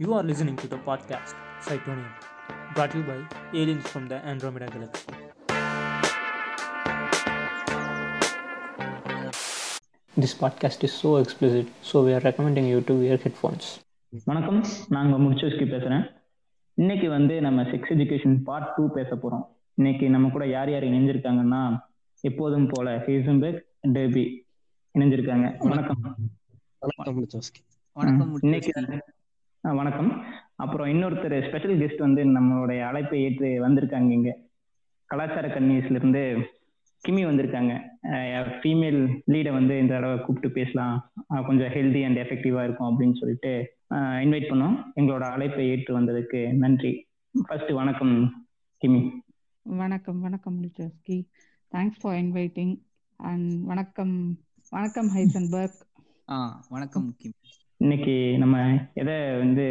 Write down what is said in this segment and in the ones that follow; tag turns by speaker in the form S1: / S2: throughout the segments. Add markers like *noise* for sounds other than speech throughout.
S1: You are listening to the podcast Cytonium, brought to you by aliens from the Andromeda Galaxy. This podcast is so explicit, so we are recommending you to wear headphones.
S2: வணக்கம் நாங்க முடிச்சோஸ்கி பேசுறேன் இன்னைக்கு வந்து நம்ம sex education part two பேச போறோம் இன்னைக்கு நம்ம கூட யார் யார் இணைஞ்சிருக்காங்கன்னா எப்போதும் போல ஹேசன்பெக் டேபி இணைஞ்சிருக்காங்க வணக்கம்
S3: வணக்கம்
S2: இன்னைக்கு வணக்கம். அப்புறம் இன்னொருத்தர் ஸ்பெஷல் கெஸ்ட் வந்து நம்மளுடைய அழைப்பை ஏற்று வந்திருக்காங்க இங்க. கலாச்சார கன்னியஸ்ல இருந்து கிமி வந்திருக்காங்க. ஃபீமேல் லீடை வந்து இந்த தடவை கூப்பிட்டு பேசலாம். கொஞ்சம் ஹெல்தி அண்ட் எஃபெக்டிவா இருக்கும் அப்படின்னு சொல்லிட்டு இன்வைட் பண்ணோம். எங்களோட அழைப்பை ஏற்று வந்ததுக்கு நன்றி. ஃபர்ஸ்ட் வணக்கம் கிமி.
S4: வணக்கம் வணக்கம் லிச்சஸ்கி தேங்க்ஸ் ஃபார் இன்வைட்டிங் அண்ட் வணக்கம் வணக்கம் ஹைசன்பர்க்.
S5: ஆ வணக்கம் முக்கியம்
S2: இன்னைக்கு நம்ம எதை வந்து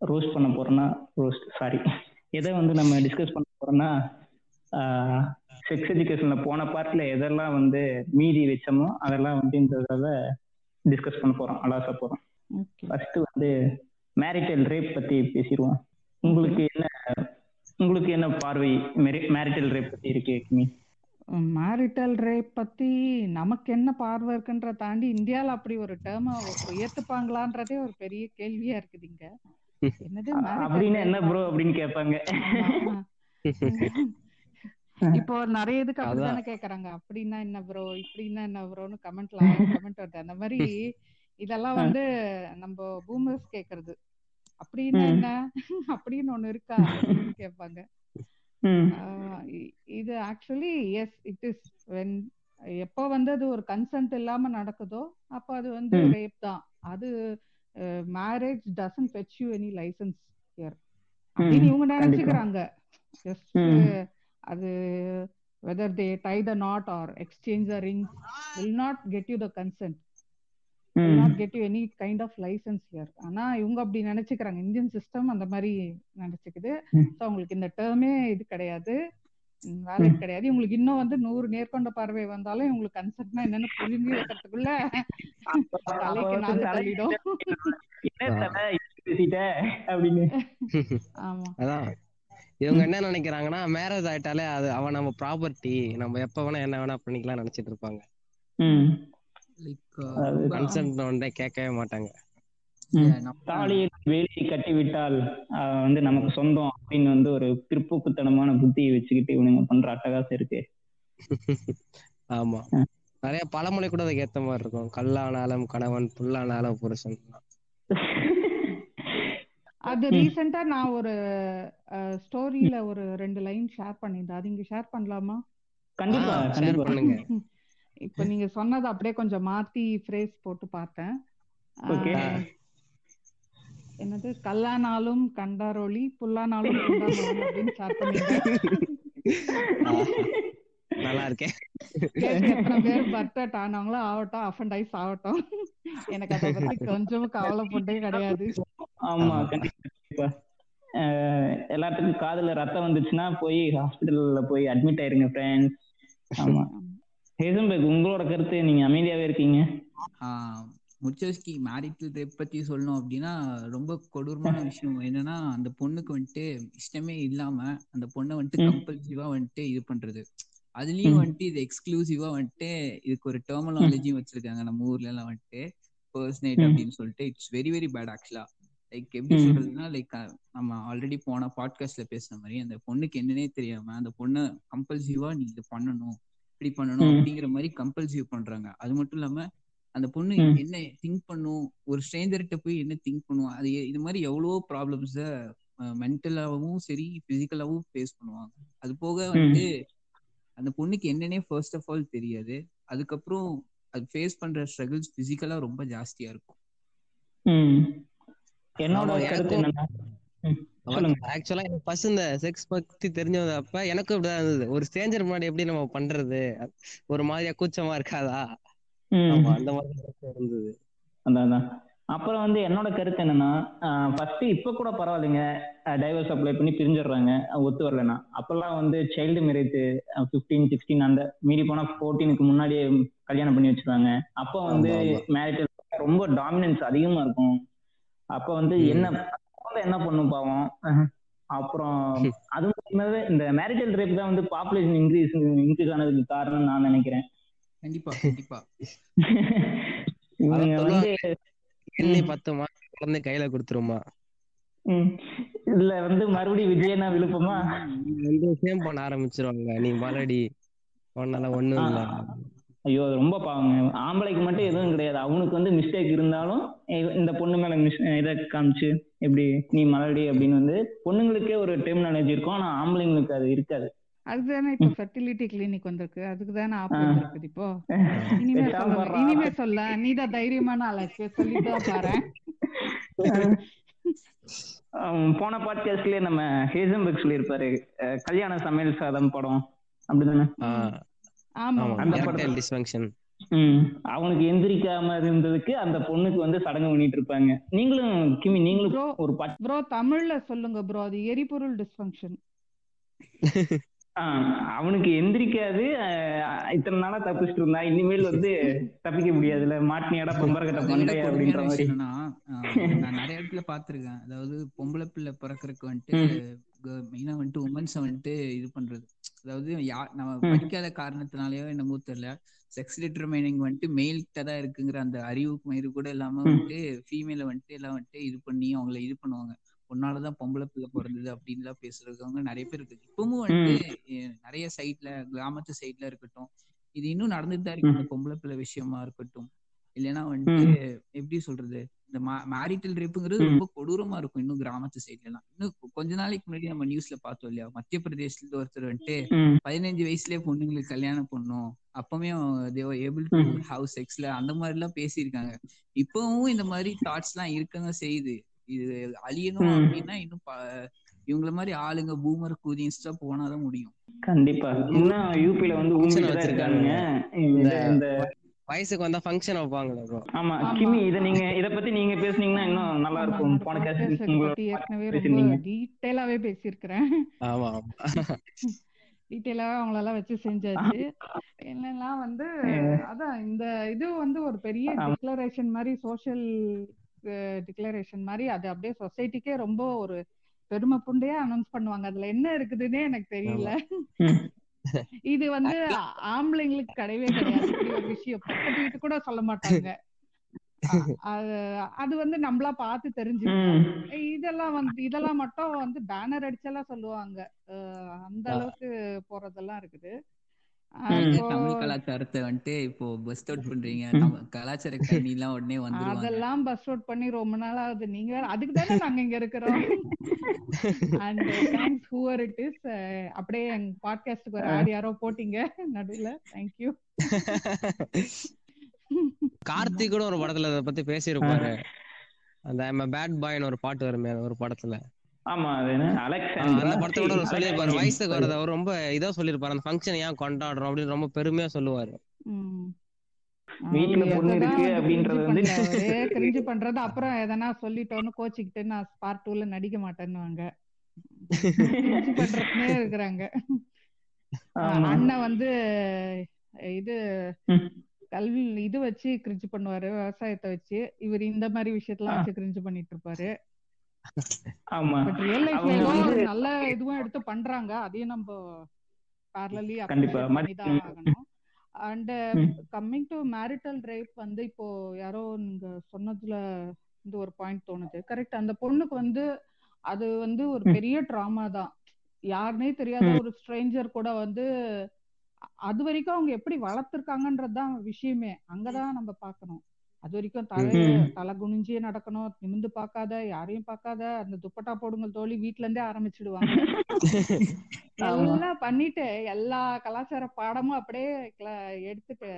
S2: ரோஸ்ட் பண்ண போறோம்னா ரோஸ்ட் சாரி எதை வந்து நம்ம டிஸ்கஸ் பண்ண போறோம்னா செக்ஸ் எஜுகேஷன்ல போன பார்ட்ல எதெல்லாம் வந்து மீதி வச்சோமோ அதெல்லாம் வந்து இந்த டிஸ்கஸ் பண்ண போறோம் அலாச போறோம். ஃபர்ஸ்ட் வந்து மேரிட்டல் ரேப் பத்தி பேசிடுவோம். உங்களுக்கு என்ன உங்களுக்கு என்ன பார்வை மேரிட்டல் ரேப் பத்தி இருக்கு
S4: மேரிட்டல் ரேப் பத்தி நமக்கு என்ன பார்வை இருக்குன்ற தாண்டி இந்தியால அப்படி ஒரு டேர்ம ஏத்துப்பாங்களான்றதே ஒரு பெரிய கேள்வியா இருக்குது இங்க. என்னது
S2: என்ன? ப்ரோ அப்படின்னு கேட்பாங்க. *laughs*
S4: இப்போ நிறைய இதுக்கு அப்படித்தானே கேக்குறாங்க. அப்படின்னா என்ன ப்ரோ இப்படின்னா என்ன ப்ரோன்னு கமெண்ட்ல கமெண்ட் வருது. அந்த மாதிரி இதெல்லாம் வந்து நம்ம பூமர்ஸ் கேக்குறது. அப்படின்னா. என்ன? *laughs* அப்படின்னு ஒண்ணு இருக்கா? அப்படின்னு கேட்பாங்க. இது actually yes it is when எப்போ வந்து அது ஒரு கன்சென்ட் இல்லாம நடக்குதோ அப்போ அது வந்து. ரேப் தான் அது marriage doesn't fetch you any licence here அப்படின்னு இவங்க. நினைச்சுக்கிறாங்க ஜஸ்ட். அது whether they tie the knot or exchange the ring will not get you the consent you any kind of license here. ஆனா இவங்க அப்படி நினைச்சுக்கிறாங்க. இந்தியன் சிஸ்டம் அந்த மாதிரி நினைச்சுக்குது.
S2: ம்.
S4: சோ உங்களுக்கு இந்த டேர்மே இது கிடையாது. வேலிட் கிடையாது. உங்களுக்கு இன்னும் வந்து நூறு நேர்கொண்ட பார்வை வந்தாலும் இவங்களுக்கு கன்செப்ட்னா என்னன்னு புரிஞ்சு வைக்கிறதுக்குள்ள தலைக்கு நாலு தள்ளிடும்.
S3: அதான். இவங்க என்ன நினைக்கிறாங்கன்னா மேரேஜ் ஆயிட்டாலே அது அவன் நம்ம ப்ராப்பர்ட்டி நம்ம எப்ப வேணா என்ன வேணா பண்ணிக்கலாம் நினைச்சிட்டு இருப்பாங்க.
S5: லைக்
S3: ஒன்றே கேட்கவே மாட்டாங்க.
S2: ம். தாலியை வேலி கட்டி விட்டால் வந்து நமக்கு சொந்தம் அப்படின்னு வந்து ஒரு பிற்போக்குத்தனமான புத்தியை வச்சுக்கிட்டு இவனுங்க பண்ற அட்டகாசம் இருக்கு. *laughs*
S3: ஆமா. நிறைய பழமொழி கூட அதுக்கு ஏத்த மாதிரி இருக்கும். கல்லானாலும் கணவன் புல்லானாலும் புருஷன்.
S4: அது ரீசெண்டா நான் ஒரு ஸ்டோரியில ஒரு ரெண்டு லைன் ஷேர் பண்ணியிருந்தேன். அது இங்க ஷேர் பண்ணலாமா?
S2: கண்டிப்பா
S3: ஷேர்
S2: கண்டிப்பா.
S3: பண்ணுங்க. *laughs*
S4: இப்ப நீங்க சொன்னதை அப்படியே கொஞ்சம் மாத்தி ஃப்ரேஸ் போட்டு பார்த்தேன். என்னது? கல்லானாலும் கண்டாரோளி புல்லானாலும் அப்படின்னு ஷேர் பண்ணிருக்கேன்
S3: நல்லா இருக்கேன்
S4: எத்தனை பேர் பர்த்தட் ஆனவங்களோ ஆகட்டும் அஃபண்டைஸ் ஆகட்டும். எனக்கு அதை பத்தி கொஞ்சமும் கவலைப்பட்டே கிடையாது.
S2: ஆமா கண்டிப்பா. எல்லாத்துக்கும் காதுல ரத்தம் வந்துச்சுன்னா போய் ஹாஸ்பிடல்ல போய் அட்மிட் ஆயிருங்க ஃப்ரெண்ட்ஸ் ஆமா. ஹேசன்பெக் உங்களோட கருத்து நீங்க அமைதியாவே இருக்கீங்க
S5: முச்சோஸ்கி மேரிட்டல் ரேப் பத்தி சொல்லணும் அப்படின்னா ரொம்ப கொடூரமான விஷயம் என்னன்னா அந்த பொண்ணுக்கு வந்துட்டு இஷ்டமே இல்லாம அந்த பொண்ணை வந்துட்டு. கம்பல்சிவா வந்துட்டு இது பண்றது அதுலயும். வந்துட்டு இது எக்ஸ்க்ளூசிவா வந்துட்டு இதுக்கு ஒரு டெர்மினாலஜியும் வச்சிருக்காங்க நம்ம ஊர்ல எல்லாம் வந்துட்டு பர்சனேட்
S2: ம்.
S5: அப்படின்னு சொல்லிட்டு it's very very bad actually like எப்படி. சொல்றதுன்னா லைக் நம்ம ஆல்ரெடி போன பாட்காஸ்ட்ல பேசுன மாதிரி அந்த பொண்ணுக்கு என்னன்னே தெரியாம அந்த பொண்ணை கம்பல்சிவா நீ இது பண்ணணும் இப்படி பண்ணணும். அப்படிங்கிற மாதிரி கம்பல்சிவ் பண்றாங்க. அது மட்டும் இல்லாம அந்த பொண்ணு. என்ன திங்க் பண்ணும்? ஒரு ஸ்ட்ரேஞ்சர்கிட்ட போய் என்ன திங்க் பண்ணும்? அது இது மாதிரி எவ்வளவோ ப்ராப்ளம்ஸ மென்டலாவும் சரி பிசிக்கலாவும் ஃபேஸ் பண்ணுவாங்க. அது போக வந்து அந்த பொண்ணுக்கு என்னன்னே ஃபர்ஸ்ட் ஆஃப் ஆல் தெரியாது. அதுக்கப்புறம் அது ஃபேஸ் பண்ற ஸ்ட்ரகிள்ஸ் பிசிக்கலா ரொம்ப ஜாஸ்தியா இருக்கும்.
S2: என்னோட
S3: ஆக்சுவலா எனக்கு ஃபர்ஸ்ட் இந்த செக்ஸ் பத்தி தெரிஞ்சது அப்ப எனக்கும் இப்படிதான் இருந்தது. ஒரு ஸ்ட்ரேஞ்சர் முன்னாடி எப்படி நம்ம பண்றது? ஒரு மாதிரியா கூச்சமா இருக்காதா? அந்த மாதிரி இருந்தது.
S2: அதான் அப்புறம் வந்து என்னோட கருத்து என்னன்னா ஃபர்ஸ்ட் இப்ப கூட பரவாயில்லைங்க. டைவர்ஸ் அப்ளை பண்ணி பிரிஞ்சிடுறாங்க. ஒத்து வரலன்னா. அப்பெல்லாம் வந்து சைல்டு மேரேஜ் ஃபிஃப்டீன் சிக்ஸ்டீன் அந்த மீறி போனா ஃபோர்டீனுக்கு முன்னாடியே கல்யாணம் பண்ணி வச்சிருவாங்க. அப்போ வந்து. மேரேஜ் ரொம்ப டாமினன்ஸ் அதிகமா இருக்கும். அப்ப வந்து. என்ன குழந்தை என்ன பண்ணும் பாவம்? அப்புறம் அது மட்டுமே இந்த மேரிட்டல் ரேப் தான் வந்து பாப்புலேஷன் இன்க்ரீஸ் இன்க்ரீஸ் ஆனதுக்கு காரணம் நான் நினைக்கிறேன்.
S5: கண்டிப்பா *laughs* கண்டிப்பா.
S2: இவங்க
S3: அதான்
S2: வந்து
S3: எண்ணி பத்து மாசம் குழந்தை கையில கொடுத்துருமா
S2: இதுல வந்து மறுபடியும் விஜயனா விழுப்பமா?
S3: வந்து சேம் பண்ண ஆரம்பிச்சிருவாங்க. நீ மலடி உன்னால ஒண்ணும் இல்ல.
S2: ஐயோ அது ரொம்ப பாவங்க ஆம்பளைக்கு மட்டும் எதுவும் கிடையாது. அவனுக்கு வந்து மிஸ்டேக் இருந்தாலும் இந்த பொண்ணு மேல மிஸ் இதை காமிச்சு எப்படி நீ மலடி அப்படின்னு வந்து பொண்ணுங்களுக்கே ஒரு டெர்மினாலஜி இருக்கும் ஆனா ஆம்பளைங்களுக்கு அது இருக்காது.
S4: அதுதானே இப்போ ஃபெர்டிலிட்டி கிளினிக் வந்திருக்கு. அதுக்கு தானே ஆப்
S2: ஆ.
S4: வந்திருக்குது இப்போ. இனிமே சொல்ல. இனிமே சொல்ல நீதான் தைரியமான ஆளாச்சு சொல்லிட்டு பாரு
S2: போன பாட்காஸ்ட்லயே நம்ம ஹேசம்பர்க் சொல்லியிருப்பாரு. கல்யாண சமையல் சாதம் படம். அப்படிதானே?
S4: ஆமா.
S2: அந்த
S3: எரக்டைல் டிஸ்ஃபங்க்ஷன்
S2: அவனுக்கு எந்திரிக்காம இருந்ததுக்கு அந்த பொண்ணுக்கு வந்து சடங்கு பண்ணிட்டு இருப்பாங்க நீங்களும் கிமி நீங்களும்
S4: Bro.
S2: ஒரு பாட்
S4: ப்ரோ தமிழ்ல சொல்லுங்க ப்ரோ அது எரிபொருள் டிஸ்ஃபங்க்ஷன்.
S2: ஆஹ் அவனுக்கு எந்திரிக்காது இத்தனை நாளா தப்பிச்சுட்டு இருந்தா இனிமேல் வந்து தப்பிக்க முடியாதுல மாட்டினியாடா
S5: விட
S2: பண்டைய அப்படின்ற மாதிரி.
S5: நான் நிறைய இடத்துல பாத்திருக்கேன் அதாவது பொம்பளை பிள்ளை பிறக்கறதுக்கு வந்துட்டு மெயினா வந்துட்டு உமன்ஸ வந்துட்டு இது பண்றது. அதாவது யா நம்ம. படிக்காத காரணத்தினாலயோ என்னமோ தெரியல. செக்ஸ் டிட்டர்மைனிங் வந்துட்டு மேல் கிட்ட தான் இருக்குங்கிற அந்த அறிவு மயிறு கூட இல்லாம. வந்துட்டு ஃபீமேல வந்துட்டு எல்லாம் வந்துட்டு இது பண்ணி அவங்கள இது பண்ணுவாங்க. உன்னாலதான் பொம்பளை பிள்ளை பிறந்தது அப்படின்லாம் பேசுறவங்க நிறைய பேர் இருக்கு. இப்பவும் வந்துட்டு நிறைய சைட்ல கிராமத்து சைட்ல இருக்கட்டும். இது இன்னும் நடந்துட்டு தான் இருக்கு இந்த பொம்பளை பிள்ளை விஷயமா இருக்கட்டும். இல்லைன்னா வந்துட்டு எப்படி சொல்றது? இந்த மேரிட்டல் ரேப்புங்கிறது. ரொம்ப கொடூரமா இருக்கும் இன்னும் கிராமத்து சைட்ல எல்லாம். இன்னும் கொஞ்ச நாளைக்கு முன்னாடி நம்ம நியூஸ்ல பார்த்தோம் இல்லையா? மத்திய பிரதேசத்துல ஒருத்தர் வந்துட்டு பதினஞ்சு வயசுலயே பொண்ணுங்களுக்கு கல்யாணம் பண்ணும். அப்பவே they were able to. Have செக்ஸ்ல அந்த மாதிரி எல்லாம் பேசியிருக்காங்க. இப்பவும் இந்த மாதிரி தாட்ஸ் எல்லாம் இருக்கங்க செய்யுது. இது அழியணும். அப்படின்னா இன்னும் இவங்கள மாதிரி ஆளுங்க பூமர் கூதின்ஸ்டா போனாதான் முடியும்.
S2: கண்டிப்பா. இன்னும் யூபில வந்து இந்த இந்த
S3: வயசுக்கு வந்தா ஃபங்க்ஷன் வைப்பாங்களே ப்ரோ
S2: ஆமா. கிமி இத நீங்க இத பத்தி நீங்க பேசுனீங்கன்னா இன்னும் நல்லா இருக்கும். போன கேஸ்ட்
S4: பத்தி ஏற்கனவே ரொம்ப டீட்டெயிலாவே பேசியிருக்கிறேன்.
S3: ஆமா ஆமா.
S4: டீட்டெயிலாவே அவங்களெல்லாம் வச்சு செஞ்சாச்சு. என்னெல்லாம் வந்து அதான் இந்த இது வந்து ஒரு பெரிய. டிக்ளரேஷன் மாதிரி சோஷியல் டிக்ளரேஷன் மாதிரி அது அப்படியே சொசைட்டிக்கே ரொம்ப ஒரு பெருமை புண்டையா அனௌன்ஸ் பண்ணுவாங்க. அதுல என்ன இருக்குதுன்னே எனக்கு தெரியல. இது வந்து ஆம்பளைங்களுக்கு கிடையவே கிடையாது. ஒரு விஷயம். பக்கத்து வீட்டு கூட சொல்ல மாட்டாங்க. அது வந்து நம்மளா பார்த்து
S2: ம்.
S4: இதெல்லாம் வந்து இதெல்லாம் மட்டும் வந்து பேனர் அடிச்செல்லாம் சொல்லுவாங்க. அந்த. அளவுக்கு போறதெல்லாம் இருக்குது.
S5: தமிழ் கலாச்சாரத்தை வந்துட்டு இப்போ பஸ்ட் அவுட் பண்றீங்க. நம்ம கலாச்சார கண்ணி எல்லாம் உடனே வந்துருவாங்க.
S4: அதெல்லாம் பஸ் அவுட் பண்ணி ரொம்ப நாள் ஆகுது. நீங்க வேற அதுக்கு தானே நாங்க இங்க இருக்கிறோம். And thanks however it is அப்படியே எங்க பாட்காஸ்டுக்கு ஒரு ஆட் யாரோ போட்டீங்க. நடுவுல. தேங்க்யூ
S3: கார்த்திக் கூட ஒரு படத்துல இத பத்தி பேசியிருப்பாரு. அந்த ஐம் பேட் பாய்னு ஒரு பாட்டு வருமே ஒரு படத்துல.
S2: ஆமா
S3: அந்த சொல்லியிருப்பாரு வயசுக்கு வரத அவர் ரொம்ப இதா சொல்லியிருப்பாரு அந்த ஃபங்க்ஷன் ஏன் கொண்டாடுறோம் அப்படின்னு ரொம்ப பெருமையா சொல்லுவாரு.
S4: கிரிஞ்சு *laughs* பண்றது. அப்புறம் எதனா சொல்லிட்டோன்னு கோச்சிக்கிட்டு நான் பார்ட் டூல நடிக்க பண்றதுனே இருக்கிறாங்க.
S2: ஆமா.
S4: அண்ணன் வந்து இது. கல்வி இது வச்சு கிரிஞ்சு பண்ணுவாரு விவசாயத்தை வச்சு. இவர் இந்த மாதிரி விஷயத்தெல்லாம் வச்சு கிரிஞ்சு பண்ணிட்டு இருப்பாரு.
S2: ஆமா.
S4: நல்ல இதுவும் எடுத்து பண்றாங்க. அதையும் நம்ம பேரலி and. Coming to marital rape வந்து இப்போ யாரோ நீங்க சொன்னதுல இந்த ஒரு பாயிண்ட் தோணுது. கரெக்ட் அந்த பொண்ணுக்கு வந்து அது வந்து ஒரு. பெரிய ட்ராமா தான். யாருனே தெரியாத. ஒரு ஸ்ட்ரேஞ்சர் கூட வந்து அது வரைக்கும் அவங்க எப்படி வளர்த்துருக்காங்கன்றது தான் விஷயமே. அங்கதான் நம்ம பார்க்கணும். அது வரைக்கும் தலை. தலை குனிஞ்சே நடக்கணும். நிமிந்து பார்க்காத யாரையும் பார்க்காத அந்த துப்பட்டா போடுங்க தோழி வீட்ல இருந்தே ஆரம்பிச்சிடுவாங்க. *laughs* எல்லாம் பண்ணிட்டு எல்லா கலாச்சார பாடமும் அப்படியே எடுத்துட்டு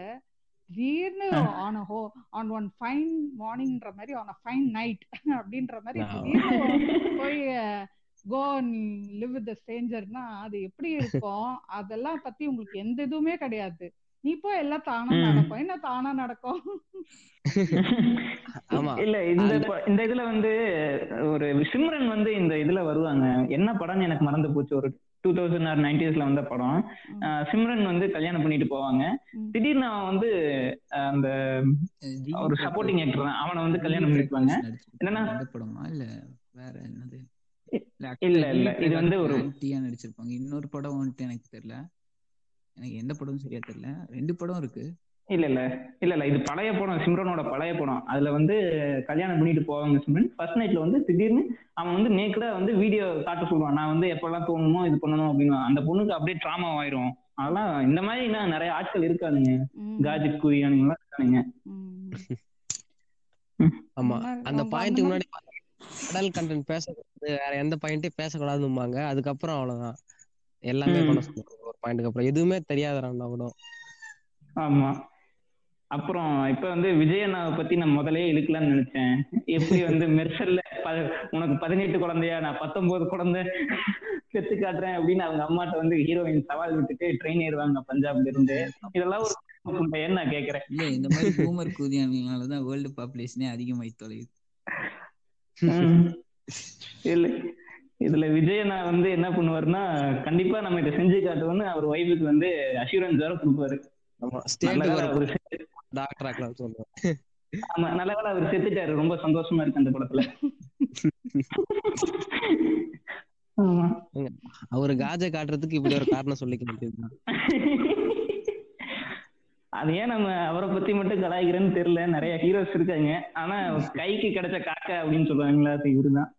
S4: திடீர்னு ஆன் ஹோ ஆன் ஒன் ஃபைன் மார்னிங்ன்ற மாதிரி ஆன் அ ஃபைன் நைட் அப்படின்ற மாதிரி போய் கோ லிவ் வித் ஸ்ட்ரேஞ்சர்னா அது எப்படி இருக்கும்? அதெல்லாம் பத்தி உங்களுக்கு எந்த இதுவுமே கிடையாது. நீ போய் எல்லாம் தானா. நடக்கும் என்ன தானா நடக்கும் *laughs*
S3: ஆமா
S2: இல்ல இந்த இந்த இதுல வந்து ஒரு சிம்ரன் வந்து இந்த இதுல வருவாங்க என்ன படம்னு எனக்கு மறந்து போச்சு ஒரு டூ தௌசண்ட் ஆர் நைன்டிஸ்ல வந்த படம் சிம்ரன் வந்து கல்யாணம் பண்ணிட்டு போவாங்க. திடீர்னு அவன் வந்து அந்த ஒரு supporting actor தான். அவனை வந்து கல்யாணம் பண்ணிருப்பாங்க. என்னன்னா?
S5: படமா இல்ல வேற என்னது
S2: இல்ல, இல்ல. இது வந்து ஒரு-
S5: நடிச்சிருப்பாங்க இன்னொரு படம் வந்துட்டு எனக்கு தெரியல எனக்கு எந்த படமும் சரியா தெரியல. ரெண்டு படம் இருக்கு.
S2: இல்ல இல்ல. இல்ல இல்ல. இது பழைய படம் சிம்ரனோட பழைய படம். அதுல வந்து கல்யாணம் பண்ணிட்டு போவாங்க சிம்ரன். ஃபர்ஸ்ட் நைட்ல வந்து திடீர்னு அவன் வந்து நேக்கடா வந்து வீடியோ காட்ட சொல்லுவான். நான் வந்து எப்பெல்லாம் தோணுமோ இது பண்ணணும் அப்படின்னு. அந்த பொண்ணுக்கு அப்படியே ட்ராமா ஆயிரும். அதெல்லாம் இந்த மாதிரி இன்னும் நிறைய ஆட்கள் இருக்கானுங்க.
S4: ம்.
S2: காஜித் குரியானுங்களாம் இருக்கானுங்க.
S3: ஆமா.
S4: அந்த
S3: அந்த முன்னாடி கடல் கண்டென்ட் பேசக்கூடாது வேற எந்த பாயிண்ட்டையும் பேசக்கூடாதும்பாங்க. அதுக்கப்புறம் அவ்வளவுதான். எல்லாமே. பண்ண சொல்லுவாங்க ஒரு பாயிண்ட்டுக்கு அப்புறம் எதுவுமே தெரியாதவனா கூட.
S2: ஆமா. அப்புறம் இப்ப வந்து விஜயண்ணாவை பத்தி நான் முதலே இழுக்கலாம்னு நினைச்சேன். எப்படி வந்து மெர்சல்ல உனக்கு பதினெட்டு குழந்தையா நான் பத்தொன்பது குழந்தை பெத்து காட்டுறேன் அப்படின்னு அவங்க அம்மாட்ட வந்து ஹீரோயின் சவால் விட்டுட்டு ட்ரெயின் ஏறுவாங்க பஞ்சாப்ல இருந்து. இதெல்லாம் ஒரு என்ன நான் கேக்குறேன்
S5: இல்ல இந்த மாதிரி பூமர் கூதியானதுனாலதான் வேர்ல்டு பாப்புலேஷனே அதிகமாயி தொலையுது.
S2: இல்ல. இதுல விஜயண்ணா வந்து என்ன பண்ணுவாருன்னா கண்டிப்பா நம்ம இதை செஞ்சு காட்டுவோம்னு அவர் ஒய்ஃபுக்கு வந்து அஷூரன்ஸ் வேற கொடுப்பாரு.
S3: ஆமா
S2: நல்ல
S3: ஒரு
S2: அவரு செத்துட்டாரு. ரொம்ப சந்தோஷமா இருக்கு அந்த படத்துல.
S3: அவரு காஜை காட்டுறதுக்கு இப்படி ஒரு காரணம் சொல்லிக்க
S2: அது ஏன் நம்ம அவரை பத்தி மட்டும் கலாய்க்கிறேன்னு தெரியல. நிறைய ஹீரோஸ் இருக்காங்க. ஆனா கைக்கு கிடைச்ச காக்கா அப்படின்னு சொல்லுவாங்களா அது இவருதான்.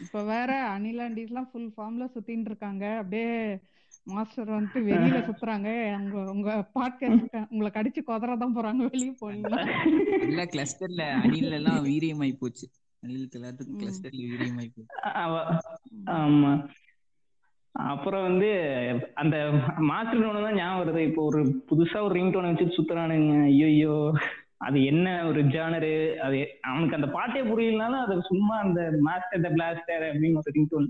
S4: இப்ப வேற அனில் ஆண்டிஸ் எல்லாம் ஃபுல் ஃபார்ம்ல சுத்தின்னு இருக்காங்க. அப்படியே மாஸ்டர் வந்துட்டு வெளியில சுத்துறாங்க. உங்க உங்க பாட்காஸ்ட் உங்களை கடிச்சு கொதறதான் போறாங்க. வெளிய போனீங்கன்னா.
S5: எல்லா கிளஸ்டர்ல அணில் எல்லாம் வீரியமாயி போச்சு. அணிலுக்கு எல்லாத்துக்கும். கிளஸ்டர்ல வீரியமாயி போச்சு.
S2: ஆமா. அப்புறம் வந்து அந்த மாஸ்டர் டோன் தான் ஞாபகம் வருது. இப்போ ஒரு புதுசா ஒரு ரிங் டோன் வச்சு சுத்துறானுங்க. ஐயோ அது என்ன ஒரு ஜானரு அது அவனுக்கு அந்த பாட்டே புரியலனாலும் அது சும்மா அந்த மாஸ்டர் த பிளாஸ்டர் அப்படின்னு ஒரு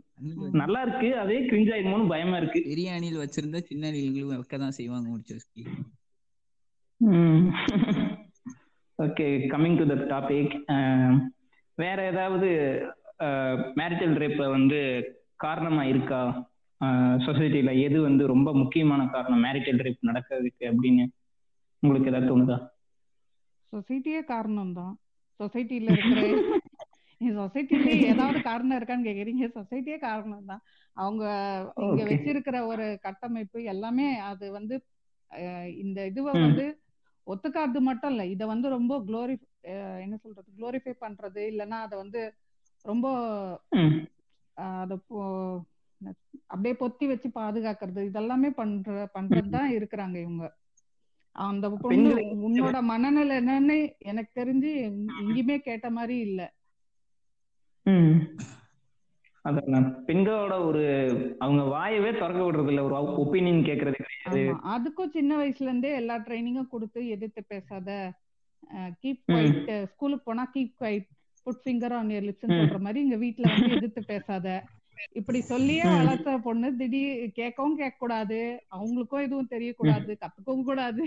S2: நல்லா இருக்கு அதே கிரிஞ்ச் ஆயிடுமோன்னு பயமா இருக்கு.
S5: பெரிய அணில் வச்சிருந்தா சின்ன அணில்களும் வைக்கதான் செய்வாங்க முடிச்சு வச்சு
S2: okay coming to the topic வேற ஏதாவது மேரிட்டல் ரேப்ப வந்து காரணமா இருக்கா? சொசைட்டில எது வந்து ரொம்ப முக்கியமான காரணம் மேரிட்டல் ரேப் நடக்கிறதுக்கு அப்படின்னு உங்களுக்கு ஏதாவது தோணுதா?
S4: சொசைட்டியே காரணம் தான் சொசைட்டில இருக்கிற *laughs* சொசைட்டில ஏதாவது காரணம் இருக்கான்னு கேக்குறீங்க. சொசைட்டியே காரணம் தான் அவங்க இங்க. வச்சிருக்கிற ஒரு கட்டமைப்பு எல்லாமே அது வந்து இந்த இதுவை. வந்து ஒத்துக்காது மட்டும் இல்ல. இத வந்து ரொம்ப குளோரி என்ன சொல்றது? குளோரிஃபை பண்றது இல்லைன்னா அதை வந்து ரொம்ப அத அப்படியே பொத்தி வச்சு பாதுகாக்கிறது இதெல்லாமே பண்ற பண்றதுதான் இருக்கிறாங்க இவங்க. அந்த பொண்ணு உன்னோட மனநிலை என்னன்னு எனக்கு தெரிஞ்சு எங்கேயுமே கேட்ட மாதிரி இல்ல. *laughs*
S2: அதான் பெண்களோட ஒரு அவங்க வாயவே திறக்க விடுறது இல்ல ஒரு ஒப்பீனியன் கேக்குறது கிடையாது.
S4: அதுக்கும் சின்ன வயசுல இருந்தே எல்லா ட்ரைனிங்கும் கொடுத்து எதிர்த்து பேசாத கீப். குவைட் ஸ்கூலுக்கு போனா keep quiet put finger on your lips. சொல்ற மாதிரி இங்க வீட்ல வந்து எதிர்த்து பேசாத. இப்படி சொல்லியே. வளர்த்த பொண்ணு திடீர் கேட்கவும் கேட்க கூடாது அவங்களுக்கும் எதுவும் தெரியக்கூடாது கத்துக்கவும் கூடாது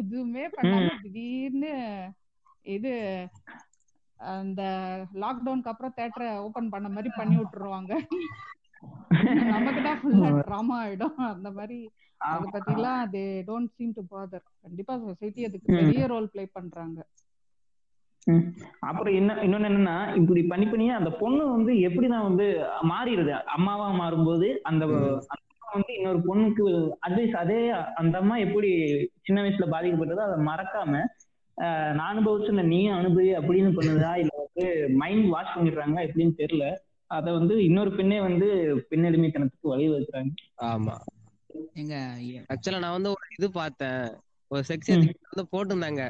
S4: எதுவுமே பண்ணாம திடீர்னு இது அந்த லாக்டவுனுக்கு அப்புறம் தேட்டரை ஓபன் பண்ண மாதிரி பண்ணி விட்டுருவாங்க. நமக்கு தான் ஃபுல்லா ட்ராமா ஆயிடும். அந்த மாதிரி அத பத்தி எல்லாம் they don't seem to bother கண்டிப்பா சொசைட்டி அதுக்கு. பெரிய ரோல் ப்ளே பண்றாங்க.
S2: அப்புறம் என்ன இன்னொன்னு என்னன்னா இப்படி பண்ணி பண்ணியே அந்த பொண்ணு வந்து எப்படிதான் வந்து மாறிடுது? அம்மாவா மாறும்போது அந்த அந்த அம்மா வந்து இன்னொரு பொண்ணுக்கு அட்வைஸ் அதே அந்த அம்மா எப்படி சின்ன வயசுல பாதிக்கப்பட்டதோ அதை மறக்காம ஆஹ், நான் அனுபவிச்சு நீயும் அனுபவி அப்படின்னு பண்ணுதா இல்ல வந்து மைண்ட் வாஷ் பண்ணிடுறாங்களா எப்படின்னு தெரியல. அத வந்து இன்னொரு பெண்ணே வந்து பெண்ணடிமைத்தனத்துக்கு வழி வைக்கிறாங்க
S3: ஆமா
S5: எங்க
S3: ஆக்சுவலா நான் வந்து ஒரு இது பார்த்தேன். ஒரு செக்ஸ்
S2: ம்.
S3: வந்து போட்டிருந்தாங்க.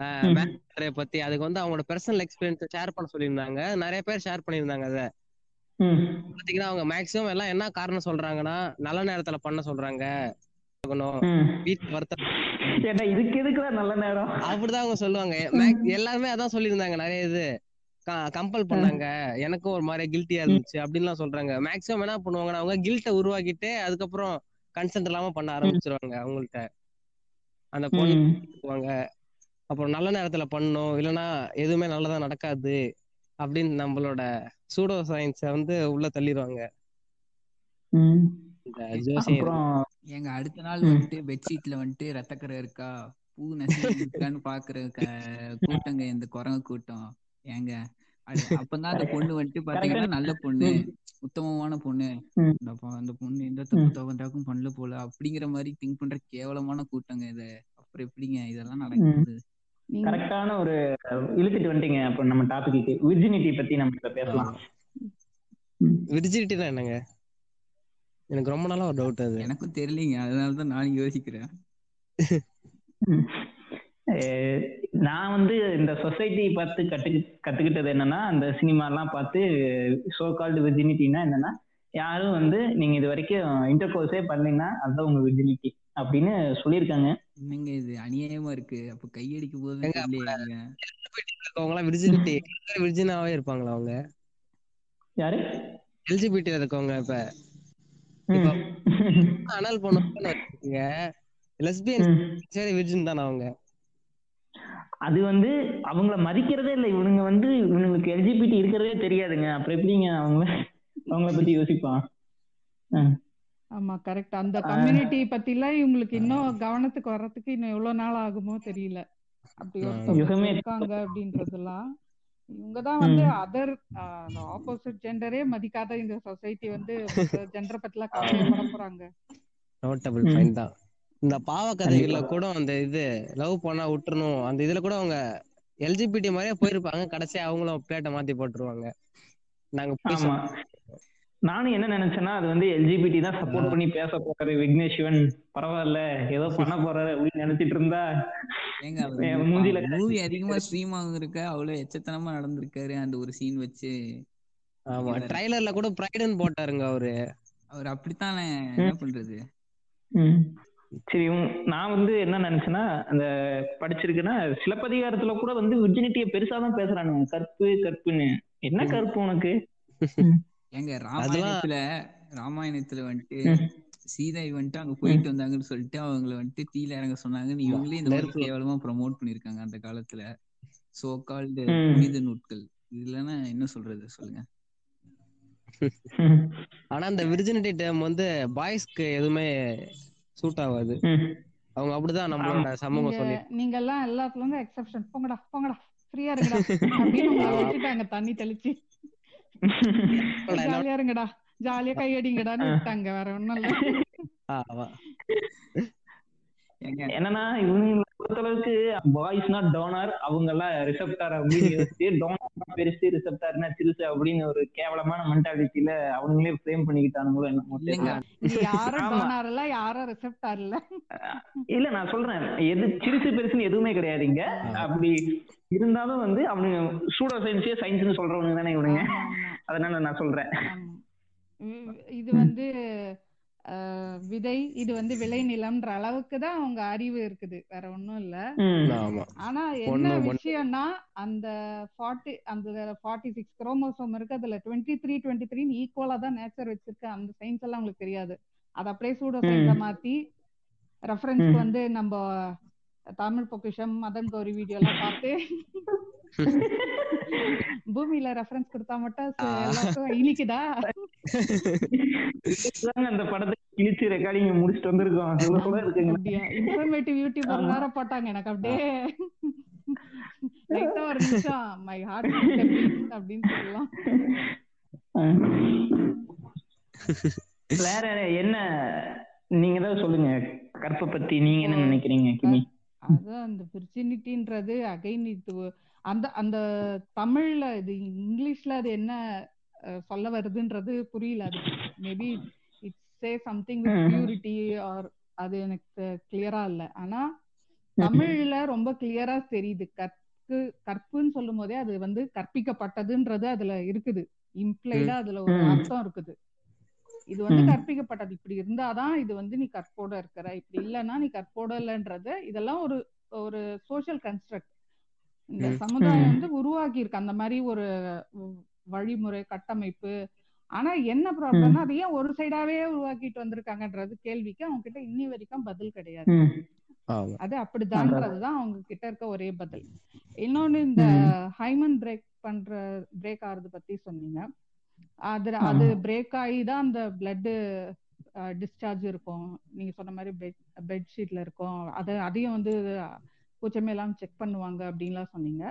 S2: ம்.
S3: மேரேஜ் பத்தி அதுக்கு வந்து அவங்களோட பர்சனல் எக்ஸ்பீரியன்ஸ் ஷேர் பண்ண சொல்லியிருந்தாங்க. நிறைய பேர் ஷேர் பண்ணியிருந்தாங்க அத. பாத்தீங்கன்னா அவங்க மேக்ஸிமம் எல்லாம் என்ன காரணம் சொல்றாங்கன்னா நல்ல நேரத்துல பண்ண சொல்றாங்க.
S2: இதுக்கு எதுக்குடா நல்ல நேரம்?
S3: அப்படிதான் அவங்க சொல்லுவாங்க. எல்லாருமே அதான் சொல்லியிருந்தாங்க நிறைய இது. கம்பல் பண்ணாங்க. எனக்கும் ஒரு மாதிரி கில்ட்டியா இருந்துச்சு அப்படின்லாம் சொல்றாங்க. மேக்ஸிமம் என்ன பண்ணுவாங்கன்னா அவங்க கில்ட்டை உருவாக்கிட்டு அதுக்கப்புறம் கன்சென்ட் இல்லாம பண்ண ஆரம்பிச்சிருவாங்க அவங்கள்ட்ட. அந்த பொண்ணு அப்புறம் நல்ல நேரத்துல பண்ணணும் இல்லைன்னா எதுவுமே நல்லதா நடக்காது அப்படின்னு நம்மளோட சூடோ சயின்ஸ வந்து உள்ள தள்ளிடுவாங்க.
S2: ம்.
S3: இந்த
S5: எங்க அடுத்த நாள் வந்துட்டு பெட்ஷீட்ல வந்துட்டு ரத்தக்கரை இருக்கா? பூ நசுங்கி இருக்கான்னு பாக்குற க- கூட்டங்க இந்த குரங்கு கூட்டம். ஏங்க அப்பதான் அந்த பொண்ணு வந்துட்டு பாத்தீங்கன்னா நல்ல பொண்ணு உத்தமமான பொண்ணு. அந்த பொண்ணு எந்த தப்பு தகுந்தாக்கும் பண்ணல போல. அப்படிங்கிற மாதிரி திங்க் பண்ற கேவலமான கூட்டங்க இது. அப்புறம் எப்படிங்க இதெல்லாம் நடக்குது?
S2: கரெக்டான ஒரு இழுத்துட்டு வந்துட்டீங்க. அப்ப நம்ம டாபிக்கு விர்ஜினிட்டி பத்தி நம்ம இப்ப பேசலாம்.
S3: விர்ஜினிட்டினா என்னங்க? எனக்கு ரொம்ப நாளா ஒரு டவுட் அது.
S5: எனக்கும் தெரியலீங்க. அதனாலதான் நானும் யோசிக்கிறேன். *laughs*
S2: ம். அஹ் நான் வந்து இந்த சொசைட்டி பார்த்து கத்து கத்துக்கிட்டது என்னன்னா அந்த சினிமா எல்லாம் பார்த்து சோ கால்டு விர்ஜினிட்டினா என்னன்னா யாரும் வந்து நீங்க இது வரைக்கும் இன்டர் கோர்ஸே பண்ணீங்கன்னா அதுதான் உங்க விர்ஜினிட்டி அப்படின்னு சொல்லியிருக்காங்க.
S5: என்னங்க இது? அநியாயமா இருக்கு. அப்ப கையடிக்கும் போது
S3: அவங்க எல்லாம் விர்ஜினிட்டி விர்ஜினாவே இருப்பாங்களா அவங்க?
S2: யாரு?
S3: எல்ஜிபிடி இருக்கவங்க இப்ப. அனல் பொண்ணு லெஸ்பியன். சரி விர்ஜின் தானே அவங்க?
S2: அது வந்து அவங்கள மதிக்கிறதே இல்லை. இவனுங்க வந்து இவனுங்களுக்கு எல்ஜிபிடி இருக்கிறதே தெரியாதுங்க. அப்புறம் எப்படிங்க அவங்கள அவங்கள பத்தி யோசிப்பான்.
S4: ஆமா கரெக்ட். அந்த கம்யூனிட்டி பத்திலாம் இவங்களுக்கு இன்னும் கவனத்துக்கு வர்றதுக்கு இன்னும் எவ்வளவு நாள் ஆகுமோ தெரியல. அப்படி ஒருத்தவங்க இருக்காங்க அப்படின்றதெல்லாம் இவங்கதான் வந்து அதர் ஆப்போசிட் ஜெண்டரே மதிக்காத இந்த சொசைட்டி வந்து ஜெண்டரை பத்திலாம் கவலைப்பட போறாங்க.
S3: நோட்டபிள். ஃபைன் தான். இந்த பாவ கதைகள்ல. கூட அந்த இது லவ் பண்ணா விட்டுறணும் அந்த இதுல கூட அவங்க எல்ஜிபிடி மாதிரியே போயிருப்பாங்க. கடைசியா அவங்களும் பிளேட்டை மாத்தி போட்டுருவாங்க. நாங்க
S2: நானும் என்ன நினைச்சேன்னா அது வந்து எல்ஜிபிடி தான் சப்போர்ட் பண்ணி பேச போறாரு விக்னேஷ் சிவன் பரவாயில்ல ஏதோ பண்ண போறாரு அப்படின்னு நினைச்சிட்டு இருந்தா மூஞ்சில
S5: மூவி அதிகமா ஸ்ட்ரீம் ஆகுறக்க அவ்வளவு எச்சத்தனமா நடந்திருக்காரு அந்த ஒரு சீன் வச்சு.
S3: ஆமா ட்ரைலர்ல கூட பிரைடுன்னு போட்டாருங்க அவரு.
S5: அவர் அப்படித்தானே என்ன பண்றது?
S2: ம். சரி நான் வந்து என்ன நினைச்சேன்னா அந்த படிச்சிருக்கேன்னா சிலப்பதிகாரத்துல கூட வந்து விர்ஜினிட்டிய பெருசா தான் பேசுறானுங்க. கற்பு கற்புன்னு. என்ன கற்பு உனக்கு? *laughs*
S5: ஏங்க ராமாயணத்துல ராமாயணத்துல வந்துட்டு. சீதை வந்துட்டு அங்க போயிட்டு வந்தாங்கன்னு சொல்லிட்டு அவங்கள வந்துட்டு தீல இறங்க சொன்னாங்கன்னு இவங்களே இந்த மாதிரி. கேவலமா ப்ரமோட் பண்ணிருக்காங்க அந்த காலத்துல சோ கால்டு. புனித நூட்கள் இதுலன்னா என்ன சொல்றது சொல்லுங்க.
S3: ஆனா அந்த விர்ஜினிட்டி டேம் வந்து பாய்ஸ்க்கு எதுவுமே சூட் ஆகாது. அவங்க அப்படிதான் நம்மளோட சமூகம் சொல்லி
S4: நீங்க எல்லாம் எல்லாத்துல இருந்து எக்ஸெப்ஷன் போங்கடா போங்கடா ஃப்ரீயா இருங்கடா அப்படின்னு வச்சுட்டாங்க தண்ணி தெளிச்சு ஜாலியா இருங்கடா. ஜாலியா கையடிங்கடான்னு விட்டாங்க வேற ஒண்ணும் இல்ல.
S2: என்னன்னா இவங்க பொறுத்தளவுக்கு பாய்ஸ் நாட் டோனர் அவங்க எல்லாம் ரிசப்டார் அப்படின்னு யோசிச்சு டோனர் பெருசு ரிசப்டார்னா சிறுசு அப்படின்னு ஒரு கேவலமான மென்டாலிட்டியில அவங்களே ஃப்ரேம் பண்ணிக்கிட்டானுங்களோ.
S4: டோனார் இல்ல இல்ல.
S2: இல்ல நான் சொல்றேன். எது சிறுசு பெருசுன்னு எதுவுமே கிடையாது இங்க அப்படி இருந்தாலும் வந்து அவனுங்க சூடோ சயின்ஸே சயின்ஸ்னு சொல்றவனுங்க தானே இவனுங்க. அதனால நான் சொல்றேன்.
S4: இது வந்து விதை இது வந்து விளைநிலம்ன்ற அளவுக்கு தான் அவங்க அறிவு இருக்குது. வேற ஒண்ணும் இல்ல. ஆனா என்ன. விஷயம்னா அந்த ஃபார்ட்டி அந்த ஃபார்ட்டி சிக்ஸ் குரோமோசோம் இருக்கு. அதுல டுவெண்ட்டி த்ரீ டுவெண்ட்டி த்ரீ ஈக்குவலா தான் நேச்சர் வச்சிருக்கு. அந்த சயின்ஸ் எல்லாம் உங்களுக்கு தெரியாது. அது அப்படியே சூடோ சயின்ஸ மாத்தி ரெஃபரன்ஸ்க்கு. வந்து நம்ம தமிழ் பொக்கிஷம் மதன் கௌரி வீடியோ எல்லாம் பார்த்து *laughs* பூமியில ரெஃபரன்ஸ் கொடுத்தா மட்டும் இனிக்குதா?
S2: அந்த படத்தை கிழிச்சு ரெக்கார்டிங் முடிச்சுட்டு வந்திருக்கோம்.
S4: Informative YouTuber. வேற போட்டாங்க எனக்கு அப்படியே. லைட்டா ஒரு நிமிஷம். மை ஹார்ட் அப்படின்னு சொல்லலாம்.
S2: வேற என்ன? நீங்க ஏதாவது சொல்லுங்க. கற்பை பத்தி நீங்க என்ன நினைக்கிறீங்க கிமி?
S4: அது அந்த விர்ஜினிட்டின்றது அகைன் இது அந்த அந்த தமிழ்ல இது இங்கிலீஷ்ல அது என்ன சொல்ல வருதுன்றது புரியல அது. Maybe it's say something. Purity or அது எனக்கு கிளியரா இல்ல. ஆனா தமிழ்ல ரொம்ப கிளியரா தெரியுது. கற்கு கற்புன்னு சொல்லும் போதே அது வந்து கற்பிக்கப்பட்டதுன்றது அதுல இருக்குது. இம்ப்ளைடா அதுல ஒரு. அர்த்தம் இருக்குது. இது வந்து. கற்பிக்கப்பட்டது. இப்படி இருந்தாதான் இது வந்து நீ கற்போட இருக்கிற. இப்படி இல்லைன்னா நீ கற்போட இல்லைன்றது இதெல்லாம் ஒரு ஒரு சோஷியல் கன்ஸ்ட்ரக்ட் இந்த. சமுதாயம். வந்து உருவாக்கி இருக்கு அந்த மாதிரி ஒரு வழிமுறை கட்டமைப்பு. ஆனா என்ன ப்ராப்ளம்னா அது ஏன் ஒரு சைடாவே உருவாக்கிட்டு வந்திருக்காங்கன்றது கேள்விக்கு அவங்க கிட்ட இன்னி வரைக்கும் பதில் கிடையாது. அது அப்படிதான்றதுதான் அவங்க கிட்ட இருக்க ஒரே பதில். இன்னொன்னு இந்த. ஹைமன் பிரேக் பண்ற பிரேக் ஆகுறது பத்தி சொன்னீங்க. அது. அது பிரேக் ஆகி தான் அந்த பிளட் டிஸ்சார்ஜ் இருக்கும். நீங்க சொன்ன மாதிரி பெட் பெட்ஷீட்ல இருக்கும். அதை அதையும் வந்து பூச்சமே எல்லாம் செக் பண்ணுவாங்க அப்படின்லாம் சொன்னீங்க.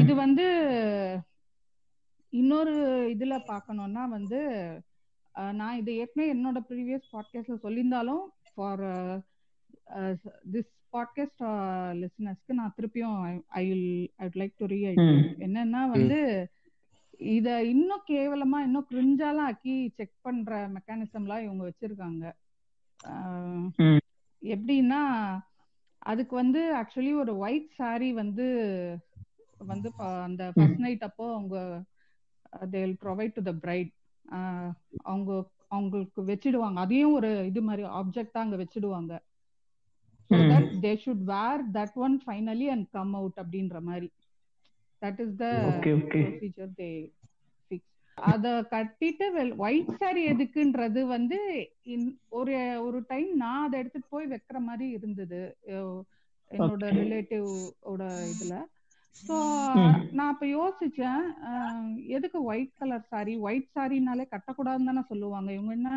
S4: இது வந்து இன்னொரு இதுல பார்க்கணும்னா வந்து நான் இது ஏற்கனவே என்னோட ப்ரீவியஸ் பாட்காஸ்ட்ல சொல்லியிருந்தாலும் ஃபார் திஸ் பாட்காஸ்ட் லிசனர்ஸ்க்கு நான் திருப்பியும் ஐ ஐ லைக் டு ரீ. என்னன்னா வந்து இத இன்னும் கேவலமா இன்னும் கிரிஞ்சாலாம் ஆக்கி செக் பண்ற மெக்கானிசம்லாம் இவங்க வச்சிருக்காங்க. எப்படின்னா அதுக்கு வந்து ஆக்சுவலி ஒரு ஒயிட் saree வந்து வந்து அந்த ஃபர்ஸ்ட் நைட் அப்போ அவங்க they provide to the bride அவங்க அவங்களுக்கு வச்சிடுவாங்க. அதையும் ஒரு இது மாதிரி ஆப்ஜெக்டா அங்க வச்சிடுவாங்க. ஸோ
S2: ம்.
S4: That they should wear that one finally and come out அப்படின்ற மாதிரி. That is the procedure they அத கட்டிட்டு ஒயிட் saree எதுக்குன்றது வந்து ஒரு ஒரு டைம் நான் அதை எடுத்துட்டு போய் வைக்கிற மாதிரி இருந்தது. என்னோட. ரிலேட்டிவ் ஓட இதுல. ஸோ. நான் அப்ப யோசிச்சேன் எதுக்கு ஒயிட் கலர் saree? ஒயிட் சாரினாலே கட்டக்கூடாதுன்னு தானே சொல்லுவாங்க. இவங்க என்ன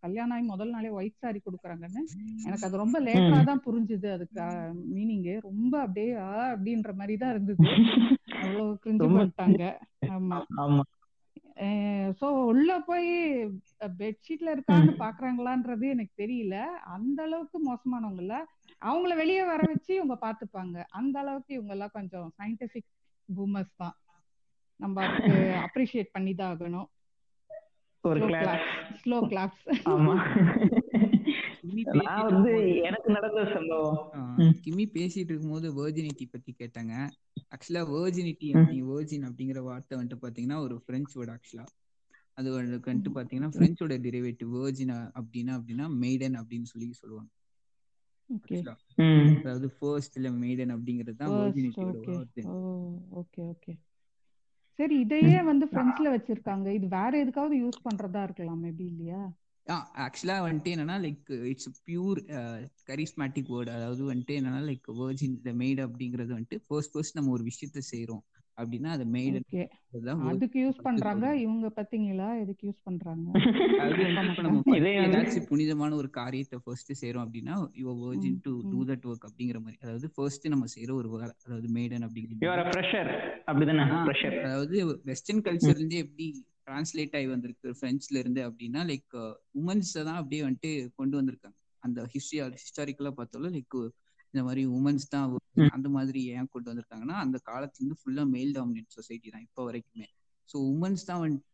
S4: கல்யாணம் ஆகி முதல் நாளே ஒயிட் saree கொடுக்குறாங்கன்னு. எனக்கு அது ரொம்ப லேட்டா தான் புரிஞ்சுது. அதுக்கு மீனிங்கு ரொம்ப அப்படியே அப்படின்ற மாதிரி தான் இருந்தது. அவ்வளவு கிரிஞ்சு பண்ணிட்டாங்க ஆமா.
S2: ஆமா.
S4: சோ உள்ள போய் பெட்ஷீட்ல இருக்கான்னு பாக்குறாங்களான்றது எனக்கு தெரியல. அந்த அளவுக்கு மோசமானவங்க இல்ல. அவங்கள வெளியே வர வச்சு இவங்க பாத்துப்பாங்க. அந்த அளவுக்கு இவங்க எல்லாம் கொஞ்சம் சயின்டிபிக் பூமர்ஸ் தான். நம்ம அதுக்கு அப்ரிஷியேட் பண்ணி தான் ஆகணும் ஸ்லோ கிளாப்ஸ்
S2: ஆமா. *laughs* நான்
S5: பேசிட்டு
S2: வந்து
S5: இருக்கும்போது
S2: எனக்கு நடந்த சம்பவம்.
S5: ஆ,
S2: ம்.
S5: கிமி பேசிட்டு இருக்கும்போது வேர்ஜினிட்டி பத்தி கேட்டாங்க. ஆக்சுவலா வேர்ஜினிட்டி வேர்ஜின் அப்படிங்கிற வார்த்தை வந்துட்டு பாத்தீங்கன்னா ஒரு பிரெஞ்சு வேர்டு ஆக்சுவலா அது வந்துட்டு பாத்தீங்கன்னா பிரெஞ்சோட டெரிவேட்டிவ் வேர்ஜின் அப்படின்னா அப்படின்னா மெய்டன் அப்படின்னு சொல்லி சொல்லுவாங்க. அதாவது ஃபர்ஸ்ட் இல்ல மெய்டன் அப்படிங்கிறது தான் வேர்ஜினிட்டியோட
S4: ஓகே
S5: வார்த்தை.
S4: ஓகே ஓகே சரி இதையே வந்து ஃப்ரெண்ட்ஸ்ல வச்சிருக்காங்க. இது வேற எதுக்காவது யூஸ் பண்றதா இருக்கலாம் மேபி இல்லையா?
S5: ஆக்சுவலா வந்துட்டு என்னன்னா like it's pure charismatic word அதாவது வந்துட்டு என்னன்னா லைக் வேர்ஜின் த மெய்டு அப்படிங்கிறது வந்துட்டு ஃபர்ஸ்ட் ஃபர்ஸ்ட் நம்ம ஒரு விஷயத்த செய்றோம். அப்படின்னா அது தான்
S4: அதுக்கு யூஸ் பண்றாங்க? இவங்க பாத்தீங்களா எதுக்கு யூஸ் பண்றாங்க?
S5: ஏதாச்சும் புனிதமான ஒரு காரியத்தை ஃபர்ஸ்ட் செய்றோம் அப்படின்னா your virgin to. Do that work அப்படிங்கிற மாதிரி. அதாவது ஃபர்ஸ்ட் நம்ம செய்யற ஒரு அதாவது ஆ,
S2: ஃப்ரெஷர்
S5: அதாவது வெஸ்டர்ன் கல்ச்சர்ல இருந்து எப்படி டிரான்ஸ்லேட் ஆகி வந்திருக்கு பிரெஞ்சுல இருந்து அப்படின்னா லைக் உமன்ஸ் தான் அப்படியே வந்துட்டு கொண்டு வந்திருக்காங்க. அந்த ஹிஸ்டரி ஹிஸ்டாரிக்கலா பார்த்தாலும் லைக் இந்த மாதிரி உமன்ஸ் தான். அந்த மாதிரி ஏன் கொண்டு வந்திருக்காங்கன்னா அந்த காலத்துல இருந்து ஃபுல்லா மேல் டாமினேட் சொசைட்டி தான் இப்போ வரைக்குமே. ஸோ உமன்ஸ் தான் வந்துட்டு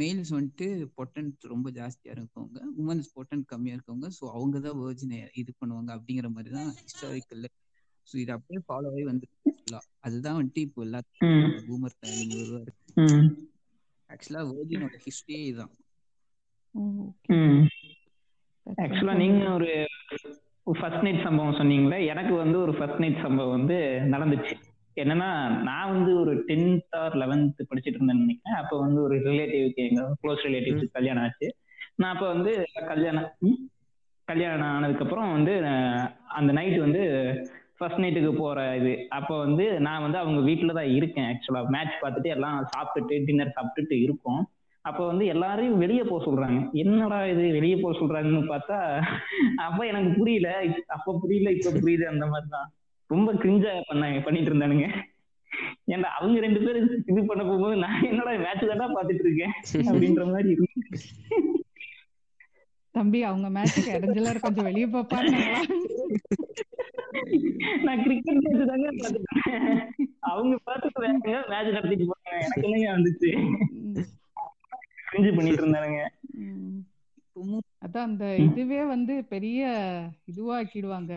S5: மேல்ஸ் வந்துட்டு பொட்டன்ட் ரொம்ப ஜாஸ்தியா இருக்கவங்க உமன்ஸ் பொட்டன்ட் கம்மியா இருக்கவங்க ஸோ அவங்க தான் வேர்ஜினை இது பண்ணுவாங்க அப்படிங்கிற மாதிரி தான் ஹிஸ்டாரிக்கல்ல ஸோ இது அப்படியே ஃபாலோ ஆகி வந்து அதுதான் வந்துட்டு இப்போ எல்லாத்துக்கும் பூமர் வருவாரு ஆக்சுவலா வேர்ஜினோட ஹிஸ்டரியே இதுதான்
S2: ஆக்சுவலா நீங்க ஒரு ஃபர்ஸ்ட் நைட் சம்பவம் சொன்னீங்களே எனக்கு வந்து ஒரு ஃபர்ஸ்ட் நைட் சம்பவம் வந்து நடந்துச்சு. என்னன்னா நான் வந்து ஒரு டென்த் ஆர் லெவன்த் படிச்சுட்டு இருந்தேன்னு நினைக்கிறேன். அப்போ வந்து ஒரு ரிலேட்டிவ்க்கு எங்க க்ளோஸ் ரிலேட்டிவ்ஸ் கல்யாணம் ஆச்சு. நான் அப்போ வந்து கல்யாணம்? கல்யாணம் ஆனதுக்கு அப்புறம் வந்து அந்த நைட் வந்து ஃபர்ஸ்ட் நைட்டுக்கு போற இது. அப்போ வந்து நான் வந்து அவங்க வீட்டில் தான் இருக்கேன் ஆக்சுவலா மேட்ச் பார்த்துட்டு எல்லாம் சாப்பிட்டுட்டு டின்னர் சாப்பிட்டுட்டு இருக்கோம். அப்போ வந்து எல்லாரையும் வெளியே போக சொல்றாங்க. என்னடா இது வெளியே போக சொல்றாங்கன்னு பார்த்தா அப்ப எனக்கு புரியல. அப்ப புரியல இப்ப புரியுது அந்த மாதிரி தான் ரொம்ப கிரிஞ்சா பண்ணாங்க பண்ணிட்டு இருந்தானுங்க. ஏன்னா அவங்க ரெண்டு பேரும் இது பண்ண போகும்போது நான் என்னடா மேட்ச் தானே பாத்துட்டு இருக்கேன்? அப்படின்ற மாதிரி இருக்கு.
S4: தம்பி அவங்க மேட்ச் இடைஞ்சலா கொஞ்சம் வெளியே போப்பாங்க
S2: நான் கிரிக்கெட் மேட்ச் தாங்க பாத்துட்டேன் அவங்க பார்த்துட்டு வேற மேட்ச் நடத்திட்டு போறாங்க எனக்கு என்னங்க வந்துச்சு? கிரிஞ்சு பண்ணிட்டு இருந்தானுங்க.
S4: அதான் அந்த இதுவே வந்து பெரிய இதுவாக்கிடுவாங்க.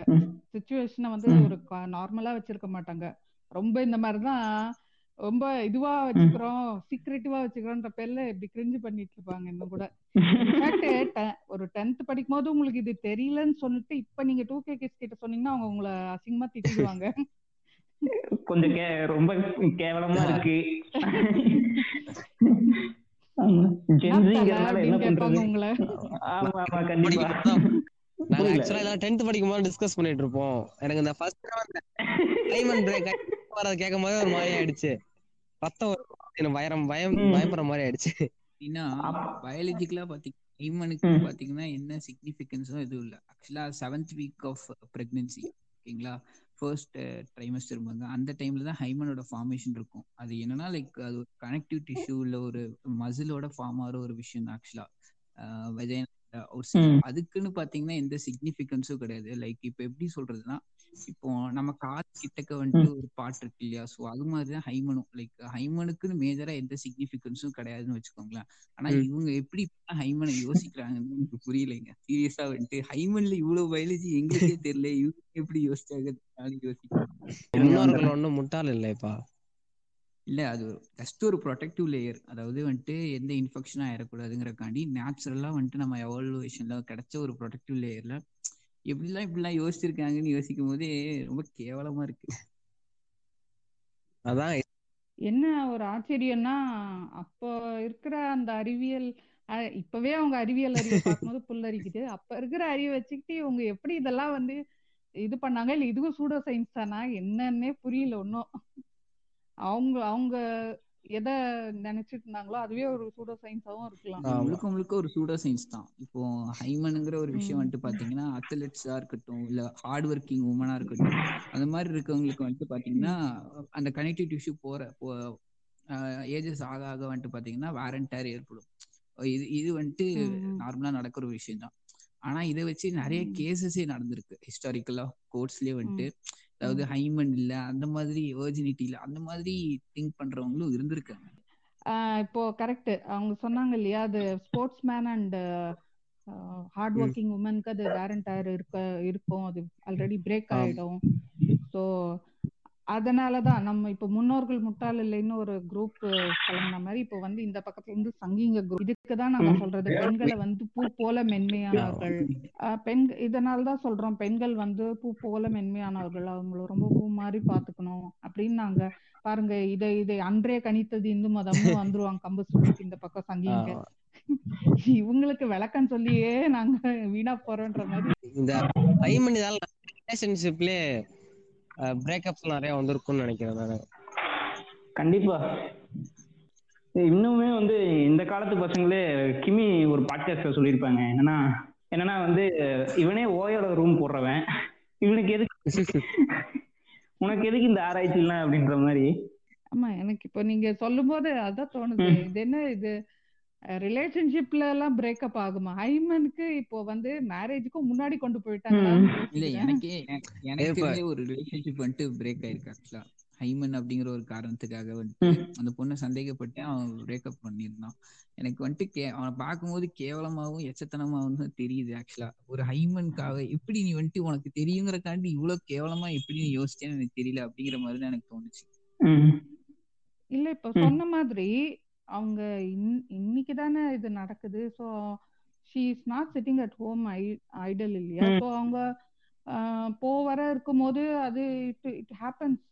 S4: சுச்சுவேஷனை வந்து ஒரு நார்மலா வச்சிருக்க மாட்டாங்க. ரொம்ப இந்த மாதிரிதான் ரொம்ப இதுவா வச்சுக்கிறோம் சீக்ரெட்டிவா வச்சுக்கிறோம்ன்ற பேர்ல இப்படி கிரிஞ்சு பண்ணிட்டு இருப்பாங்க இன்னும் கூட. ஒரு டென்த் படிக்கும் போது உங்களுக்கு இது தெரியலன்னு சொல்லிட்டு இப்ப நீங்க டூ கே கிஸ் கிட்ட சொன்னீங்கன்னா அவங்க உங்களை அசிங்கமா திட்டிடுவாங்க.
S2: கொஞ்சம் ரொம்ப கேவலமா இருக்கு. ஜென்சிங்கிறதுனால என்ன பண்றது?
S4: உங்களை.
S2: ஆமா ஆமா கண்டிப்பா.
S3: நாங்க ஆக்சுவலா டென்த் படிக்கும் போது டிஸ்கஸ் பண்ணிட்டு இருப்போம். எனக்கு இந்த ஃபர்ஸ்ட் டைமண்ட் பிரேக் வரத கேட்கும் போது ஒரு மாதிரி ஆயிடுச்சு. ரத்தம் எனக்கு பயம் பயம் பயப்படுற மாதிரி ஆயிடுச்சு.
S5: அப்படின்னா பயாலஜிக்கலா பாத்தீங்கன்னா ஹைமனுக்கு
S2: ம்.
S5: பாத்தீங்கன்னா என்ன சிக்னிஃபிகன்ஸும் எதுவும் இல்லை. Actually seventh week of pregnancy ஓகேங்களா ஃபர்ஸ்ட் ட்ரைமஸ்டர் அந்த டைம்ல தான் ஹைமனோட ஃபார்மேஷன் இருக்கும். அது என்னன்னா லைக் அது ஒரு கனெக்டிவ் டிஷ்யூ இல்ல ஒரு மசிலோட ஃபார்ம் ஆகிற ஒரு விஷயம் தான் ஆக்சுவலா ஒரு. அதுக்குன்னு பாத்தீங்கன்னா எந்த சிக்னிஃபிகன்ஸும் கிடையாது. லைக் இப்போ எப்படி சொல்றதுன்னா இப்போ நம்ம காது கிட்டக்க வந்துட்டு ஒரு பாட்டு இருக்கு இல்லையா? ஸோ அது மாதிரிதான் ஹைமனும் லைக் ஹைமனுக்குன்னு மேஜரா எந்த சிக்னிஃபிகன்ஸும் கிடையாதுன்னு வச்சுக்கோங்களேன். ஆனா. இவங்க எப்படி ஹைமனை யோசிக்கிறாங்கன்னு எனக்கு புரியலைங்க. சீரியஸா வந்துட்டு ஹைமன்ல இவ்வளவு பயாலஜி எங்களுக்கே தெரியல இவங்க எப்படி யோசிச்சாங்க
S3: ஒண்ணும் முட்டாள் இல்லைப்பா
S5: இல்ல அது ஜஸ்ட் ஒரு ப்ரொடெக்டிவ் லேயர் அதாவது வந்துட்டு எந்த இன்ஃபெக்ஷனும் ஆயிடக்கூடாதுங்கிறக்காண்டி நேச்சுரலா வந்துட்டு நம்ம எவாலுவேஷன்ல கிடைச்ச ஒரு ப்ரொடெக்டிவ் லேயர்ல எப்படிலாம் இப்படிலாம் யோசிச்சிருக்காங்கன்னு யோசிக்கும் போதே ரொம்ப கேவலமா இருக்கு.
S3: அதான்.
S4: என்ன ஒரு ஆச்சரியம்னா அப்போ இருக்கிற அந்த அறிவியல் இப்பவே அவங்க அறிவியல் அறிவை பார்க்கும்போது புல்லரிக்குது. அப்ப இருக்கிற அறிவை வச்சுக்கிட்டு இவங்க எப்படி இதெல்லாம் வந்து இது பண்ணாங்க? இல்ல இதுவும் சூடோ சயின்ஸ் தானா? என்னன்னே புரியல ஒன்னும் அவங்க அவங்க எதை நினைச்சிட்டு இருந்தாங்களோ அதுவே ஒரு சூடோ சயின்ஸாவும் இருக்கலாம்.
S5: முழுக்க முழுக்க ஒரு சூடோ சயின்ஸ் தான் இப்போ ஹைமனுங்கிற ஒரு விஷயம். வந்துட்டு பாத்தீங்கன்னா அத்லெட்ஸா இருக்கட்டும் இல்ல ஹார்ட் ஒர்க்கிங் உமனா இருக்கட்டும் அந்த மாதிரி இருக்கவங்களுக்கு வந்துட்டு பாத்தீங்கன்னா அந்த கனெக்டிவ் டிஷ்யூ போற ஏஜஸ் ஆக ஆக வந்துட்டு பாத்தீங்கன்னா வேரண்டர் ஏற்படும் இது இது வந்துட்டு. நார்மலா நடக்கிற ஒரு விஷயம் தான் ஆனா இதை வச்சு நிறைய. கேசஸே நடந்திருக்கு ஹிஸ்டாரிக்கலா கோர்ட்ஸ்லயே வந்துட்டு. அதாவது ஹைமன் இல்ல அந்த மாதிரி வேர்ஜினிட்டி இல்ல அந்த மாதிரி திங்க் பண்றவங்களும் இருந்திருக்காங்க
S4: இப்போ கரெக்ட் அவங்க சொன்னாங்க இல்லையா அது sports man and hard. Working உமனுக்கு அது வேரண்ட் டயர் இருக்க இருக்கும் அது ஆல்ரெடி பிரேக். ஆயிடும் ஸோ அதனாலதான் நம்ம இப்போ முன்னோர்கள் முட்டாள் இல்லைன்னு ஒரு குரூப் கிளம்புன மாதிரி இப்போ வந்து இந்த பக்கத்துல இருந்து சங்கிங்க குரூப் இதுக்கு தான் நம்ம. சொல்றது பெண்களை வந்து பூ போல மென்மையானவர்கள். பெண் இதனால தான் சொல்றோம் பெண்கள் வந்து பூ போல மென்மையானவர்கள். அவங்கள ரொம்ப பூ மாதிரி பாத்துக்கணும் அப்படின்னு நாங்க பாருங்க இதை இதை அன்றே கணித்தது இந்து மதம்னு வந்துருவாங்க கம்பு சுத்திக்கு இந்த பக்கம் சங்கிங்க. இவங்களுக்கு விளக்கம் சொல்லியே நாங்க வீணா போறோன்ற மாதிரி.
S3: இந்த ரிலேஷன்ஷிப்லயே பிரேக்கப்ஸ் நிறைய வந்திருக்கும்னு நினைக்கிறேன் நானு.
S2: கண்டிப்பா. இன்னுமே வந்து இந்த காலத்து பசங்களே கிமி ஒரு பாட்காஸ்ட்ல சொல்லியிருப்பாங்க. என்னன்னா என்னன்னா வந்து இவனே ஓயோட ரூம் போடுறவன். இவனுக்கு எதுக்கு *laughs* உனக்கு எதுக்கு இந்த ஆராய்ச்சிலாம் அப்படின்ற மாதிரி.
S4: ஆமா எனக்கு இப்போ நீங்க சொல்லும் போது அதான் தோணுது. இது என்ன இது? ரிலேஷன்ஷிப்ல எல்லாம் பிரேக்கப் ஆகுமா ஹைமனுக்கு இப்போ வந்து மேரேஜுக்கும் முன்னாடி கொண்டு போயிட்டாங்களான்னு
S5: இல்ல. எனக்கே எனக்கு- ஒரு ரிலேஷன்ஷிப் வந்துட்டு பிரேக் ஆயிருக்கு ஆக்சுவலா ஹைமன் அப்படிங்கிற ஒரு காரணத்துக்காக வந்துட்டு. அந்த பொண்ணை சந்தேகப்பட்டு அவன் பிரேக்கப் பண்ணியிருந்தான் எனக்கு வந்துட்டு கே அவனை பார்க்கும்போது கேவலமாவும் எச்சத்தனமாவும் தான் தெரியுது ஆக்சுவலா ஒரு ஹைமனுக்காக எப்படி நீ வந்துட்டு உனக்கு தெரியுங்கிறக்காண்டி இவ்வளவு கேவலமா எப்படி நீ யோசிச்சேன்னு எனக்கு தெரியல அப்படிங்கிற மாதிரி தான் எனக்கு தோணுச்சு.
S4: இல்ல இப்ப. சொன்ன மாதிரி அவங்க இன்- இன்னைக்கு தானே இது நடக்குது so she is not sitting at home idle இல்லையா. ஸோ அவங்க போ வர இருக்கும்போது அது இட் இட் ஹேப்பன்ஸ்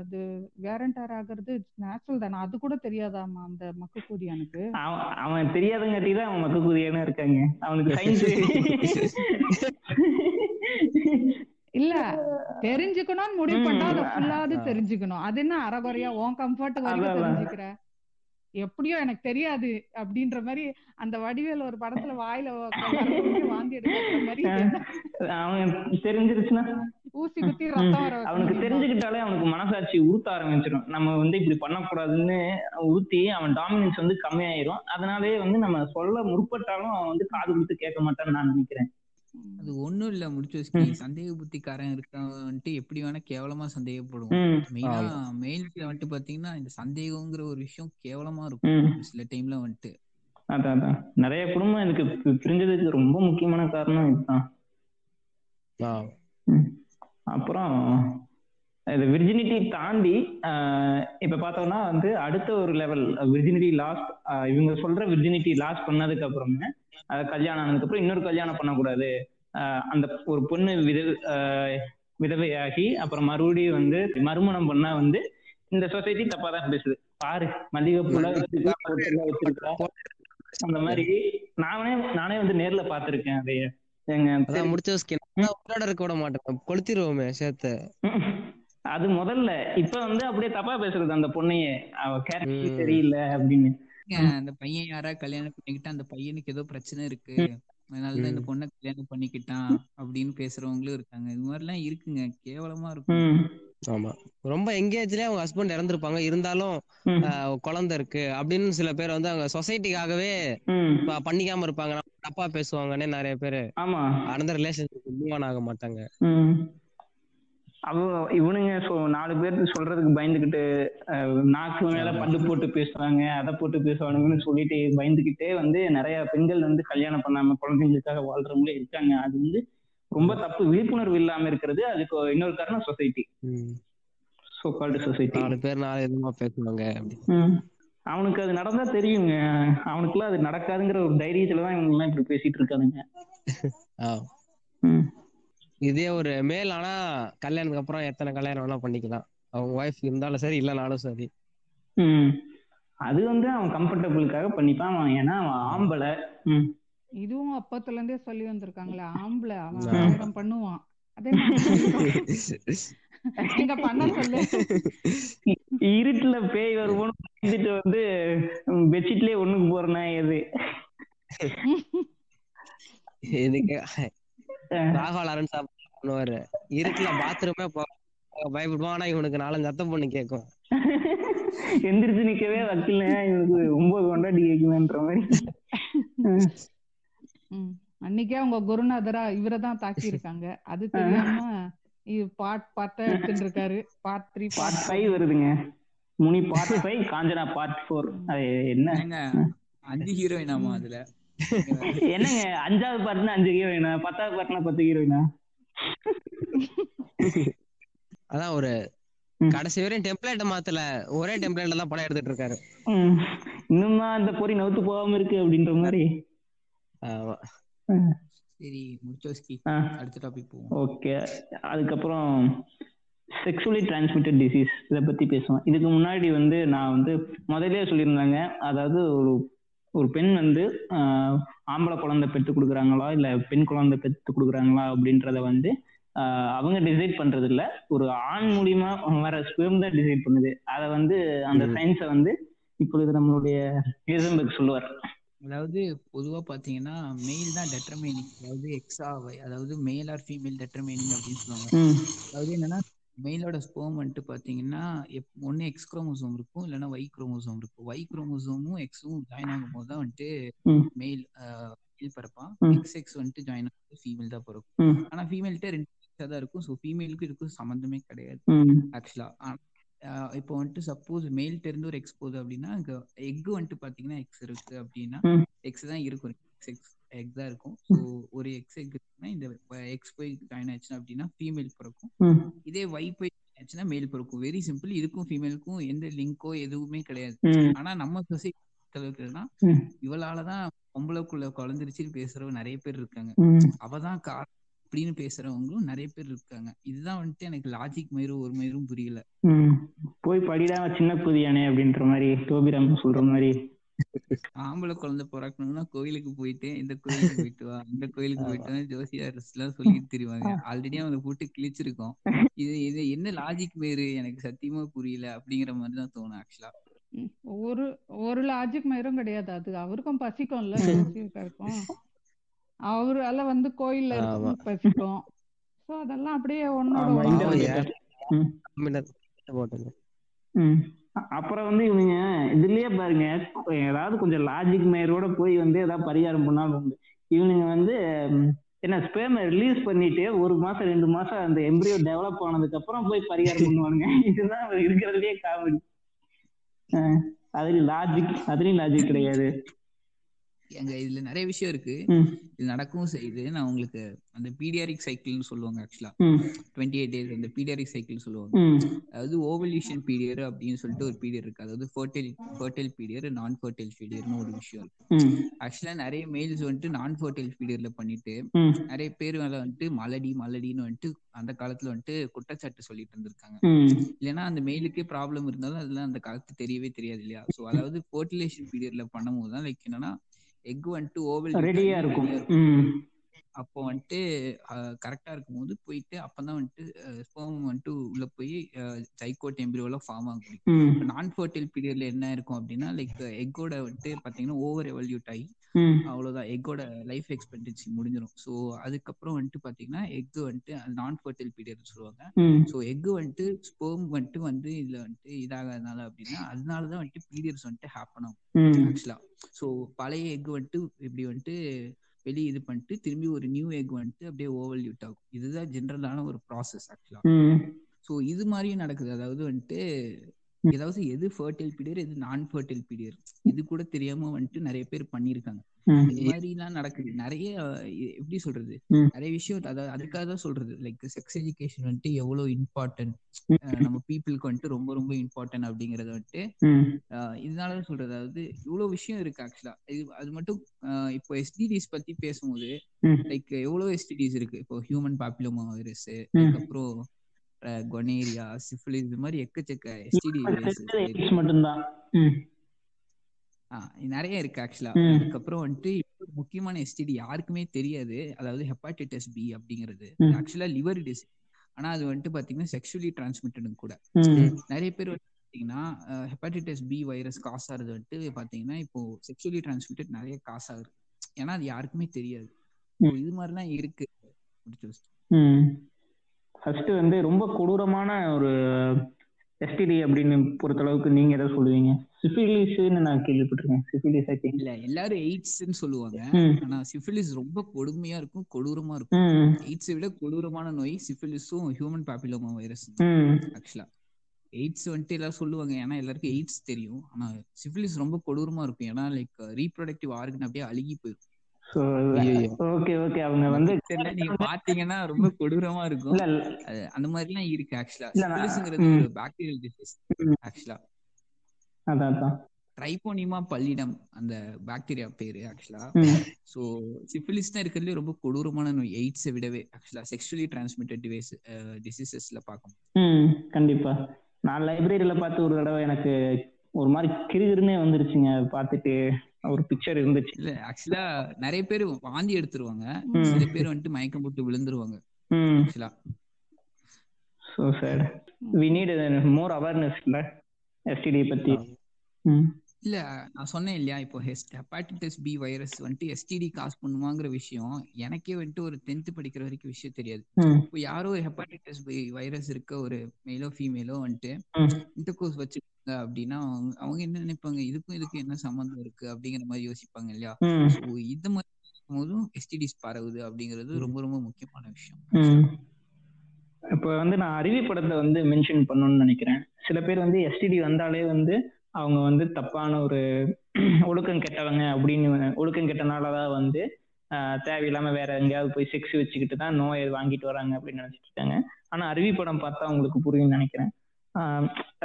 S4: அது வேரண்டர் ஆகிறது இட்ஸ் நேச்சுரல் தானே அது கூட தெரியாதாமா அந்த மக்கு கூதியானுக்கு
S2: அவன் அவன் தெரியாதங்காட்டி தான் அவன் மக்க கூதியான இருக்காங்க அவனுக்கு சயின்ஸ் *laughs*
S4: இல்ல *laughs* தெரிஞ்சுக்கணும்னு முடிவு. பண்ணா அதை ஃபுல்லாவது
S3: ஆ.
S4: தெரிஞ்சுக்கணும் அது என்ன அறகுறையா உன் கம்ஃபர்ட் வரைக்கும். தெரிஞ்சுக்கிற எப்படியோ எனக்கு தெரியாது அப்படின்ற மாதிரி அந்த வடிவேல் ஒரு படத்துல வாயில வ- விரல விட்டு வாந்தி எடுக்கிற மாதிரி
S2: தெரிஞ்சிருச்சுன்னா?
S4: ஊசி குத்தி ரத்தம் வர
S2: அவனுக்கு? தெரிஞ்சுக்கிட்டாலே அவனுக்கு மனசாட்சி உறுத்த ஆரம்பிச்சிடும் நம்ம வந்து இப்படி பண்ணக்கூடாதுன்னு உறுத்தி அவன் டாமினன்ஸ் வந்து கம்மியாயிரும். அதனாலேயே வந்து நம்ம சொல்ல முற்பட்டாலும் அவன் வந்து காது கொடுத்து கேட்க மாட்டான்னு நான் நினைக்கிறேன்.
S5: அது ஒண்ணும் இல்ல முடிச்சு வச்சுக்கி சந்தேக புத்திக்காரன் இருக்கவன்ட்டு எப்படி வேணா கேவலமா சந்தேகப்படுவோம். மெயினா. மெயில்ஸ்ல வந்துட்டு பாத்தீங்கன்னா இந்த சந்தேகங்கிற ஒரு விஷயம் கேவலமா இருக்கும். சில டைம்ல வந்துட்டு.
S2: அதான் அதான். நிறைய குடும்பம் பி- பிரிஞ்சதுக்கு ரொம்ப முக்கியமான காரணம் இதுதான். அப்புறம் இது விர்ஜினிட்டி தாண்டி இப்ப பார்த்தோம்னா வந்து அடுத்த ஒரு லெவல் விர்ஜினிட்டி லாஸ்ட் இவங்க சொல்ற விர்ஜினிட்டி லாஸ்ட் பண்ணதுக்கு அப்புறமே கல்யாணம் ஆனதுக்கு அப்புறம் இன்னொரு கல்யாணம் பண்ணக்கூடாது. அந்த ஒரு பொண்ணு வித விதவையாகி அப்புறம் மறுபடியும் வந்து மறுமணம் பண்ணா வந்து இந்த சொசைட்டி தப்பா தான் பேசுது. பாரு வச்சிருக்கா அந்த மாதிரி நானே நானே வந்து நேர்ல பாத்திருக்கேன் அதைய. எங்க
S3: முடிச்ச ஸ்கின் உங்களோட இருக்க விட மாட்டேன். கொளுத்திடுவோமே சேர்த்து.
S2: அது முதல்ல. இப்ப வந்து அப்படியே தப்பா பேசுறது அந்த பொண்ணையே. அவ கேரக்டர். சரியில்லை அப்படின்னு.
S5: அந்த பையன் யாரா கல்யாணம் பண்ணிக்கிட்டா அந்த பையனுக்கு ஏதோ பிரச்சனை இருக்கு. அதனாலதான் இந்த. பொண்ணை கல்யாணம் பண்ணிக்கிட்டான் அப்படின்னு பேசுறவங்களும் இருக்காங்க. இது மாதிரி எல்லாம் இருக்குங்க. கேவலமா இருக்கும்.
S3: ஆமா. ரொம்ப எங்கேஜ்லயே அவங்க ஹஸ்பண்ட் இறந்திருப்பாங்க. இருந்தாலும் குழந்தை இருக்கு அப்படின்னு சில பேர் வந்து அவங்க சொசைட்டிக்காகவே பண்ணிக்காம இருப்பாங்க. தப்பா பேசுவாங்கன்னே நிறைய பேர்.
S2: ஆமா.
S3: அந்த ரிலேஷன்ஷிப் மூவ் ஆன் ஆக மாட்டாங்க.
S2: ம் அவ இவனுங்க சொ நாலு பேருக்கு சொல்றதுக்கு பயந்துகிட்டு நாக்கு மேல. பல்லு போட்டு பேசுவாங்க அதை போட்டு பேசுவானுங்கன்னு சொல்லிட்டு பயந்துகிட்டே வந்து நிறைய பெண்கள் வந்து கல்யாணம் பண்ணாம குழந்தைங்களுக்காக வாழ்றவங்களே இருக்காங்க அது வந்து ரொம்ப தப்பு விழிப்புணர்வு இல்லாம இருக்கிறது அதுக்கு இன்னொரு காரணம் சொசைட்டி. சோ கால்டு சொசைட்டி
S3: நாலு பேர் நாலு விதமா பேசுவாங்க
S2: அவனுக்கு அது நடந்தா தெரியுங்க அவனுக்குலாம் அது நடக்காதுங்கிற ஒரு தைரியத்துல தான் இவங்க எல்லாம் இப்படி பேசிட்டு. ம்.
S3: இதே ஒரு மேல் ஆனா கல்யாணத்துக்கு அப்புறம் எத்தனை கல்யாணம் வேணா பண்ணிக்கலாம். அவங்க ஒய்ஃப் இருந்தாலும் சரி இல்லைனாலும் சரி.
S2: ம். அது வந்து அவன் கம்ஃபர்டபுளுக்காக பண்ணிப்பான். அவன் ஏன்னா அவன் ஆம்பளை. ம்.
S4: இதுவும் அப்பத்துல இருந்தே சொல்லி வந்திருக்காங்களே ஆம்பளை. அவன். ஆயிரம் பண்ணுவான். அதே நீங்க பண்ண சொல்லு.
S2: இருட்டுல பேய் வருவோம்னு பயந்துட்டு வந்து பெட்ஷீட்லயே ஒண்ணுக்கு போறேன்னா எது அஹ்
S3: ராகவா லாரன்ஸ் பண்ணுவாரு. இருட்டுல பாத்ரூமே பயப்படுவான் ஆனா இவனுக்கு? நாலஞ்சு அத்தை பொண்ணு கேட்கும்
S2: எந்திரிச்சு நிக்கவே வக்கீல இவனுக்கு ஒன்பது கொண்டாடி கேக்குமேன்ற மாதிரி. அஹ்
S4: ம். அன்னைக்கே அவங்க குருநாதரா இவரை தான் தாக்கி இருக்காங்க அது தெரியாம இது பார்ட் பார்ட்டா எடுத்துட்டு இருக்காரு. பார்ட் த்ரீ
S2: பார்ட் ஃபைவ் வருதுங்க. Muni part five Kanchana part four அது என்ன?
S5: அஞ்சு ஹீரோயினாமா அதுல?
S2: என்னங்க அஞ்சாவது பார்ட்னா அஞ்சு ஹீரோயினா பத்தாவது பார்ட்னா பத்து ஹீரோயினா
S3: அதான் ஒரு. கடைசி வரையும் டெம்ப்ளேட்டை மாத்தல. ஒரே டெம்ப்ளேட்ல தான் படம் எடுத்துட்டு இருக்காரு.
S2: இன்னும் தான் அந்த பொறி நவுத்து போகாம இருக்கு அப்படின்ற மாதிரி?
S5: சரி முடிச்சோஸ்கி அடுத்த டாபிக் போவோம்.
S2: ஓகே. அதுக்கப்புறம் செக்ஷுவலி டிரான்ஸ்மிட்டட் டிசீஸ் இதை பத்தி பேசுவோம். இதுக்கு முன்னாடி வந்து நான் வந்து முதல்லயே சொல்லியிருந்தாங்க. அதாவது ஒரு ஒரு பெண் வந்து ஆம்பளை குழந்தை பெற்று கொடுக்குறாங்களா இல்ல பெண் குழந்தை பெற்று கொடுக்குறாங்களா அப்படின்றத வந்து அவங்க டிசைட் பண்றது இல்ல ஒரு ஆண் மூலியமா வர ஸ்பெர்ம் தான் டிசைட் பண்ணுது. அதை வந்து அந்த. சயின்ஸை வந்து இப்பொழுது நம்மளுடைய ஏசம்பெக் சொல்லுவார்.
S5: அதாவது பொதுவா பாத்தீங்கன்னா மெயில் தான் டெட்டர்மைனிங் அதாவது எக்ஸா அதாவது மேல் ஆர் ஃபீமேல் டெட்டர்மைனிங் அப்படின்னு சொல்லுவாங்க. அதாவது என்னன்னா மெயிலோட ஸ்போம் வந்துட்டு பாத்தீங்கன்னா ஒன்னு எக்ஸ் குரோமோசோம் இருக்கும் இல்லைன்னா ஒய் குரோமோசோம் இருக்கும். ஒய் குரோமோசோமும் எக்ஸும் ஜாயின் ஆகும் போது தான் வந்துட்டு. மெயில் மேல் பிறப்பான். எக்ஸ் எக்ஸ் வந்துட்டு ஜாயின் ஆகும் ஃபீமேல் தான் பிறக்கும். ஆனா ஃபீமேல்கிட்ட ரெண்டு extra தான் இருக்கும். ஸோ ஃபீமேலுக்கு இதுக்கும் சம்மந்தமே கிடையாது.
S2: ம்.
S5: ஆக்சுவலா இப்போ வந்துட்டு சப்போஸ் மெயில்ட்ட இருந்து ஒரு எக்ஸ் போகுது அப்படின்னா எக் வந்துட்டு பாத்தீங்கன்னா எக்ஸ் இருக்கு அப்படின்னா. எக்ஸ் தான் இருக்கும். எக்ஸ் எக்ஸ் எக் தான் இருக்கும். ஸோ ஒரு எக்ஸ் எக் இருக்குன்னா இந்த எக்ஸ் போய் ஜாயின் ஆச்சுன்னா அப்படின்னா ஃபீமேல் பிறக்கும். இதே ஒய் போய் ஆச்சுன்னா மேல் பிறக்கும். வெரி சிம்பிள் இதுக்கும் ஃபீமேலுக்கும் எந்த லிங்கோ எதுவுமே கிடையாது. ஆனா நம்ம சொசைட்டி அளவுக்குன்னா. இவளாலதான் பொம்பளைக்குள்ள குழந்தைருச்சுன்னு பேசுறவங்க நிறைய பேர் இருக்காங்க. அவதான் காரணம் அப்படின்னு பேசுறவங்களும் நிறைய பேர் இருக்காங்க. இதுதான் வந்துட்டு எனக்கு லாஜிக் மயிரும் ஒரு மயிரும் புரியல.
S2: போய் படிடா சின்ன புதியானே அப்படின்ற மாதிரி டோபிராம் சொல்ற மாதிரி.
S5: ஆம்பளை குழந்தை பிறக்கணும்னா கோயிலுக்கு போயிட்டு இந்த கோயிலுக்கு போயிட்டு வா இந்த கோயிலுக்கு போயிட்டு வா ஜோசியார் எல்லாம் சொல்லிட்டு தெரிவாங்க ஆல்ரெடி அவங்க போட்டு கிழிச்சிருக்கோம் இது இது என்ன லாஜிக் வேறு எனக்கு சத்தியமா புரியல அப்படிங்கிற மாதிரி தான் தோணும் ஆக்சுவலா.
S4: ஒரு ஒரு லாஜிக் மயிரும் கிடையாது அது அவருக்கும் பசிக்கும்ல இருக்கும் அவரால வந்து கோயில்ல பசிக்கும் சோ அதெல்லாம் அப்படியே ஒன்னோட
S2: அப்புறம் வந்து இவனுங்க இதுலயே பாருங்க ஏதாவது கொஞ்சம் லாஜிக் மேயரோட போய் வந்து ஏதாவது பரிகாரம் பண்ணாலும் உண்டு. இவனுங்க வந்து என்ன ஸ்பேம ரிலீஸ் பண்ணிட்டு ஒரு மாசம் ரெண்டு மாசம் அந்த எம்பரியோ டெவலப் ஆனதுக்கு அப்புறம் போய் பரிகாரம் பண்ணுவானுங்க. *laughs* இதுதான் இருக்கிறதுலயே காமெடி அதுலயும் லாஜிக் அதுலயும் லாஜிக் கிடையாது.
S5: எங்க இதுல நிறைய விஷயம் இருக்கு. இது நடக்கவும் செய்யுது நான் உங்களுக்கு அந்த பீடியாரிக் சைக்கிள்னு சொல்லுவாங்க ஆக்சுவலா டுவெண்ட்டி எயிட் டேஸ் அந்த பீடியாரிக் சைக்கிள் சொல்லுவாங்க. அதாவது ஓவல்யூஷன் பீரியட் அப்படின்னு சொல்லிட்டு ஒரு பீரியட் இருக்கு. அதாவது ஃபர்டைல் ஃபர்டைல் பீரியட் நான் ஃபர்டைல் பீரியட்னு ஒரு விஷயம் இருக்கு. ஆக்சுவலா நிறைய மெயில்ஸ் வந்துட்டு நான் ஃபர்டைல் பீரியட்ல பண்ணிட்டு நிறைய பேர் மேல வந்துட்டு மலடி மலடின்னு வந்துட்டு அந்த காலத்துல வந்துட்டு குற்றச்சாட்டு சொல்லிட்டு இருந்திருக்காங்க. இல்லைன்னா அந்த மெயிலுக்கே ப்ராப்ளம் இருந்தாலும் அதெல்லாம் அந்த காலத்து தெரியவே தெரியாது இல்லையா? சோ அதாவது ஃபர்டிலேஷன் பீரியட்ல பண்ணும்போது தான் லைக் என்னன்னா எக் வந்துட்டு ஓவல்
S2: ரெடியா இருக்கும்.
S5: அப்போ வந்துட்டு கரெக்டா இருக்கும்போது போயிட்டு அப்பதான் வந்துட்டு ஸ்பெர்ம் வந்துட்டு உள்ள போய் ஜைகோட் எம்பிரியோல ஃபார்ம் ஆகும்.
S2: ம்.
S5: நான் ஃபர்டைல் பீரியட்ல என்ன இருக்கும் அப்படின்னா லைக் எக்கோட வந்துட்டு பாத்தீங்கன்னா ஓவர் எவல்யூட் ஆகி அவ்வளவுதான். எக்கோட லைஃப் எக்ஸ்பெக்டன்சி முடிஞ்சிடும் ஸோ அதுக்கப்புறம் வந்துட்டு பாத்தீங்கன்னா எக் வந்துட்டு நான் ஃபர்டைல் பீரியட் சொல்லுவாங்க. ஸோ எக் வந்துட்டு ஸ்பெர்ம் வந்துட்டு வந்து இதுல வந்துட்டு இதாகாதனால அப்படின்னா அதனாலதான் வந்துட்டு பீரியட்ஸ் வந்துட்டு ஹேப்பன் ஆகும் ஆக்சுவலா ஸோ பழைய எக் வந்துட்டு இப்படி வந்துட்டு வெளியே இது பண்ணிட்டு திரும்பி ஒரு நியூ எக் வந்துட்டு அப்படியே ஓவல்யூட் ஆகும். இதுதான் ஜென்ரலான ஒரு ப்ராசஸ் ஆக்சுவலா ஸோ இது மாதிரியும் நடக்குது. அதாவது வந்துட்டு ஏதாவது எது ஃபர்டைல் பீரியட் எது நான் ஃபர்டைல் பீரியட் இது கூட தெரியாம வந்துட்டு நிறைய பேர் பண்ணியிருக்காங்க.
S2: ம்.
S5: இது மாதிரி எல்லாம் நடக்குது. நிறைய எப்படி சொல்றது. நிறைய விஷயம் அதாவது அதுக்காக தான் சொல்றது. லைக் செக்ஸ் எஜுகேஷன் வந்துட்டு எவ்வளவு இம்பார்ட்டன்ட் நம்ம பீப்புளுக்கு வந்துட்டு ரொம்ப ரொம்ப இம்பார்ட்டன்ட் அப்படிங்கறத வந்துட்டு இதனாலதான் சொல்றது. அதாவது இவ்வளவு விஷயம் இருக்கு ஆக்சுவலா இது அது மட்டும் இப்போ எஸ்டிடிஸ் பத்தி பேசும்போது. லைக் எவ்வளவு எஸ்டிடிஸ் இருக்கு? இப்போ ஹியூமன் பாப்புலோமா வைரஸ். அதுக்கப்புறம் கொனேரியா சிஃபிலிஸ் இது மாதிரி எக்கச்சக்க எஸ்டிடி
S2: மட்டும்தான்.
S5: நிறைய இருக்கு ஆக்சுவலா. அதுக்கப்புறம் வந்துட்டு முக்கியமான எஸ்டிடி யாருக்குமே தெரியாது. அதாவது ஹெப்பாட்டிட்டிஸ் பி அப்படிங்கிறது. ஆக்சுவலா லிவர் டிசீஸ் ஆனா அது வந்துட்டு பாத்தீங்கன்னா செக்ஷுவலி டிரான்ஸ்மிட்டடும் கூட. நிறைய பேர் வந்து பாத்தீங்கன்னா ஹெப்பாட்டிட்டிஸ் பி வைரஸ் காசு ஆகுறது வந்துட்டு பாத்தீங்கன்னா இப்போ செக்ஷுவலி டிரான்ஸ்மிட்டட் நிறைய காசு ஆகுது ஏன்னா அது யாருக்குமே தெரியாது. இது மாதிரிலாம் இருக்கு.
S2: ஃபர்ஸ்ட் வந்து ரொம்ப கொடூரமான ஒரு எஸ்டிடி அப்படின்னு பொறுத்தளவுக்கு நீங்க எதை சொல்லுவீங்க? சிஃபிலிஸ்னு நான் கேள்விப்பட்டிருக்கேன். சிஃபிலிஸ்
S5: இல்ல எல்லாரும் எய்ட்ஸ்ன்னு சொல்லுவாங்க. ஆனா சிஃபிலிஸ் ரொம்ப கொடுமையா இருக்கும் கொடூரமா இருக்கும். எய்ட்ஸை விட கொடூரமான நோய் சிஃபிலிஸும் human papilloma virus actually AIDS வந்துட்டு எல்லாரும் சொல்லுவாங்க. ஏன்னா எல்லாருக்கும் எய்ட்ஸ் தெரியும். ஆனா சிஃபிலிஸ் ரொம்ப கொடூரமா இருக்கும். ஏன்னா லைக் ரீப்ரொடக்டிவ் ஆர்கன் அப்படியே அழுகி
S3: ஐயையோ.
S2: ஓகே ஓகே அவங்க வந்து
S5: நீங்க பாத்தீங்கன்னா ரொம்ப கொடூரமா இருக்கும். அந்த மாதிரி எல்லாம் இருக்கு ஆக்சுவலா சிபிலிஸ்ங்கிறது. ஒரு பாக்டீரியல் டிசீஸ். ஆக்சுவலா
S2: அதான் அதான்.
S5: ட்ரைபோனிமா பல்லிடம் அந்த பாக்டீரியா பேரு ஆக்சுவலா சோ சிபிலிஸ் தான் இருக்கிறதுலே ரொம்ப கொடூரமான நோய் எய்ட்ஸை விடவே ஆக்சுவலா செக்ஷுவலி டிரான்ஸ்மிட்டட் டிவைஸ் டிசீசஸ்ல பார்க்கும்
S2: ம் கண்டிப்பா. நான் லைப்ரரியில பார்த்து ஒரு தடவை எனக்கு ஒரு மாதிரி கிருகிருன்னே வந்துருச்சுங்க பார்த்துட்டு. ஒரு பிக்சர் இருந்துச்சு.
S5: இல்ல ஆக்சுவலா நிறைய பேர் வாந்தி எடுத்துருவாங்க. சில பேர் வந்துட்டு மயக்கம் போட்டு விழுந்துருவாங்க. Actually
S2: so sad we need more awareness இல்ல? எஸ்டிடி பத்தி.
S5: இல்ல நான் சொன்னேன் இல்லையா இப்போ ஹெப்பாட்டிட்டிஸ் பி வைரஸ் வந்துட்டு எஸ்டிடி காஸ் பண்ணுவாங்கிற விஷயம் எனக்கே வந்துட்டு ஒரு டென்த் படிக்கிற வரைக்கும் விஷயம் தெரியாது. இப்போ யாரோ ஒரு ஹெப்பாட்டிட்டிஸ் பி வைரஸ் இருக்க ஒரு மேலோ ஃபீமேலோ வந்துட்டு. இன்டர்கோர்ஸ் வச்சிருக்காங்க அப்படின்னா அவங்க அவங்க என்ன நினைப்பாங்க? இதுக்கும் இதுக்கும் என்ன சம்மந்தம் இருக்கு? அப்படிங்கிற மாதிரி யோசிப்பாங்க இல்லையா? இந்த மாதிரி போதும் எஸ்டிடிஸ் பரவுது அப்படிங்கிறது ரொம்ப ரொம்ப முக்கியமான விஷயம்.
S2: இப்போ வந்து நான் அருவி படத்தை வந்து மென்ஷன் பண்ணணும்னு நினைக்கிறேன். சில பேர் வந்து எஸ்டிடி வந்தாலே வந்து அவங்க வந்து தப்பான ஒரு ஒழுக்கம் கெட்டவங்க அப்படின்னு ஒழுக்கம் கெட்டனாலதான் வந்து தேவையில்லாம வேற எங்கேயாவது போய் செக்ஸ் வச்சுக்கிட்டு தான் நோயை வாங்கிட்டு வராங்க அப்படின்னு நினைச்சிட்டு இருக்காங்க. ஆனா அருவி படம் பார்த்தா உங்களுக்கு புரியும்னு நினைக்கிறேன்.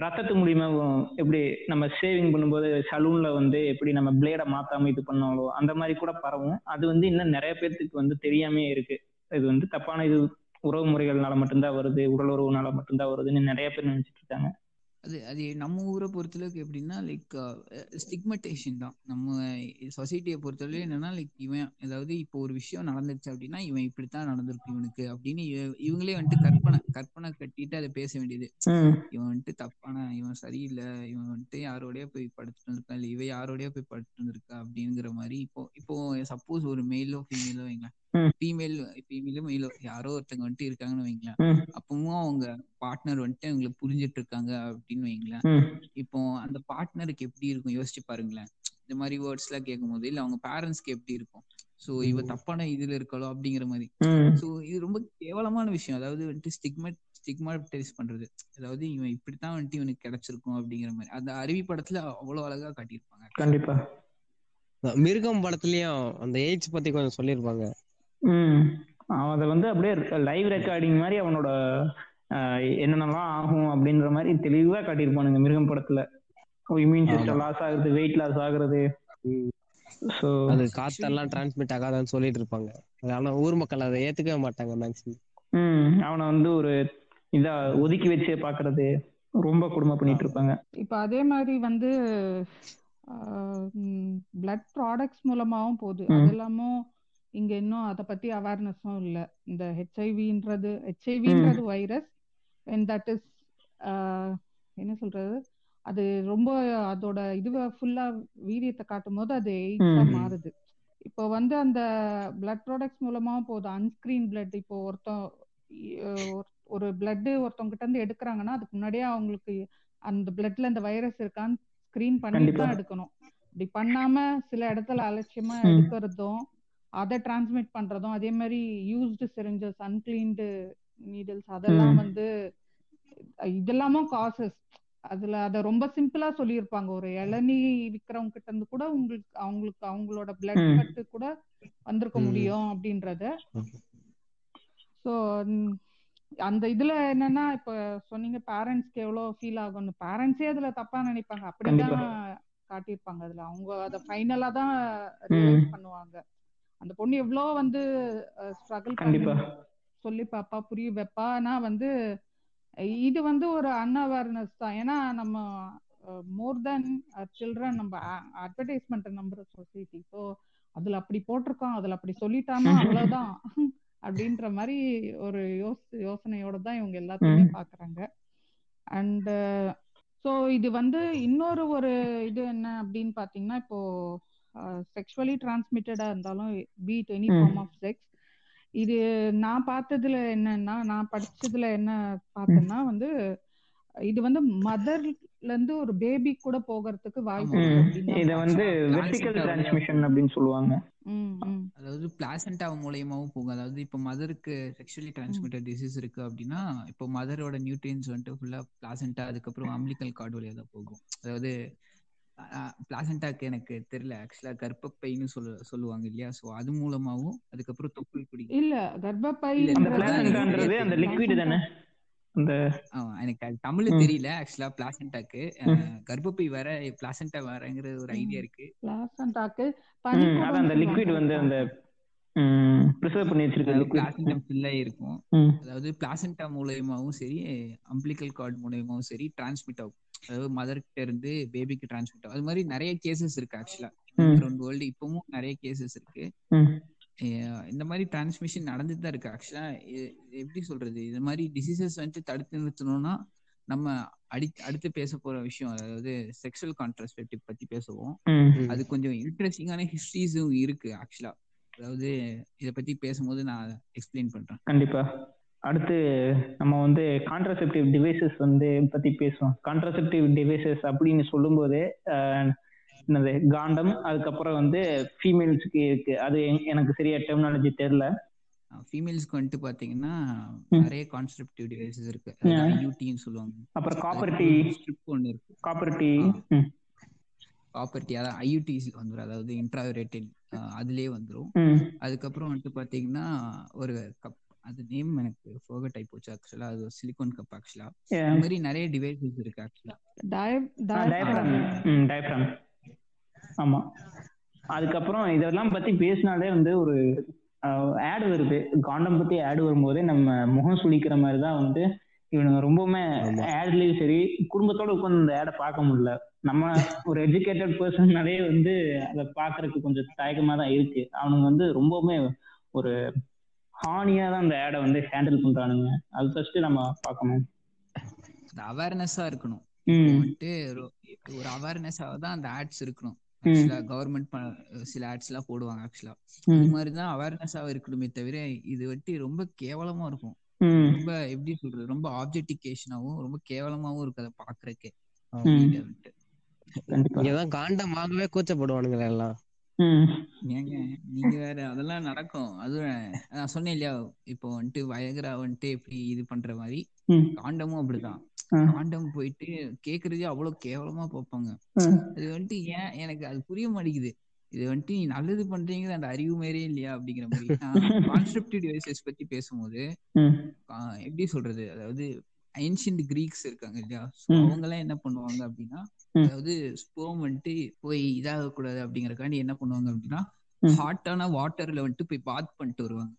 S2: ரத்தத்து மூலியமா எப்படி நம்ம சேவிங் பண்ணும்போது சலூன்ல வந்து எப்படி நம்ம பிளேடை மாத்தாம இது பண்ணாலோ அந்த மாதிரி கூட பரவும். அது வந்து இன்னும் நிறைய பேர்த்துக்கு வந்து தெரியாமே இருக்கு. இது வந்து தப்பான இது உறவு முறைகள்னால மட்டும்தான் வருது உடல் உறவுனால மட்டும்தான் வருதுன்னு நிறைய பேர் நினைச்சிட்டு இருக்காங்க.
S5: அது அது நம்ம ஊரை பொறுத்தளவுக்கு எப்படின்னா லைக் ஸ்டிக்மட்டேஷன் தான். நம்ம சொசைட்டியை பொறுத்தளவு என்னன்னா லைக் இவன் அதாவது இப்போ ஒரு விஷயம் நடந்துச்சு அப்படின்னா இவன் இப்படித்தான் நடந்திருக்கு இவனுக்கு அப்படின்னு இவ- இவங்களே வந்துட்டு கற்பனை கற்பனை கட்டிட்டு அதை பேச வேண்டியது. இவன் வந்துட்டு தப்பான இவன் சரியில்லை இவன் வந்துட்டு யாரோடய போய் படுத்துட்டு வந்திருக்கா இல்ல இவ யாரோடய போய் படுத்துட்டு வந்திருக்கா அப்படிங்கிற மாதிரி இப்போ இப்போ சப்போஸ் ஒரு மேலோ ஃபீமேலோ
S2: ம்.
S5: ஃபீமேல் ஃபீமேலோ மேலோ யாரோ ஒருத்தங்க வந்துட்டு இருக்காங்கன்னு வைங்களேன். அப்பவும் அவங்க பார்ட்னர் வந்துட்டு அவங்களை புரிஞ்சிட்டு இருக்காங்க அப்படின்னு வைங்களேன். இப்போ அந்த பார்ட்னருக்கு எப்படி இருக்கும்? யோசிச்சு பாருங்களேன். இந்த மாதிரி வேர்ட்ஸ் எல்லாம் கேட்கும் போது இல்ல அவங்க பேரண்ட்ஸ்க்கு எப்படி இருக்கும்? சோ இவ தப்பான இதுல இருக்காளோ? அப்படிங்கிற மாதிரி. சோ இது ரொம்ப கேவலமான விஷயம். அதாவது வந்துட்டு ஸ்டிக்மா ஸ்டிக்மாடைஸ் பண்றது. அதாவது இவன் இப்படித்தான் வந்துட்டு இவனுக்கு கிடைச்சிருக்கும் அப்படிங்கிற மாதிரி. அந்த அருவி படத்துல அவ்வளவு அழகா காட்டியிருப்பாங்க.
S2: கண்டிப்பா.
S3: மிருகம் படத்துலயும் அந்த எய்ட்ஸ் பத்தி கொஞ்சம் சொல்லியிருப்பாங்க.
S2: ம். அவன் அதை வந்து அப்படியே லைவ் ரெக்கார்டிங் மாதிரி அவனோட ஆஹ், என்னென்னலாம் ஆகும் அப்படின்ற மாதிரி தெளிவா காட்டியிருப்பானுங்க மிருகம் படத்துல. இம்யூன் சிஸ்டம் லாஸ் ஆகுறது வெயிட் லாஸ் ஆகுறது. ஸோ
S3: அது காத்தெல்லாம் டிரான்ஸ்மிட் ஆகாதான்னு சொல்லிட்டு இருப்பாங்க. ஆனா ஊர் மக்கள் அதை ஏத்துக்கவே மாட்டாங்க மேக்ஸிமம்
S2: ம். அவனை வந்து ஒரு இதா ஒதுக்கி வச்சு பாக்குறது ரொம்ப கொடுமை பண்ணிட்டு இருப்பாங்க.
S4: இப்ப அதே மாதிரி வந்து பிளட் ப்ராடக்ட்ஸ் மூலமாவும் போகுது. அது எல்லாமும் இங்க இன்னும் அதை பத்தி அவேர்னஸும் இல்ல இந்த ஹெச்ஐவின்றது ஹெச்ஐவின்றது வைரஸ் அண்ட் தட் இஸ் என்ன சொல்றது அது ரொம்ப அதோட இதுவ ஃபுல்லா வீரியத்தை காட்டும் போது அது எய்ட்ஸா. மாறுது இப்போ வந்து அந்த பிளட் ப்ராடக்ட்ஸ் மூலமா போகுது அன்ஸ்கிரீன் பிளட் இப்போ ஒருத்தன் ஒரு- பிளட் ஒருத்தவங்க கிட்ட இருந்து எடுக்கிறாங்கன்னா அதுக்கு முன்னாடியே அவங்களுக்கு அந்த பிளட்ல இந்த வைரஸ் இருக்கான்னு ஸ்கிரீன் பண்ணிட்டு. தான் எடுக்கணும் இப்படி பண்ணாம சில இடத்துல அலட்சியமா. எடுக்கிறதும் அதை டிரான்ஸ்மிட் பண்றதும் அதே மாதிரி யூஸ்டு சிரிஞ்சஸ் அன்கிளீன்டு நீடில்ஸ் அதெல்லாம். வந்து இதெல்லாமும் காசஸ் அதுல அத ரொம்ப சிம்பிளா சொல்லியிருப்பாங்க. ஒரு இளநீ விக்கிறவங்க கிட்ட இருந்து கூட உங்களுக்கு அவங்களுக்கு அவங்களோட பிளட். கட்டு கூட வந்திருக்க. முடியும் அப்படின்றத. ஸோ அந்த இதுல என்னன்னா இப்ப சொன்னீங்க பேரண்ட்ஸ்க்கு எவ்வளவு ஃபீல் ஆகும்னு. பேரண்ட்ஸே அதுல தப்பா நினைப்பாங்க. அப்படிதான் காட்டியிருப்பாங்க அதுல. அவங்க அத ஃபைனலா தான் ரியலைஸ் பண்ணுவாங்க. அந்த பொண்ணு எவ்வளவு வந்து ஸ்ட்ரகிள்
S2: கண்டிப்பா.
S4: சொல்லி பாப்பா புரிய வைப்பா. ஆனா வந்து இது வந்து ஒரு அன்அவேர்னஸ் தான். ஏன்னா நம்ம மோர் தென் சில்ட்ரன் நம்ம அட்வர்டைஸ்மெண்ட் நம்புற சொசைட்டி ஸோ அதுல அப்படி போட்டிருக்கோம் அதுல அப்படி சொல்லிட்டானா அவ்வளவுதான். *laughs* அப்படின்ற மாதிரி ஒரு யோஸ் யோசனையோட தான் இவங்க எல்லாத்தையுமே. பாக்குறாங்க. அண்ட் ஸோ இது வந்து இன்னொரு ஒரு இது என்ன அப்படின்னு பாத்தீங்கன்னா இப்போ செக்ஷுவலி டிரான்ஸ்மிட்டடா இருந்தாலும் be it any. Form of sex இது நான் பார்த்ததுல என்னன்னா நான் படிச்சதுல என்ன பார்த்தேன்னா வந்து இது வந்து மதர்ல இருந்து ஒரு பேபி கூட போகிறதுக்கு வாய்ப்பு
S2: இத வந்து
S5: Placenta
S2: வெர்டிகல் டிரான்ஸ்மிஷன் அப்படின்னு சொல்லுவாங்க.
S5: அதாவது பிளாசண்டா மூலியமாவும் போகும். அதாவது இப்போ மதருக்கு செக்ஷுவலி டிரான்ஸ்மிட்டட் டிசீஸ் இருக்கு அப்படின்னா இப்போ மதரோட நியூட்ரியன்ஸ் வந்துட்டு ஃபுல்லா பிளாசண்டா அதுக்கப்புறம் அம்பிளிக்கல் கார்டு வழியா தான் போகும். அதாவது பிளாசண்டாக்கு எனக்கு தெரியல. ஆக்சுவலா கர்ப்பப்பைன்னு சொல்ல சொல்லுவாங்க இல்லையா? சோ அது மூலமாவும் அதுக்கப்புறம் தொப்புள் குடி.
S4: இல்ல கர்ப்பப்பை
S5: இல்ல,
S2: அந்த லிக்விட்
S4: placenta.
S2: தானே?
S5: எனக்கு அது தமிழ். தெரியல ஆக்சுவலா பிளாசண்டாக்கு கர்ப்பப்பை வேற பிளாசண்டா வேறங்கிற ஒரு ஐடியா இருக்கு.
S4: பிளாசண்டாக்கு
S2: அந்த லிக்விட் வந்து அந்த ப்ரிசர்வ் பண்ணி வச்சிருக்க லிக்விட்
S5: பிளாசண்டம் ஃபில் ஆயிருக்கும்.
S2: ம்.
S5: அதாவது பிளாசண்டா மூலயமாவும் சரி அம்பிளிக்கல் கார்டு மூலயமாவும் சரி டிரான்ஸ்மிட் ஆகும். அதாவது மதர் கிட்ட இருந்து பேபிக்கு டிரான்ஸ்மிட் அது மாதிரி நிறைய கேசஸ் இருக்கு ஆக்சுவலா
S2: ம்.
S5: அரௌண்ட் வேர்ல்டு இப்பவும் நிறைய கேசஸ் இருக்கு. இந்த மாதிரி டிரான்ஸ்மிஷன் நடந்துட்டு தான் இருக்கு ஆக்சுவலா எப்படி சொல்றது? இது மாதிரி டிசீசஸ் வந்துட்டு தடுத்து நிறுத்தணும்னா நம்ம அடி அடுத்து பேச போற விஷயம் அதாவது செக்ஷுவல் கான்ட்ராஸ்பெக்டிவ் பத்தி பேசுவோம். அது கொஞ்சம் இன்ட்ரெஸ்டிங்கான ஹிஸ்டரிஸும் இருக்கு ஆக்சுவலா அதாவது இத பத்தி பேசும்போது நான் எக்ஸ்பிளைன் பண்றேன்.
S2: கண்டிப்பா. அடுத்து நம்ம வந்து கான்ட்ராசெப்டிவ் டிவைசஸ் வந்து பத்தி பேசுவோம். கான்ட்ராசெப்டிவ் டிவைசஸ் அப்படின்னு சொல்லும்போது என்னது காண்டம் அதுக்கப்புறம் வந்து ஃபீமேல்ஸ்க்கு இருக்கு. அது எனக்கு சரியா டெர்மினாலஜி தெரியல.
S5: ஃபீமேல்ஸ்க்கு வந்துட்டு பாத்தீங்கன்னா. நிறைய கான்செப்டிவ் டிவைசஸ் இருக்கு. ஐயூடின்னு சொல்லுவாங்க.
S2: அப்புறம் காப்பர் டி
S5: ஸ்ட்ரிப் ஒன்னு இருக்கு. காப்பர்டி அதான் ஐயூடிஸ் வந்துரும். அதாவது இன்ட்ராயூரேட்டின் அதுலயே வந்துரும்.
S2: ம்.
S5: அதுக்கப்புறம் வந்துட்டு பாத்தீங்கன்னா ஒரு கப் அது நேம் எனக்கு ஃபோகட் ஆகி போச்சு ஆக்சுவலா அது சிலிகான் கப் ஆக்சுவலா இந்த மாதிரி நிறைய டிவைசஸ் இருக்கு ஆக்சுவலா
S2: டயப்ராம் ஆமா. அதுக்கப்புறம் இதெல்லாம் பத்தி பேசினாலே வந்து ஒரு ஆட் வருது. காண்டம் பத்தி ஆட் வரும்போதே நம்ம முகம் சுளிக்கிற மாதிரி தான் வந்து இவனுங்க ரொம்பவுமே. ஆட்லயும் சரி குடும்பத்தோட உட்காந்து இந்த ஆடை பார்க்க முடியல. நம்ம ஒரு எஜுகேட்டட் பர்சன்னாலே வந்து அதை பார்க்கறதுக்கு கொஞ்சம் தயக்கமா தான் இருக்கு. அவனுங்க வந்து ரொம்பவுமே ஒரு ஹானியா தான் அந்த ஆடை வந்து ஹேண்டில் பண்றானுங்க. அது ஃபர்ஸ்ட் நம்ம பார்க்கணும்.
S5: அவேர்னஸா இருக்கணும். வந்துட்டு ஒரு- அவேர்னஸாக தான் அந்த ஆட்ஸ் இருக்கணும். கவர்மெண்ட் சில ஆட்ஸ் எல்லாம் போடுவாங்க ஆக்சுவலா இது மாதிரிதான் அவேர்னஸாக இருக்கணுமே தவிர இது வந்துட்டு ரொம்ப கேவலமா இருக்கும். ரொம்ப எப்படி சொல்றது ரொம்ப ஆப்ஜெக்டிகேஷனாவும் ரொம்ப கேவலமாவும் இருக்கு அதை பாக்குறதுக்கே
S3: இங்கதான் காண்டம் வாங்கவே கூச்சப்படுவானுங்களே எல்லாம்.
S5: ஏங்க நீங்க வேற அதெல்லாம் நடக்கும். அதுவும் நான் சொன்னேன் இல்லையா இப்போ வந்துட்டு வயகரா வந்துட்டு எப்படி இது பண்ற மாதிரி காண்டமும் அப்படிதான். காண்டம் போயிட்டு கேக்குறதே அவ்வளவு கேவலமா பார்ப்பாங்க. அது வந்துட்டு ஏன் எனக்கு அது புரிய மாட்டேங்குது. இது வந்துட்டு நீ நல்லது பண்றீங்கிற அந்த அறிவு மாரியே இல்லையா அப்படிங்கிற மாதிரி. கான்செப்டிவ் டிவைசஸ் பத்தி பேசும்போது எப்படி சொல்றது? அதாவது ஏன்ஷியன்ட் கிரீக்ஸ் இருக்காங்க இல்லையா. அவங்க எல்லாம் என்ன பண்ணுவாங்க அப்படின்னா. அதாவது ஸ்போம் வந்துட்டு போய் இதாக கூடாது அப்படிங்கறக்காண்டி என்ன பண்ணுவாங்க அப்படின்னா. ஹாட்டான வாட்டர்ல வந்துட்டு போய் பாத் பண்ணிட்டு வருவாங்க.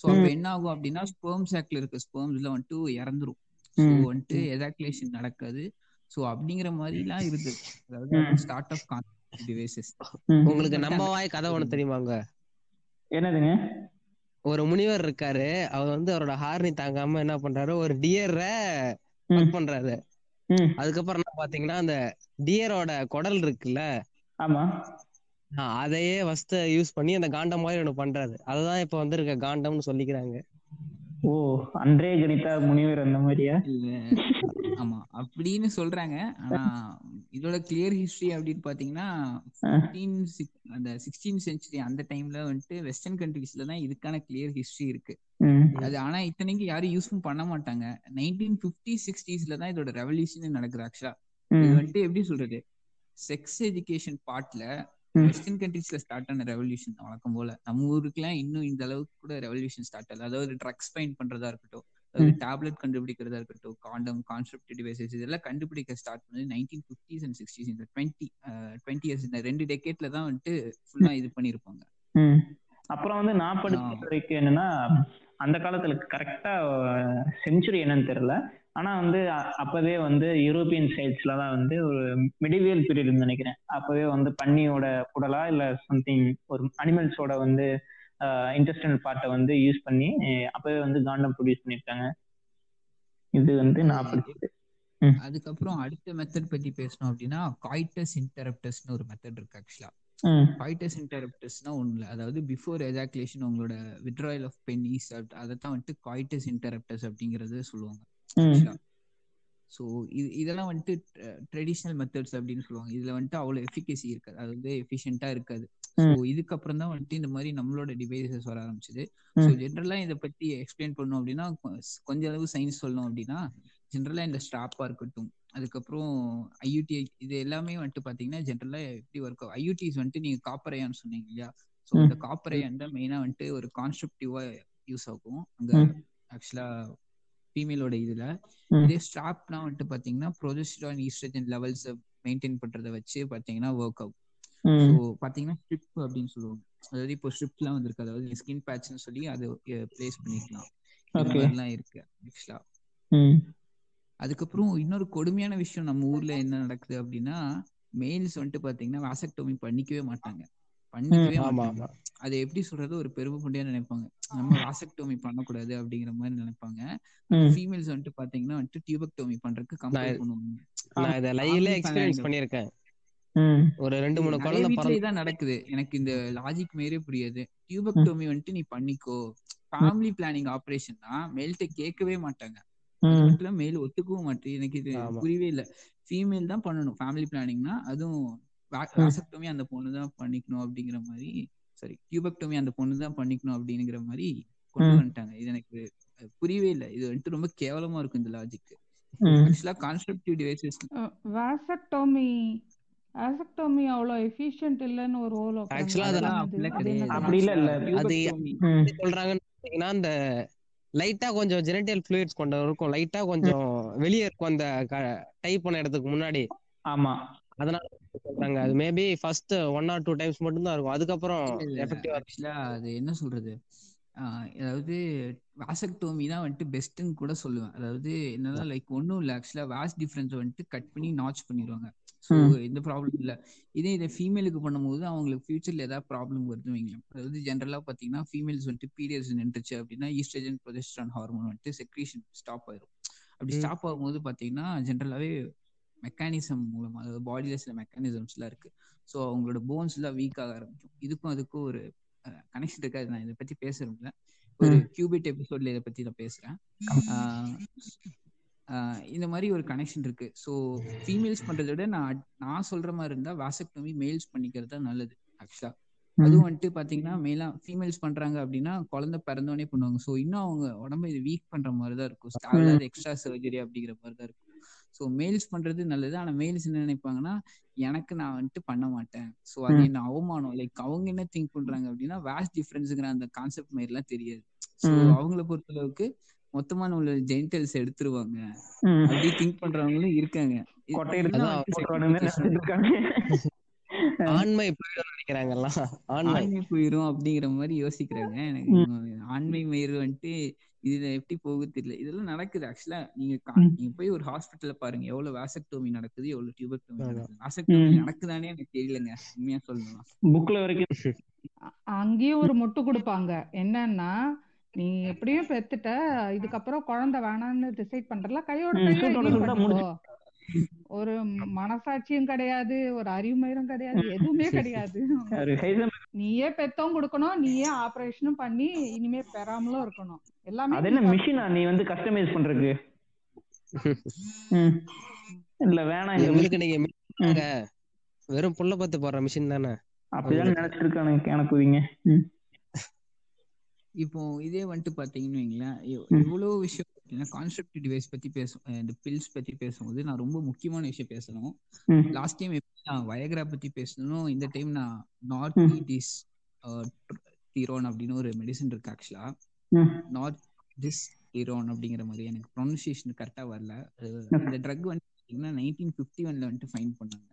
S5: சோ அப்ப என்ன ஆகும் அப்படின்னா ஸ்பெர்ம் சாக்ல இருக்க ஸ்பெர்ம்ஸ்ல வந்துட்டு இறந்துரும். ஸோ. வந்துட்டு எஜாக்குலேஷன் நடக்காது. சோ அப்படிங்கிற மாதிரி எல்லாம் இருக்கு அதாவது. ஸ்டார்ட் ஆஃப் டிவைசஸ்
S3: உங்களுக்கு நம்ம வாய் கதை ஒண்ணு தெரியுமாங்க?
S2: என்னதுங்க?
S3: ஒரு முனிவர் இருக்காரு. அவர் வந்து அவரோட ஹார்னி தாங்காம என்ன பண்றாரு? ஒரு டியரை. பண்றாரு. அதுக்கப்புறம் பாத்தீங்கன்னா அந்த டியரோட குடல் இருக்குல்ல?
S2: ஆமா.
S3: அதையே ஃபர்ஸ்ட் யூஸ் பண்ணி அந்த காண்டம் மாதிரி ஒண்ணு பண்றாரு. அதுதான் இப்ப வந்திருக்க காண்டம்னு சொல்லிக்கிறாங்க.
S2: ஓ அன்றே கணிதா முனிவர் அந்த மாதிரியா?
S5: ஆமா அப்படின்னு சொல்றாங்க. ஆனா இதோட கிளியர் ஹிஸ்டரி அப்படின்னு பாத்தீங்கன்னா
S2: ஆ.
S5: 15 அந்த சிக்ஸ்டீன் சென்ச்சுரி அந்த டைம்ல வந்துட்டு வெஸ்டர்ன் கண்ட்ரீஸ்ல தான் இதுக்கான கிளியர் ஹிஸ்டரி இருக்கு. அது ஆனா இத்தனைக்கு யாரும் யூஸும் பண்ண மாட்டாங்க. நைன்டீன் பிப்டி சிக்ஸ்டீஸ்ல தான் இதோட ரெவல்யூஷன் நடக்குது ஆக்சுவலா வந்துட்டு எப்படி சொல்றது? செக்ஸ் எஜுகேஷன் பார்ட்ல. வெஸ்டர்ன் கண்ட்ரீஸ்ல ஸ்டார்ட் ஆன ரெவல்யூஷன் வழக்கம் போல. நம்ம ஊருக்குலாம் இன்னும் இந்த அளவுக்கு கூட ரெவல்யூஷன் ஸ்டார்ட் ஆகல. அதாவது ட்ரக்ஸ் ஃபைண்ட் பண்றதா இருக்கட்டும் அதாவது டேப்லெட் கண்டுபிடிக்கிறதா இருக்கட்டும் காண்டம் கான்செப்ட் டிவைசஸ் இதெல்லாம் கண்டுபிடிக்க ஸ்டார்ட் பண்ணது நைன்டீன் பிப்டிஸ் அண்ட் சிக்ஸ்டீஸ் இந்த டுவெண்ட்டி டுவெண்ட்டி இயர்ஸ் இந்த ரெண்டு டெக்கேட்ல தான் வந்துட்டு ஃபுல்லா இது பண்ணிருப்பாங்க.
S2: அப்புறம் வந்து நான் படிச்ச வரைக்கும் என்னன்னா அந்த காலத்துல கரெக்டா செஞ்சுரி என்னன்னு தெரியல. ஆனா வந்து அப்பவே வந்து யூரோப்பியன் சைட்ஸ்ல தான் வந்து ஒரு மிடிவியல் பீரியட் நினைக்கிறேன். அப்பவே வந்து பன்னியோட குடலா இல்ல சம்திங் ஒரு அனிமல்ஸோட வந்து இன்டெஸ்டினல் பார்ட்டை வந்து யூஸ் பண்ணி அப்பவே வந்து காண்டம் ப்ரொடியூஸ் பண்ணிருக்காங்க. இது வந்து நான் படிச்சது.
S5: அதுக்கப்புறம் அடுத்த மெத்தட் பத்தி பேசணும் அப்படின்னா காய்டஸ் இன்டரப்டஸ்னு ஒரு மெத்தட் இருக்கு ஆக்சுவலா காய்டஸ் இன்டரப்டஸ்னா ஒண்ணு இல்ல அதாவது பிஃபோர் எஜாகுலேஷன் உங்களோட விட்ராயல் ஆஃப் பென்னிஸ் அதை தான் வந்துட்டு காய்டஸ் இன்டரப்டஸ் அப்படிங்கறது சொல்லுவாங்க. ஸோ இது இதெல்லாம் வந்துட்டு ட்ரெடிஷ்னல் மெத்தட்ஸ் அப்படின்னு சொல்லுவாங்க. இதுல வந்துட்டு அவ்வளவு எஃபிகசி இருக்காது. அது வந்து எஃபிஷியன்ட்டா இருக்காது. ஸோ இதுக்கப்புறம் தான் வந்துட்டு இந்த மாதிரி நம்மளோட டிவைசஸ் வர ஆரம்பிச்சது. ஸோ ஜென்ரலா இதை பத்தி எக்ஸ்பிளைன் பண்ணோம் அப்படின்னா கொஞ்ச அளவு சயின்ஸ் சொல்லணும் அப்படின்னா ஜென்ரலா இந்த ஸ்ட்ராப்பா இருக்கட்டும். அதுக்கப்புறம் ஐயூடி இது எல்லாமே வந்துட்டு பாத்தீங்கன்னா ஜென்ரலா எப்படி ஒர்க் ஐயூடிஸ் வந்துட்டு நீங்க காப்பர் அயான் சொன்னீங்க இல்லையா? ஸோ. இந்த காப்பர் அயான் தான் மெயினா வந்துட்டு ஒரு கான்ஸ்ட்ரக்டிவா யூஸ் ஆகும். அங்க. ஆக்சுவலா ஃபீமேலோட இதுல. இதே ஸ்ட்ராப்னா வந்துட்டு பாத்தீங்கன்னா ப்ரொஜெஸ்ட்ரான் ஈஸ்ட்ரஜன் லெவல்ஸ் மெயின்டைன் பண்றத வச்சு பாத்தீங்கன்னா ஒர்க்
S2: ம்.
S5: ஸோ பாத்தீங்கன்னா ஸ்ட்ரிப் அப்படின்னு சொல்லுவாங்க. அதாவது இப்போ ஸ்ட்ரிப்லாம் வந்திருக்கு. அதாவது ஸ்கின் பேட்ச்னு சொல்லி அதை பிளேஸ் பண்ணிக்கலாம். மாதிரிலாம் இருக்கு ஆக்சுவலா அதுக்கப்புறம் இன்னொரு கொடுமையான விஷயம் நம்ம ஊர்ல என்ன நடக்குது அப்படின்னா மேல்ஸ் வந்துட்டு பாத்தீங்கன்னா வாசக்டோமி பண்ணிக்கவே மாட்டாங்க. பண்ணிக்கவே மாட்டாங்க. அது எப்படி சொல்றது? ஒரு பெருமை கொண்டே நினைப்பாங்க? நம்ம வாசக்டோமி பண்ணக்கூடாது அப்படிங்கிற மாதிரி நினைப்பாங்க.
S2: ம்.
S5: ஃபீமேல்ஸ் வந்துட்டு பாத்தீங்கன்னா வந்துட்டு டியூபக்டோமி பண்றதுக்கு கம்பேர் பண்ணுவாங்க.
S3: நான் இதை லைவ்ல எக்ஸ்பீரியன்ஸ்
S2: ம்.
S3: ஒரு ரெண்டு மூணு குழந்தை பிறந்து
S5: இதான் நடக்குது. எனக்கு இந்த லாஜிக் மாரியே புரியாது. டியூபக்டோமி வந்துட்டு நீ பண்ணிக்கோ. ஃபேமிலி பிளானிங் ஆபரேஷன்னா மேல்கிட்ட கேட்கவே மாட்டாங்க. மேல் ஒத்துக்கவும் மாட்டேன் எனக்கு இது. புரியவே இல்ல. ஃபீமேல் தான் பண்ணணும். ஃபேமிலி பிளானிங்னா அதுவும் வாசக்டோமி அந்த பொண்ணு தான் பண்ணிக்கணும் அப்படிங்கிற மாதிரி சாரி டியூபக்டோமி அந்த பொண்ணு தான் பண்ணிக்கணும் அப்படிங்கிற மாதிரி கொண்டு. வந்துட்டாங்க. இது எனக்கு புரியவே இல்லை. இது வந்துட்டு ரொம்ப கேவலமா இருக்கும் இந்த லாஜிக்
S2: ம்.
S5: ஆக்சுவலா கான்ஸ்ட்ரக்டிவ் டிவைசஸ்
S4: வாசக்டோமி வாசக்டோமி அவ்வளோ எஃபிஷியன்ட் இல்லைன்னு ஒரு ஓலோ
S3: Actually அதெல்லாம்
S5: அப்படிலாம் கிடையாது.
S2: அப்படி இல்ல, இல்ல.
S3: அது சொல்றாங்கன்னு பாத்தீங்கன்னா அந்த லைட்டா கொஞ்சம் ஜெனடியல் ஃப்ளூயிட்ஸ் கொண்டு இருக்கும். லைட்டா கொஞ்சம் வெளியே இருக்கும் அந்த டைப் பண்ண இடத்துக்கு முன்னாடி.
S2: ஆமா.
S3: அதனால சொல்றாங்க. அது maybe first one or two times மட்டும் தான் இருக்கும். அதுக்கப்புறம் எஃபெக்டிவா
S5: ஆக்சுவலா அது என்ன சொல்றது? அதாவது வாசக்டோமி தான் வந்துட்டு பெஸ்ட்னு கூட சொல்லுவேன். அதாவது என்னன்னா லைக் ஒன்றும் இல்லை. ஆக்சுவலா வாஸ் டிஃபரன்ஸ் வந்துட்டு கட் பண்ணி நாச் பண்ணிடுவாங்க. ஸோ. எந்த ப்ராப்ளம் இல்லை. இதே இதை ஃபீமேலுக்கு பண்ணும்போது அவங்களுக்கு ஃபியூச்சர்ல ஏதாவது ப்ராப்ளம் வருது வைங்களேன். அதாவது ஜென்ரலா பார்த்தீங்கன்னா ஃபீமேல்ஸ் வந்துட்டு பீரியட்ஸ் நின்றுச்சு அப்படின்னா ஈஸ்ட்ரஜன் ப்ரொஜெஸ்ட்ரான் ஹார்மோன் வந்துட்டு செக்ரீஷன் ஸ்டாப் ஆயிரும். அப்படி. ஸ்டாப் ஆகும்போது பார்த்தீங்கன்னா ஜென்ரலாவே மெக்கானிசம் மூலமா அதாவது பாடியில சில மெக்கானிசம்ஸ்லாம் இருக்கு. ஸோ அவங்களோட போன்ஸ் எல்லாம் வீக் ஆக ஆரம்பிக்கும். இதுக்கும் அதுக்கும் ஒரு கனெக்ஷன் இருக்காது. நான் இதை பத்தி பேசுறேன்ல ஒரு கியூபிட் எபிசோட்ல இதை பத்தி நான் பேசுறேன். இந்த மாதிரி ஒரு கனெக்ஷன் இருக்கு. ஸோ ஃபீமேல்ஸ் பண்றதை விட நான் நான் சொல்ற மாதிரி இருந்தா வாசக்டோமி மேல்ஸ் பண்ணிக்கிறது தான் நல்லது ஆக்சுவலா அதுவும் வந்துட்டு பாத்தீங்கன்னா மேலா ஃபீமேல்ஸ் பண்றாங்க அப்படின்னா குழந்தை பிறந்தோடனே பண்ணுவாங்க. ஸோ இன்னும் அவங்க உடம்ப இது வீக் பண்ற மாதிரி தான் இருக்கும். எக்ஸ்ட்ரா சர்ஜரி அப்படிங்கிற மாதிரி தான் இருக்கும். ஸோ மேல்ஸ் பண்றது நல்லது. ஆனா மேல்ஸ் என்ன நினைப்பாங்கன்னா எனக்கு நான் வந்துட்டு பண்ண மாட்டேன். ஸோ அது என்ன அவமானம்? லைக் அவங்க என்ன திங்க் பண்றாங்க அப்படின்னா வேஸ்ட் டிஃபரன்ஸுங்கிற அந்த கான்செப்ட் மாதிரி எல்லாம் தெரியாது ஸோ. அவங்கள பொறுத்தளவுக்கு மொத்தமா நம்மளோட ஜெனிட்டல்ஸ் எடுத்துருவாங்க. அப்படி திங்க் பண்றவங்களும் இருக்காங்க.
S3: ஆண்மை போயிடும் நினைக்கிறாங்க எல்லாம் ஆண்மை
S5: போயிரும் அப்படிங்கிற மாதிரி யோசிக்கிறாங்க. எனக்கு ஆண்மை மயிர் வந்துட்டு இதுல எப்படி போகுது தெரியல இதெல்லாம் நடக்குது. ஆக்சுவலா நீங்க. நீங்க போய் ஒரு ஹாஸ்பிட்டல்ல பாருங்க. எவ்வளவு வாசக்டோமி நடக்குது எவ்வளவு டியூபக்டோமி. நடக்குது. வாசக்டோமி. நடக்குதானே எனக்கு தெரியலங்க. உண்மையா சொல்லணும்
S2: புக்ல வரைக்கும்
S4: அங்கேயும் ஒரு முட்டு கொடுப்பாங்க. என்னன்னா நீ எப்படியும் பெத்துட்ட இதுக்கப்புறம் குழந்தை வேணாம்னு டிசைட் பண்றல கையோட ஒரு மனசாட்சியும் கிடையாது ஒரு அறிவுமயிரும் கிடையாது *laughs* எதுவுமே கிடையாது. நீயே பெத்தவும் கொடுக்கணும் நீயே ஆபரேஷனும் பண்ணி இனிமே பெறாமலும் இருக்கணும். எல்லாமே
S2: அது என்ன. மிஷினா? நீ வந்து கஸ்டமைஸ் பண்றதுக்கு. *laughs* இல்ல வேணாம் இந்த
S3: எங்களுக்கு நீங்க வெறும் புள்ள பத்து போடுற மிஷின் தானே?
S2: அப்படிதான் நினைச்சிருக்கானு எனக்கு
S5: இப்போ இதே வந்துட்டு பாத்தீங்கன்னு வைங்களேன் எவ்-
S2: ம்.
S5: விஷயம் கான்செப்ட் டிவைஸ் பத்தி பேசும் இந்த பில்ஸ் பத்தி பேசும்போது நான் ரொம்ப முக்கியமான விஷயம் பேசணும். லாஸ்ட் டைம் நான் வயக்ரா பத்தி பேசணும் இந்த டைம் நான் நார்த். டிஸ் தீரோன் அப்படின்னு ஒரு மெடிசன் இருக்கு ஆக்சுவலா. நார்த் டிஸ் தீரோன் அப்படிங்கிற மாதிரி எனக்கு ப்ரொனன்சியேஷன் கரெக்டா வரல. இந்த ட்ரக் வந்து பாத்தீங்கன்னா நைன்டீன் ஃபிஃப்டி ஒன்ல வந்துட்டு ஃபைன் பண்ணாங்க.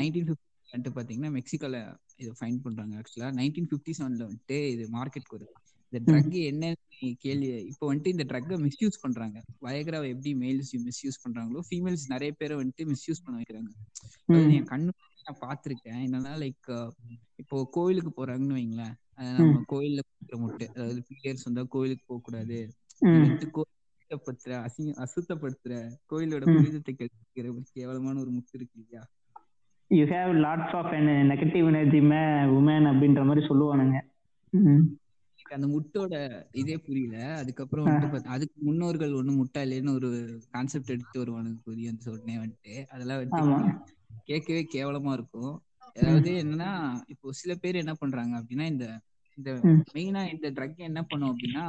S5: நைன்டீன் ஃபிஃப்டி வந்துட்டு பாத்தீங்கன்னா மெக்சிகோல இதை ஃபைன் பண்றாங்க ஆக்சுவலா நைன்டீன் ஃபிஃப்டி செவன்ல வந்துட்டு இது மார்க்கெட்க்கு வருது இந்த ட்ரக் என்ன கேள்வி இப்போ வந்துட்டு இந்த ட்ரக்கை மிஸ்யூஸ் பண்றாங்க. வயக்ராவை எப்படி மேல்ஸ் மிஸ்யூஸ் பண்றாங்களோ ஃபீமேல்ஸ் நிறைய பேரை வந்துட்டு மிஸ்யூஸ் பண்ண வைக்கிறாங்க. என் கண்ணு நான் பார்த்திருக்கேன். என்னன்னா லைக் இப்போ கோயிலுக்கு போறாங்கன்னு வைங்களேன். நம்ம கோயில்ல கொடுக்குற முட்டை. அதாவது பீரியர்ஸ் வந்தா கோயிலுக்கு போக கூடாது கோயில் அசுத்தப்படுத்துற அசிங்க அசுத்தப்படுத்துற கோயிலோட. புனிதத்தை கெடுக்கிற ஒரு கேவலமான ஒரு முட்டு இருக்கு இல்லையா?
S2: You have lots of negative energy may woman அப்படின்ற மாதிரி சொல்லுவானுங்க.
S5: அந்த முட்டோட இதே புரியல. அதுக்கப்புறம் வந்துட்டு அதுக்கு முன்னோர்கள் ஒண்ணு முட்டாளேன்னு ஒரு கான்செப்ட் எடுத்து வருவானுங்க புரிய அந்த உடனே வந்துட்டு. அதெல்லாம் வந்துட்டு கேட்கவே கேவலமா இருக்கும். அதாவது என்னன்னா இப்போ சில பேர் என்ன பண்றாங்க அப்படின்னா இந்த இந்த. மெயினா இந்த ட்ரக் என்ன பண்ணும் அப்படின்னா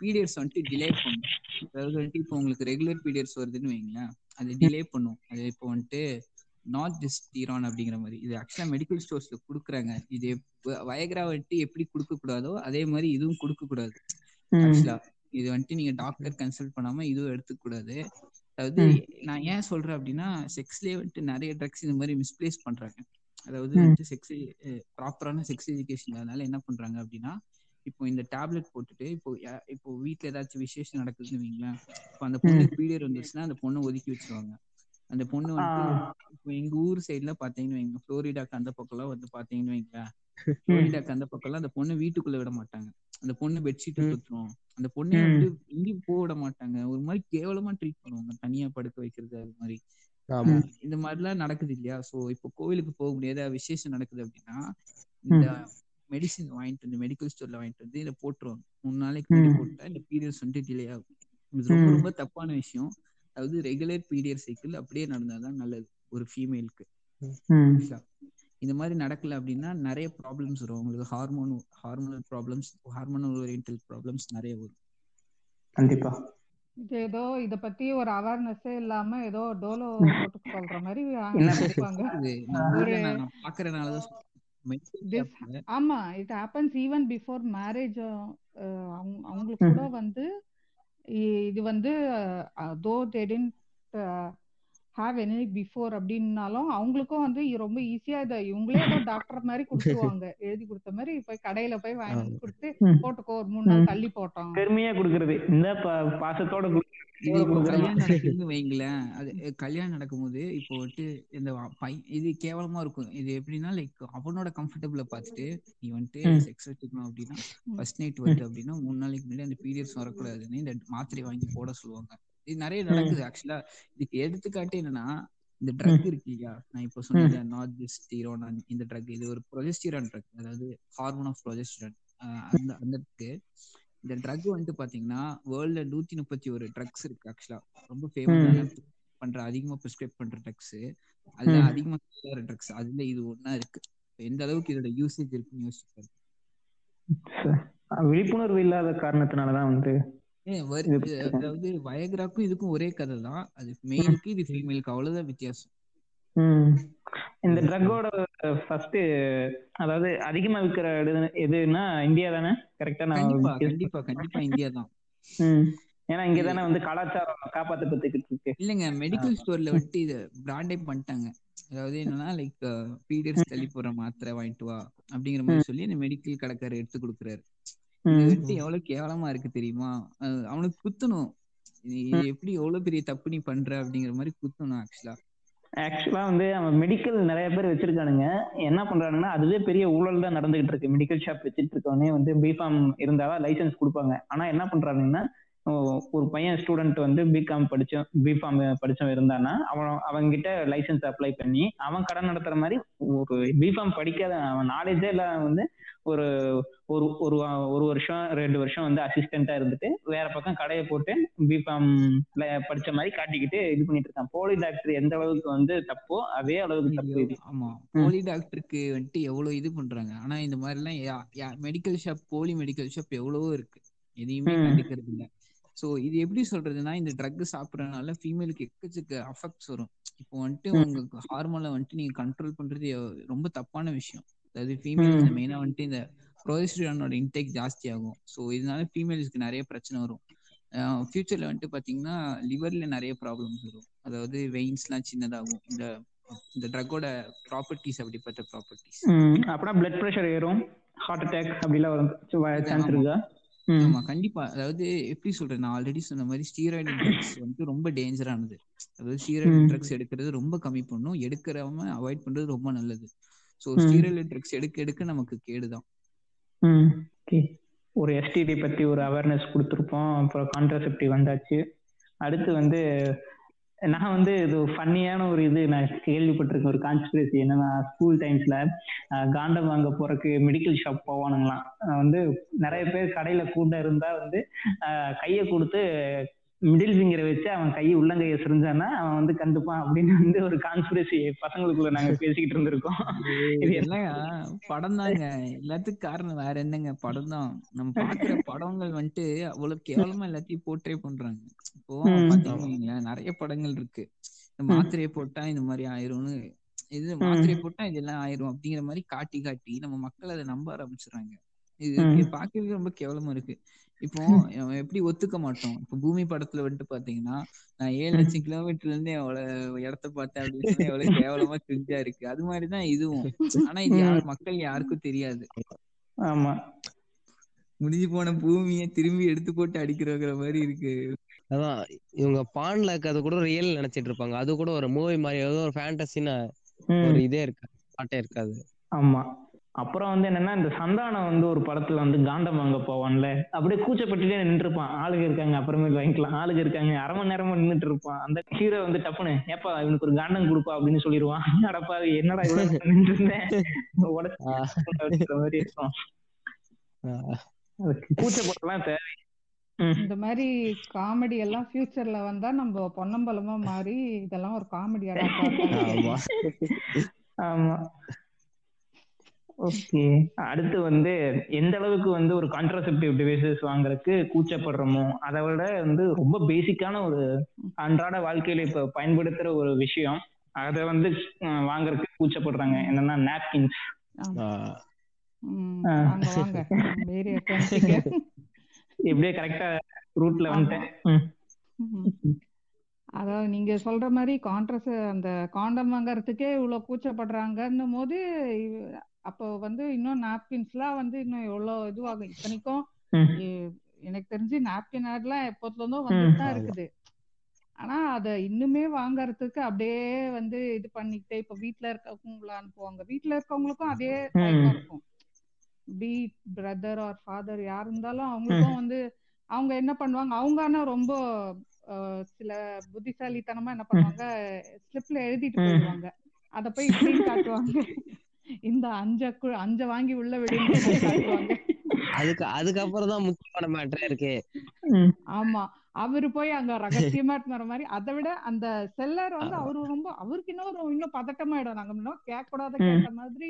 S5: பீரியட்ஸ் வந்துட்டு டிலே பண்ணும். அதாவது வந்துட்டு இப்போ உங்களுக்கு ரெகுலர் பீரியட்ஸ் வருதுன்னு வைங்களேன் அது டிலே பண்ணும். அது இப்போ வந்துட்டு நாட் டிஸ்டீரான் அப்படிங்கிற மாதிரி இது ஆக்சுவலா மெடிக்கல் ஸ்டோர்ஸ்ல குடுக்குறாங்க இது வயக்ரா வந்துட்டு எப்படி கொடுக்க கூடாதோ அதே மாதிரி இதுவும் கொடுக்க கூடாது. ஆக்சுவலா இது வந்துட்டு நீங்க டாக்டர் கன்சல்ட் பண்ணாம இதுவும் எடுத்துக்க கூடாது அதாவது. நான் ஏன் சொல்றேன் அப்படின்னா செக்ஸ்லயே வந்துட்டு நிறைய ட்ரக்ஸ் இந்த மாதிரி மிஸ்பிளேஸ் பண்றாங்க அதாவது. வந்துட்டு செக்ஸ் ப்ராப்பரான செக்ஸ் எஜுகேஷன் அதனால என்ன பண்றாங்க அப்படின்னா இப்போ இந்த டேப்லெட் போட்டுட்டு இப்போ இப்போ வீட்ல ஏதாச்சும் விசேஷம் நடக்குதுன்னு வைங்களேன் இப்போ அந்த பொண்ணுக்கு பீரியட் வந்துச்சுன்னா அந்த பொண்ணை ஒதுக்கி வச்சிருவாங்க அந்த பொண்ணு வந்து. இப்போ எங்க ஊர் சைடுல பாத்தீங்கன்னு வைங்க புளோரிடாக்கு அந்த பக்கம்லாம் வந்து பாத்தீங்கன்னு வைங்களேன் *laughs* புளோரிடாக்கு அந்த பக்கம்லாம் அந்த பொண்ணு வீட்டுக்குள்ள விட மாட்டாங்க. அந்த பொண்ணு பெட்ஷீட்
S3: ம்.
S5: குத்துரும். அந்த பொண்ணை. வந்து எங்கேயும் போக விட மாட்டாங்க. ஒரு மாதிரி கேவலமா ட்ரீட் பண்ணுவாங்க. தனியா படுக்க வைக்கிறது அது மாதிரி. இந்த மாதிரிலாம் நடக்குது இல்லையா? சோ இப்போ கோவிலுக்கு போக முடியாத விசேஷம் நடக்குது அப்படின்னா இந்த மெடிசின் வாங்கிட்டு வந்து மெடிக்கல் ஸ்டோர்ல வாங்கிட்டு வந்து இதை போட்டுருவாங்க. மூணு நாளைக்கு முன்னாடி. போட்டா இந்த பீரியட்ஸ் வந்துட்டு டிலே ஆகும். இது ரொம்ப. ரொம்ப தப்பான விஷயம். அதாவது ரெகுலர் பீரியட் சைக்கிள் அப்படியே நடந்தாதான் நல்லது. ஒரு ஃபீமேலுக்கு. இந்த மாதிரி நடக்கல அப்படின்னா நிறைய ப்ராப்ளம்ஸ் வரும். உங்களுக்கு hormone hormonal problems hormonal oriental problems நிறைய வரும்.
S2: கண்டிப்பா.
S4: இது ஏதோ இத பத்தி ஒரு அவேர்னஸே இல்லாம ஏதோ டோலோ *laughs* போட்டு சொல்ற மாதிரி
S5: பாக்குறதுனாலதான் *laughs*
S4: ஆமா it happens even before marriage அவங்களுக்கு கூட வந்து இது வந்து though they tend have any before அப்படின்னாலும் அவங்களுக்கும் வந்து ரொம்ப ஈஸியா இதை இவங்களே ஏதோ டாக்டர் மாதிரி கொடுத்துருவாங்க எழுதி கொடுத்த மாதிரி போய் கடையில போய் வாங்கி கொடுத்து. போட்டுக்கோ ஒரு மூணு நாள் தள்ளி போட்டோம்
S2: பெருமையா கொடுக்கறது இந்த பாசத்தோட.
S5: கல்யாணம் நடக்குதுன்னு வைங்களேன் அது கல்யாணம் நடக்கும்போது இப்போ வந்துட்டு இந்த இது கேவலமா இருக்கும் இது எப்படின்னா லைக் அவனோட கம்ஃபர்டபுள பார்த்துட்டு நீ வந்துட்டு. செக்ஸ் வச்சுக்கணும் அப்படின்னா. ஃபர்ஸ்ட் நைட் வருது அப்படின்னா மூணு நாளைக்கு முன்னாடி அந்த பீரியட்ஸ் வரக்கூடாதுன்னு இந்த மாத்திரை வாங்கி போட சொல்லுவாங்க இது நிறைய நடக்குது ஆக்சுவலா இதுக்கு எடுத்துக்காட்டு என்னன்னா இந்த ட்ரக் இருக்கு இல்லையா? நான் இப்போ சொன்னேன் நாட் திஸ்டீரோன் இந்த ட்ரக் இது ஒரு ப்ரொஜெஸ்டிரான் ட்ரக் அதாவது ஹார்மோன் ஆஃப் ப்ரொஜெஸ்டிரான் அந்த அந்த. இந்த ட்ரக் வந்துட்டு பாத்தீங்கன்னா வேர்ல்ட்ல நூத்தி முப்பத்தி ஒரு ட்ரக்ஸ் இருக்கு ஆக்சுவலா ரொம்ப ஃபேமஸ் பண்ற அதிகமா ப்ரிஸ்கிரைப் பண்ற ட்ரக்ஸ் அதுல. அதிகமா ட்ரக்ஸ் அதுல இது ஒண்ணா இருக்கு. எந்த அளவுக்கு இதோட யூசேஜ் இருக்குன்னு யோசிச்சு
S2: விழிப்புணர்வு இல்லாத காரணத்தினாலதான் வந்து
S5: அதாவது வயக்ராக்கும் இதுக்கும் ஒரே கதை தான் அது மெயிலுக்கு இது ஃபீமேலுக்கு அவ்வளவுதான் வித்தியாசம்.
S2: இந்த ட்ரக்கோட ஃபர்ஸ்ட் அதாவது அதிகமா விற்கிற எதுன்னா இந்தியா தானே? கரெக்டா நான்
S5: கண்டிப்பா கண்டிப்பா இந்தியா தான்.
S2: ஏன்னா இங்க தானே வந்து கலாச்சாரம் காப்பாத்தப்பட்டுக்கிட்டு இருக்கு.
S5: இல்லங்க மெடிக்கல் ஸ்டோர்ல வந்துட்டு இத பிராண்டே பண்ணிட்டாங்க. அதாவது என்னன்னா லைக் பீரியட்ஸ் தள்ளி போற மாத்திரை வாங்கிட்டு வா அப்படிங்கிற மாதிரி சொல்லி இந்த மெடிக்கல் கடைக்காரர் எடுத்து கொடுக்குறாரு. வந்துட்டு எவ்வளவு கேவலமா இருக்கு தெரியுமா? அவனுக்கு குத்தணும். எப்படி எவ்வளவு பெரிய தப்பு நீ பண்ற அப்படிங்கிற மாதிரி குத்தணும் ஆக்சுவலா
S2: ஆக்சுவலா வந்து அவன் மெடிக்கல் நிறைய பேர் வச்சிருக்கானுங்க. என்ன பண்றானுங்கன்னா அதுவே பெரிய ஊழல் தான் நடந்துகிட்டு இருக்கு. மெடிக்கல் ஷாப் வச்சிட்டு இருக்கவனே வந்து பிஃபார்ம் இருந்தாதான் லைசென்ஸ் கொடுப்பாங்க. ஆனா என்ன பண்றானுங்கன்னா ஒரு பையன் ஸ்டூடெண்ட் வந்து பிகாம் படிச்ச பிஃபார்ம் படிச்சவன் இருந்தானா அவன் அவன்கிட்ட லைசென்ஸ் அப்ளை பண்ணி அவன் கடன் நடத்துற மாதிரி ஒரு பிஃபார்ம் படிக்காத அவன் நாலேஜே இல்ல வந்து ஒரு ஒரு ஒரு ஒரு வருஷம் ரெண்டு வருஷம் வந்து அசிஸ்டண்டா இருந்துட்டு வேற பக்கம் கடையை போட்டு பிஃபார்ம் படிச்ச மாதிரி காட்டிக்கிட்டு இது பண்ணிட்டு இருக்கான். போலி டாக்டர் எந்த அளவுக்கு வந்து தப்போ அதே அளவுக்கு தப்பு
S5: ஆமா. போலி டாக்டருக்கு வந்துட்டு எவ்வளவு இது பண்றாங்க. ஆனா இந்த மாதிரி எல்லாம் மெடிக்கல் ஷாப் போலி மெடிக்கல் ஷாப் எவ்வளவோ இருக்கு. எதையுமே. கண்டுக்கிறது இல்ல. சோ இது எப்படி சொல்றதுன்னா இந்த ட்ரக் சாப்பிடறதுனால ஃபீமேலுக்கு எக்கச்சக்க அஃபெக்ட்ஸ் வரும். இப்போ வந்துட்டு. உங்களுக்கு ஹார்மோனை வந்துட்டு நீங்க கண்ட்ரோல் பண்றது ரொம்ப தப்பான விஷயம். அதாவது ஃபீமேல்ஸ் மெயினா வந்துட்டு இந்த ப்ரோஜெஸ்டிரானோட இன்டேக் ஜாஸ்தி ஆகும் ஸோ இதனால ஃபீமேல்ஸ்க்கு நிறைய பிரச்சனை வரும். ஃபியூச்சர்ல வந்துட்டு பாத்தீங்கன்னா லிவர்ல நிறைய ப்ராப்ளம்ஸ் வரும். அதாவது வெயின்ஸ்லாம் சின்னதாகும். இந்த இந்த ட்ரக்கோட ப்ராப்பர்ட்டிஸ் அப்படிப்பட்ட ப்ராப்பர்ட்டிஸ்
S2: அப்படின்னா பிளட் ப்ரெஷர் ஏறும். ஹார்ட் அட்டாக் அப்படிலாம் வரும் சான்ஸ். இருக்கா?
S5: ஆமா கண்டிப்பா. அதாவது எப்படி சொல்றேன் நான் ஆல்ரெடி சொன்ன மாதிரி ஸ்டீராய்டு ட்ரக்ஸ் வந்து ரொம்ப டேஞ்சரானது அதாவது ஸ்டீராய்டு. ட்ரக்ஸ் எடுக்கிறது ரொம்ப கம்மி பண்ணும். எடுக்கிறவங்க அவாய்ட் பண்றது ரொம்ப நல்லது.
S2: ம்.
S5: ஸ்டீராய்டு ட்ரக்ஸ் எடுக்க எடுக்க நமக்கு கேடுதான்.
S2: ஒரு எஸ்டிடி பத்தி ஒரு அவேர்னஸ் கொடுத்துருப்போம். அப்புறம் கான்ட்ராசெப்டிவ் வந்தாச்சு. அடுத்து வந்து நான் வந்து இது ஃபன்னியான ஒரு இது நான் கேள்விப்பட்டிருக்கேன். ஒரு கான்ஸ்பிரசி என்னன்னா ஸ்கூல் டைம்ஸ்ல காண்டம் வாங்க போறதுக்கு மெடிக்கல் ஷாப் போவானுங்களாம். வந்து நிறைய பேர் கடையில கூட்டம் இருந்தா வந்து கையை கொடுத்து மிடில் ஃபிங்கரை வச்சு அவன் கை உள்ளங்கையை சிரிஞ்சானா அவன் வந்து கண்டுப்பான் அப்படின்னு வந்து ஒரு கான்ஸ்பிரசி பசங்களுக்குள்ள நாங்க பேசிக்கிட்டு இருந்திருக்கோம். இது
S5: இதெல்லாம் படம் தாங்க. எல்லாத்துக்கும் காரணம் வேற என்னங்க? படம் தான். நம்ம பாக்குற படங்கள் வந்துட்டு அவ்வளவு கேவலமா எல்லாத்தையும் போர்ட்ரே பண்றாங்க. இப்போ. பாத்தீங்கன்னா நிறைய படங்கள் இருக்கு. இந்த மாத்திரையை போட்டா இந்த மாதிரி ஆயிரும்னு. இது மாத்திரையை போட்டா இதெல்லாம் ஆயிரும் அப்படிங்கிற மாதிரி காட்டி காட்டி நம்ம மக்கள் அதை நம்ப ஆரம்பிச்சுறாங்க இது. பாக்கவே ரொம்ப கேவலமா இருக்கு. இப்போ *laughs* எப்படி ஒத்துக்க மாட்டோம்? இப்போ பூமி படத்துல வந்துட்டு பாத்தீங்கன்னா நான் ஏழு லட்சம் கிலோமீட்டர்ல இருந்து எவ்வளவு இடத்த பார்த்தேன் அப்படின்னு எவ்வளவு கேவலமா கிரிஞ்சா இருக்கு. அது மாதிரிதான் இதுவும். *laughs* ஆனா இது மக்கள் யாருக்கும் தெரியாது.
S2: ஆமா.
S5: முடிஞ்சு போன பூமியை திரும்பி எடுத்து போட்டு அடிக்கிறோங்கிற மாதிரி இருக்கு.
S3: அதான் இவங்க பான்ல இருக்கிறது கூட ரியல் நினைச்சிட்டு இருப்பாங்க. அது கூட ஒரு மூவி மாதிரி ஏதோ ஒரு ஃபேண்டசின்னு. ஒரு இதே இருக்காது பாட்டே இருக்காது.
S2: ஆமா. அப்புறம் வந்து என்னன்னா இந்த சந்தானம் வந்து ஒரு படத்துல வந்து காண்டம் வாங்க போவான்ல. அப்படியே கூச்சப்பட்டுட்டே நின்று இருப்பான் ஆளுங்க இருக்காங்க அப்புறமேல் வாங்கிக்கலாம். ஆளுங்க இருக்காங்க அரை மணி நேரமா நின்னுட்டு இருப்பான் அந்த ஹீரோ வந்து டப்புனு ஏப்பா இவனுக்கு ஒரு காண்டம் கொடுப்பா அப்படின்னு சொல்லிடுவான். அடப்பா என்னடா இவ்வளவு நின்று இருந்தேன்? மாதிரி இருக்கும். கூச்சப்படலாம் தேவை.
S4: இந்த மாதிரி காமெடி எல்லாம் ஃபியூச்சர்ல வந்தா நம்ம பொன்னம்பலமா மாறி இதெல்லாம் ஒரு காமெடியாடா
S3: ஆமா.
S2: அடுத்து வந்து எந்த அளவுக்கு வந்து ஒரு கான்ட்ராசெப்டிவ் டிவைசஸ் வாங்குறதுக்கு கூச்சப்படுறோமோ அதை விட வந்து ரொம்ப பேசிக்கான ஒரு அன்றாட வாழ்க்கையில இப்ப பயன்படுத்துற ஒரு விஷயம் அதை வந்து வாங்குறதுக்கு கூச்சப்படுறாங்க. என்னன்னா நாப்கின்ஸ் இப்படியே கரெக்டா ரூட்ல வந்துட்டேன். ம்.
S4: அதாவது நீங்க சொல்ற மாதிரி கான்ட்ரஸ் அந்த காண்டம் வாங்கறதுக்கே இவ்வளவு கூச்சப்படுறாங்கன்னும் போது அப்போ வந்து இன்னும் நாப்கின்ஸ்லாம் வந்து இன்னும் எவ்வளவு இதுவாகும் இத்தனைக்கும் எனக்கு தெரிஞ்சு நாப்கின் ஆட்லாம் எப்போதுல இருந்தோ வந்துட்டு தான். இருக்குது. ஆனா அத இன்னுமே வாங்கறதுக்கு அப்படியே வந்து இது பண்ணிக்கிட்டே இப்ப வீட்ல இருக்கவங்கள அனுப்புவாங்க வீட்ல இருக்கவங்களுக்கும் அதே இருக்கும். பி பிரதர் ஆர் ஃபாதர் யார் இருந்தாலும் அவங்களுக்கும் வந்து அவங்க என்ன பண்ணுவாங்க அவங்க ஆனா ரொம்ப சில புத்திசாலித்தனமா என்ன பண்ணுவாங்க ஸ்லிப்ல எழுதிட்டு. போயிடுவாங்க. அத போய் இப்படின்னு காட்டுவாங்க. *laughs* இந்த அஞ்ச அஞ்ச வாங்கி உள்ள காட்டுவாங்க.
S3: அதுக்கு அதுக்கப்புறம் தான் முக்கியமான மேட்டரே இருக்கு.
S4: ஆமா. அவரு போய் அங்க ரகசியமா வர மாதிரி அதை விட அந்த செல்லர் வந்து அவரு ரொம்ப அவருக்கு இன்னும் இன்னும் பதட்டமாயிடும். நாங்க இன்னும் கேட்க கூடாத
S2: ம்.
S4: கேட்ட மாதிரி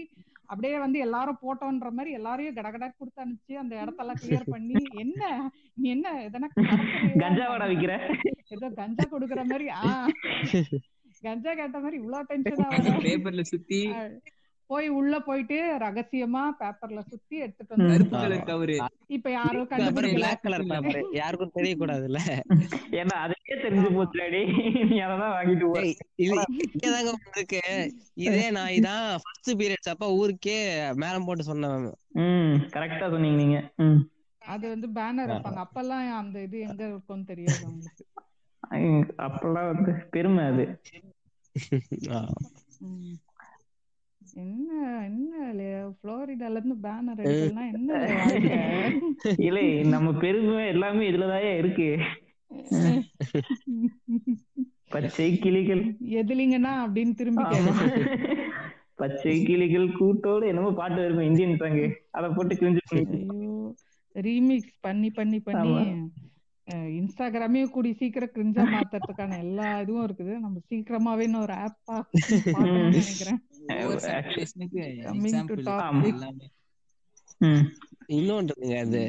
S4: அப்படியே வந்து எல்லாரும் போட்டோன்ற மாதிரி எல்லாரையும் கடகட கொடுத்து அனுப்பிச்சு அந்த இடத்தெல்லாம் கிளியர் பண்ணி என்ன? நீ என்ன எதனா கடத்தலையா?
S2: கஞ்சாவாடா விக்கிற?
S4: ஏதோ கஞ்சா கொடுக்குற மாதிரி ஆஹ் *laughs* கஞ்சா கேட்ட மாதிரி இவ்வளவு டென்ஷன்
S5: பேப்பர்ல சுத்தி
S4: போய் உள்ள போயிட்டு ரகசியமா பேப்பர்ல சுத்தி எடுத்துட்டு வந்து இப்ப யாரும்
S3: அப்புறம்
S4: கண்டுபிடிக்கல.
S3: பிளாக் கலர் பேப்பர் யாருக்கும் தெரியக்கூடாதுல்ல.
S2: ஏன்னா அதுக்கே தெரிஞ்சு போச்சுடாடி நீ அததான் வாங்கிட்டு போ.
S3: டேய், இது இங்கதாங்க உங்களுக்கு இதே நான் இதான் ஃபர்ஸ்ட் பீரியட்ஸ் அப்ப ஊருக்கே மேலம் போட்டு சொன்னேன்
S2: ம் கரெக்டா சொன்னீங்க நீங்க. ம்.
S4: அது வந்து பேனர் வைப்பாங்க. அப்பெல்லாம் அந்த இது எங்க இருக்கும்னு தெரியாது அவங்களுக்கு.
S2: அப்பெல்லாம் வந்து பெருமை அது.
S4: என்ன என்ன புளோரிடால இருந்து பேனர் அடிக்கலாம் என்ன?
S2: இல்லை நம்ம பெருமை எல்லாமே இதுலதான் இருக்கு. பச்சை கிளிகள்.
S4: எதுலிங்கண்ணா அப்படின்னு திரும்பி
S2: பச்சை கிளிகள் கூட்டோட என்னமோ பாட்டு வருமே இந்தியன் சாங் அத போட்டு கிழிஞ்சு
S4: ஐயோ ரீமிக்ஸ் பண்ணி பண்ணி பண்ணி. இன்ஸ்டாகிராமே கூடி சீக்கிரம் கிரிஞ்சா மாத்துறதுக்கான எல்லா இதுவும் இருக்குது. நம்ம சீக்கிரமாவே இன்னொரு ஆப்பா *laughs* நினைக்கிறேன்.
S5: ஓவர் சேச்சுரேஷனுக்கு
S4: Coming to
S5: எக்ஸாம்பிள்
S4: topic.
S5: எல்லாமே
S2: ம்.
S3: இன்னொன்று இருக்குங்க அது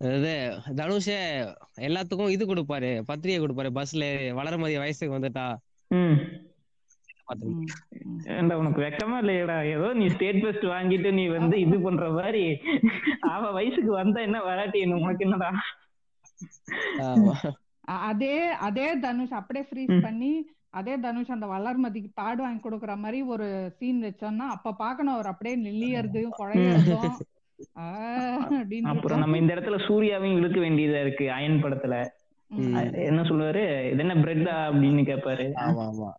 S3: அதாவது தனுஷ எல்லாத்துக்கும் இது கொடுப்பாரு பத்திரிகை கொடுப்பாரு பஸ்ல வளர்மதி வயசுக்கு வந்துட்டா.
S2: ஏன்டா உனக்கு வெக்கமா இல்லையடா? ஏதோ நீ ஸ்டேட் ஃபர்ஸ்ட் வாங்கிட்டு நீ வந்து இது பண்ற மாதிரி. அவ வயசுக்கு வந்தா என்ன வராட்டி என்ன உனக்கு என்னடா?
S4: அதே அதே தனுஷ் அப்படியே ஃப்ரீஸ். பண்ணி அதே தனுஷ் அந்த வளர்மதிக்கு பாடு வாங்கி கொடுக்குற மாதிரி ஒரு சீன் வச்சோம்னா அப்ப பாக்கணும் அவர் அப்படியே நெல்லியறதும் குழையறதும்
S2: அப்புறம். நம்ம இந்த இடத்துல சூர்யாவையும் இழுக்க வேண்டியதா இருக்கு அயன் படத்துல. என்ன சொல்லுவாரு? இது என்ன பிரெட்டா அப்படின்னு
S3: ஆமா ஆமா.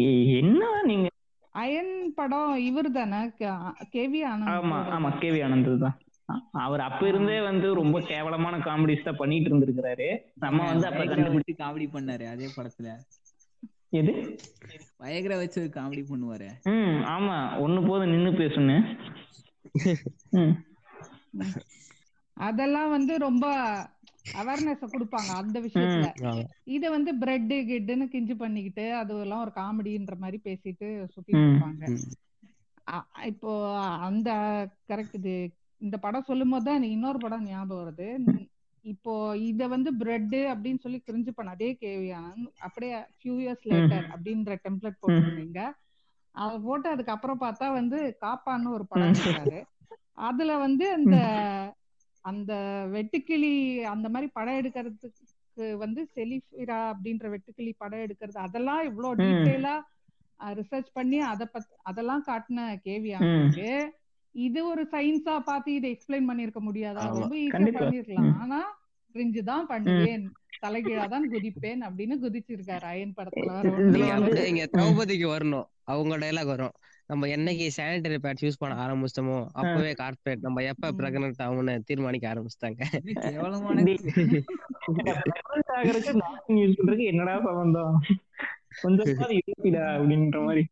S2: எ- என்ன நீங்க?
S4: அயன் படம் இவர் தானே கேவி
S2: ஆமா
S4: ஆனந்த்
S2: ஆமா கேவி ஆனந்த் தான். அவர் அப்ப இருந்தே வந்து ரொம்ப கேவலமான காமெடிஸ் தான் பண்ணிட்டு இருந்திருக்கிறாரு. நம்ம வந்து அப்ப கண்டுபிடிச்சு
S5: காமெடி பண்ணாரு அதே படத்துல.
S2: எது?
S5: வயகர வச்சு ஒரு காமெடி பண்ணுவாரு.
S2: ம் ஆமா. ஒண்ணு போதும் நின்னு பேசுன்னு.
S4: அதெல்லாம் வந்து ரொம்ப அவேர்னஸ் கொடுப்பாங்க அந்த விஷயத்துல. இத வந்து பிரெட் கிட்னு கிஞ்சு பண்ணிக்கிட்டு அதெல்லாம் ஒரு காமெடின்ற மாதிரி பேசிட்டு சுத்தி. இருப்பாங்க. இப்போ அந்த கரெக்ட் இது இந்த படம் சொல்லும் போது தான் இன்னொரு படம் ஞாபகம் வருது. இப்போ இத வந்து பிரெட் அப்படின்னு சொல்லி கிரிஞ்சு பண்ண அதே கேவியான அப்படியே ஃபியூ இயர்ஸ் லேட்டர் அப்படின்ற டெம்ப்ளேட் போட்டிருந்தீங்க. அதை போட்டு அதுக்கப்புறம் பார்த்தா வந்து காப்பான்னு ஒரு படம் எடுத்தாரு அதுல வந்து அந்த அந்த வெட்டுக்கிளி அந்த மாதிரி படம் எடுக்கிறதுக்கு வந்து செலிஃபிரா அப்படின்ற வெட்டுக்கிளி படம் எடுக்கிறது அதெல்லாம் இவ்வளவு. டீட்டெயிலா ரிசர்ச் பண்ணி அத பத் அதெல்லாம் காட்டின கேவி ஆனந்த்க்கு இது ஒரு சயின்ஸா பார்த்து இதை எக்ஸ்பிளைன் பண்ணிருக்க முடியாதா. ரொம்ப ஈஸியா. பண்ணிருக்கலாம்
S2: ம்.
S4: ஆனா கிரிஞ்சு தான் பண்ணுவேன். தலைகீழா தான் குதிப்பேன் அப்படின்னு குதிச்சிருக்காரு அயன் படத்துல
S3: நீங்க திரௌபதிக்கு வரணும். அவங்க டைலாக் வரும். நம்ம என்னைக்கு சானிட்டரி பேட்ஸ் யூஸ் பண்ண ஆரம்பிச்சிட்டோமோ அப்பவே கார்பரேட் நம்ம எப்ப. பிரெக்னன்ட் ஆகும்னு தீர்மானிக்க ஆரம்பிச்சிட்டாங்க.
S2: என்னடா சம்பந்தம்? கொஞ்சம் *laughs* அப்படின்ற மாதிரி.